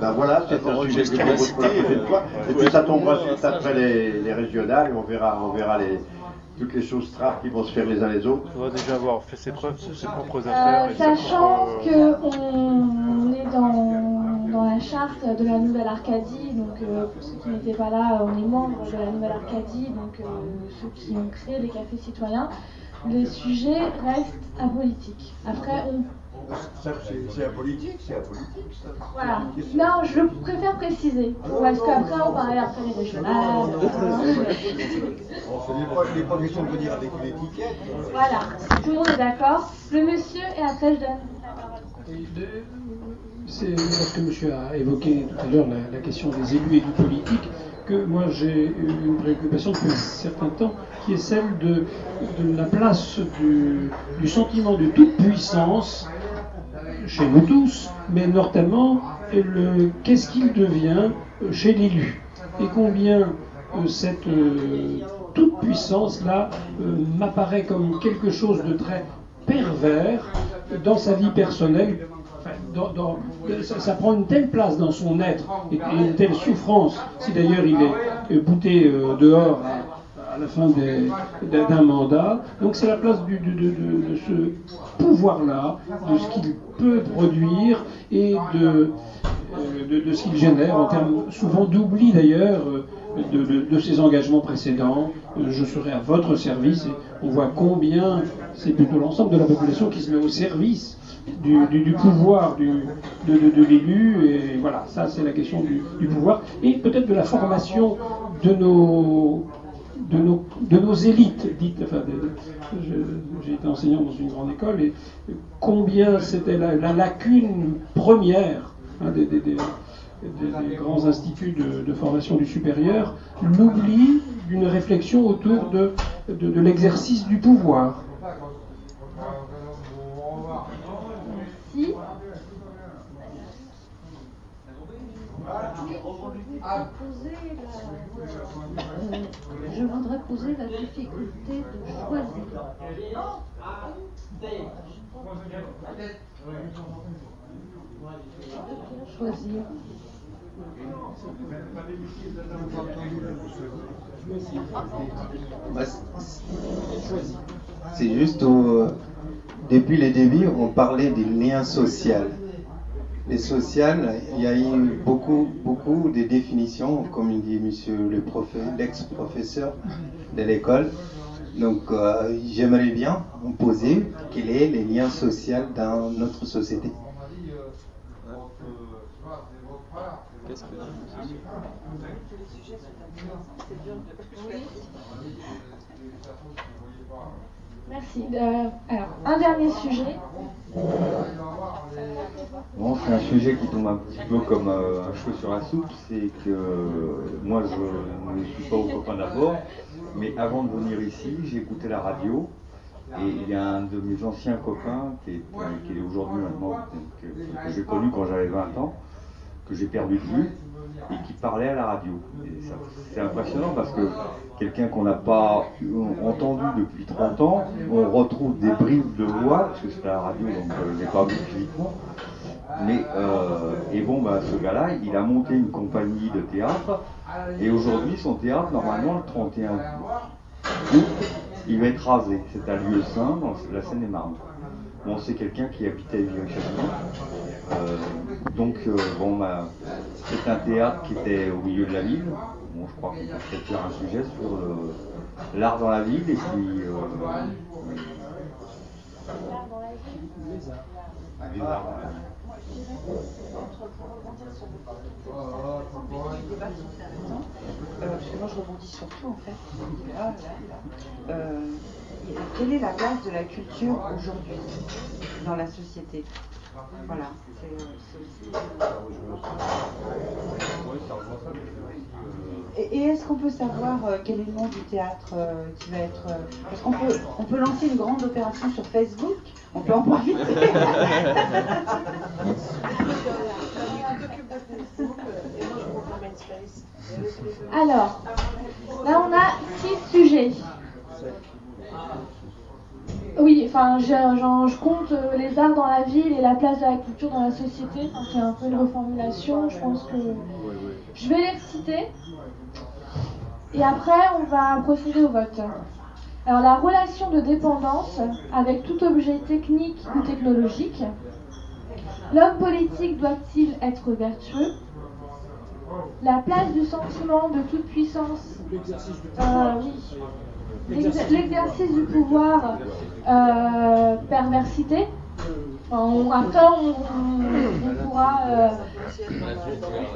Ben voilà, c'est un sujet que je propose pour la prochaine fois. Et puis ça tombera juste après les, les régionales et on verra, on verra les, toutes les choses trappes qui vont se faire les uns les autres. Il faudra déjà avoir fait ses preuves sur ses propres Euh, affaires. et ses sachant propres- qu'on est dans, dans la charte de la Nouvelle Arcadie, donc euh, pour ceux qui n'étaient pas là, on est membre de la Nouvelle Arcadie, donc euh, ceux qui ont créé les cafés citoyens, les sujets restent apolitiques. Après, on C'est apolitique, c'est apolitique ça. Voilà. Non, je préfère préciser. Parce qu'après, on parlait après les régionales. Il n'est pas question de venir avec une étiquette. voilà. Tout le monde est d'accord. Le monsieur, et après, je donne la parole. C'est lorsque monsieur a évoqué tout à l'heure la, la question des élus et du politique que moi j'ai eu une préoccupation depuis un certain temps qui est celle de, de la place du, du sentiment de toute puissance chez nous tous, mais notamment le qu'est-ce qu'il devient chez l'élu et combien euh, cette euh, toute puissance là m'apparaît comme quelque chose de très pervers dans sa vie personnelle. Ça, prend une telle place dans son être et, et une telle souffrance, si d'ailleurs il est euh, bouté euh, dehors à, la fin d'un mandat. Donc c'est la place de, ce pouvoir-là, de ce qu'il peut produire et de, euh, ce qu'il génère en termes souvent d'oubli d'ailleurs euh, de, ses engagements précédents. Euh, Je serai à votre service et on voit combien c'est plutôt l'ensemble de la population qui se met au service du, pouvoir du, de, l'élu. Et voilà, ça c'est la question du pouvoir et peut-être de la formation de nos de nos, élites dites. J'ai été enseignant dans une grande école et combien c'était la, la lacune première hein, des, grands instituts de, formation du supérieur, l'oubli d'une réflexion autour de, l'exercice du pouvoir. Merci. Je voudrais poser la difficulté de choisir. Choisir. Bah, C'est juste au- depuis le début, on parlait des liens sociaux. Les social, il y a eu beaucoup, beaucoup de définitions, comme il dit monsieur le l'ex-professeur de l'école. Donc, euh, j'aimerais bien poser quels est les liens sociaux dans notre société. Merci. Euh, alors, un dernier sujet. Bon, c'est un sujet qui tombe un petit peu comme euh, un cheveu sur la soupe, c'est que euh, moi je ne suis pas au copain d'abord, mais avant de venir ici, j'ai écouté la radio et il y a un de mes anciens copains qui est, qui est aujourd'hui maintenant, euh, que j'ai connu quand j'avais 20 ans, que j'ai perdu de vue et qui parlait à la radio. C'est impressionnant parce que quelqu'un qu'on n'a pas entendu depuis 30 ans, on retrouve des bribes de voix, parce que c'est à la radio, donc euh, je l'ai pas vu physiquement. Mais, euh, et bon, bah, ce gars-là, il a monté une compagnie de théâtre, et aujourd'hui, son théâtre, normalement, le 31 août, il va être rasé. C'est à lieu saint, dans la Seine-et-Marne. Bon, c'est quelqu'un qui habitait Vieux-Châtillon. Euh, donc, euh, bon, bah, c'est un théâtre qui était au milieu de la ville. Bon, je crois qu'on peut faire un sujet sur le- l'art dans la ville et puis. euh, les arts dans la ville. Euh, moi je rebondis sur tout en fait. Là, là, là. Euh, quelle est la place de la culture aujourd'hui dans la société? Voilà, c'est euh, aussi. Et, est-ce qu'on peut savoir euh, quel est le nom du théâtre euh, qui va être. parce qu'on peut, on peut lancer une grande opération sur Facebook, on peut en profiter. Alors, là on a six sujets. Oui, enfin, je, compte euh, les arts dans la ville et la place de la culture dans la société. C'est un peu une reformulation. Je pense que je vais les citer. Et après, on va procéder au vote. Alors, la relation de dépendance avec tout objet technique ou technologique. L'homme politique doit-il être vertueux? La place du sentiment de toute puissance. Euh, oui. L'exer- L'exercice du pouvoir, euh, perversité. On- après, on, on- pourra euh,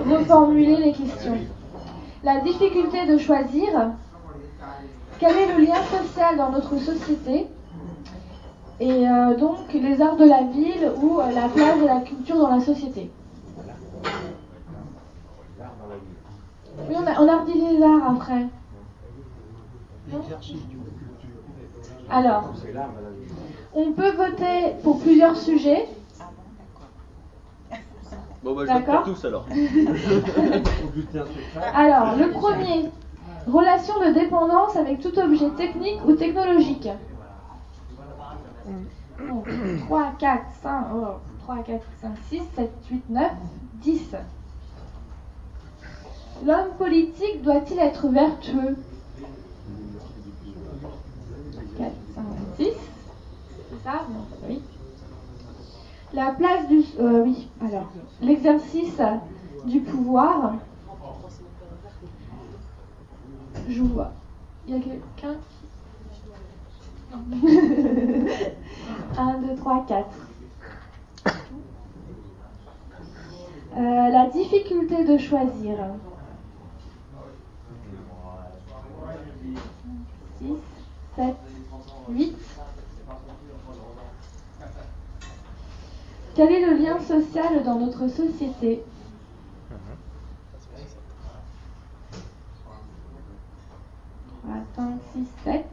reformuler les questions. La difficulté de choisir. Quel est le lien social dans notre société? Et euh, donc les arts de la ville ou la place de la culture dans la société. Oui, on a, on a redit les arts après. Alors, on peut voter pour plusieurs sujets. Bon, bah, je vote D'accord. pour tous alors. Alors, le premier, relation de dépendance avec tout objet technique ou technologique. 3, 4, 5, 3, 4, 5, 6, 7, 8, 9, 10. L'homme politique doit-il être vertueux? 4, 5, 6. C'est ça Non, oui. La place du... euh, oui, alors, l'exercice du pouvoir. Je vois. Il y a quelqu'un qui... 1, 2, 3, 4. la difficulté de choisir. 6, 7, 8. Quel est le lien social dans notre société? Attends, 6, 7.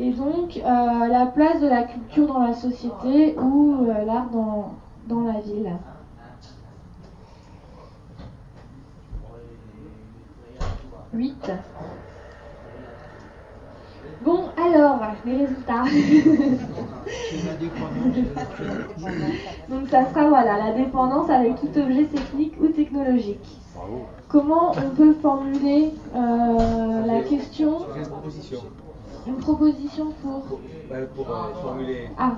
Et donc, euh, la place de la culture dans la société ou euh, l'art dans, dans la ville? Huit. Bon, alors, les résultats. Donc ça sera voilà, la dépendance avec tout objet technique ou technologique. Comment on peut formuler euh, la question Une proposition pour Ouais, Pour euh, formuler. Ah.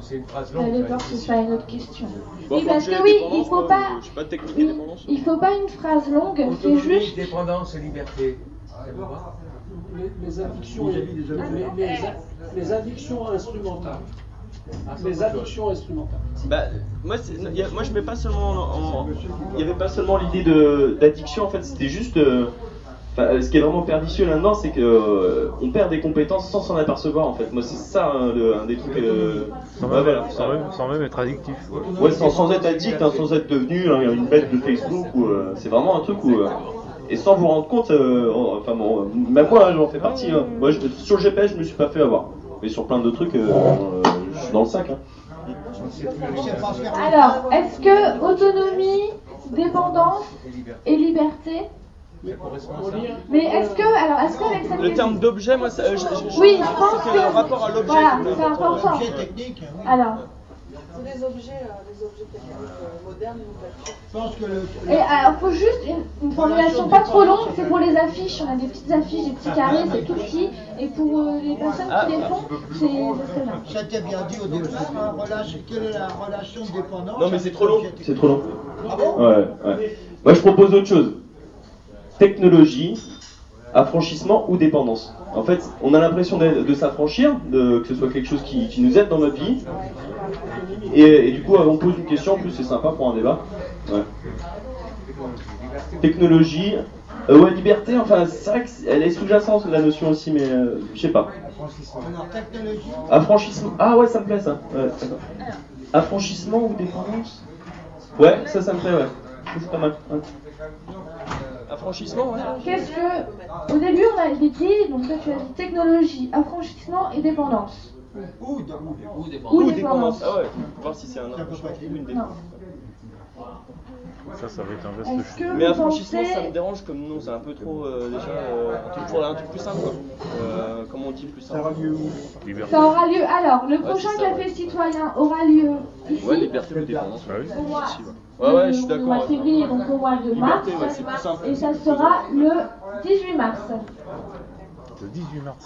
C'est une phrase longue. J'avais peur que ce soit une autre question. Bon, oui, parce que oui, dépendance, il faut moi, pas, Je sais pas technique il faut pas une phrase longue, c'est juste. dépendance et liberté. Va Les, les addictions, les, les- les- les addictions instrumentales. Les addictions instrumentales. Bah, moi, y a- moi, je mets pas seulement. en- en- Il n'y avait pas seulement l'idée de- d'addiction, en fait, c'était juste. euh, euh, ce qui est vraiment pernicieux là-dedans, c'est que euh, on perd des compétences sans s'en apercevoir, en fait. Moi, c'est ça hein, le- un des trucs. euh, Sans, même, voilà, sans, même, sans même être addictif. ouais. Ouais, sans, sans être addict, hein, sans être devenu hein, une bête de Facebook, ou euh, c'est vraiment un truc où. Et sans vous rendre compte, euh, oh, enfin bon, même moi, hein, j'en fais partie. hein. Moi, je- sur le GPS, je me suis pas fait avoir. Mais sur plein de trucs, euh, euh, je suis dans le sac. Hein. Alors, est-ce que autonomie, dépendance et liberté Mais est-ce que, alors, est-ce qu'avec cette Le terme d'objet, moi, ça, je, je- je- Oui, je pense que. le rapport à l'objet. Voilà, c'est important. Alors, C'est des objets, euh, des objets techniques euh, modernes ou pas Je pense que le. et alors, faut juste une, formulation pas trop longue, c'est pour les affiches. On a des petites affiches, des petits carrés, c'est tout petit. Et pour euh, les personnes qui les font, c'est bien. C'était bien dit au départ. hein, relation- Quelle est la relation de dépendance Non, mais c'est trop long. C'est trop long. Ah bon? Ouais, ouais. Moi, je propose autre chose. Technologie, affranchissement ou dépendance. En fait, on a l'impression de, de s'affranchir, de, que ce soit quelque chose qui, qui nous aide dans notre vie. Et, et du coup, on pose une question, en plus c'est sympa pour un débat. Ouais. Technologie, euh, ouais, liberté, enfin, c'est vrai qu'elle est sous-jacente la notion aussi, mais euh, je sais pas. Affranchissement. Ah ouais, ça me plaît ça. Ouais. Affranchissement ou dépendance? Ouais, ça, ça me plaît, ouais. Ça, C'est pas mal. ouais. Affranchissement, ouais. Qu'est-ce que. Au début, on a dit, donc toi tu as dit technologie, affranchissement et dépendance. Ou, de- Ou dépendance. Ou Ou dépendance. dépendance. Ah ouais, voir si c'est un affranchissement ou une dépendance. Ça, ça va être un Est-ce vaste que Mais vous affranchissement, ça me pensez. dérange comme nom, c'est un peu trop euh, déjà euh, un, truc, pour- un truc plus simple quoi. Euh, comment on dit plus simple liberté. Ça aura lieu. Alors, le Ouais, prochain c'est ça, café citoyen aura lieu ici. Ouais, liberté ou dépendance. Bah oui. au mois, Si, ouais. Ouais, je suis au d'accord. mois de février, donc au mois de mars. Liberté, ouais, c'est plus simple. Et ça sera le 18 mars. Le 18 mars.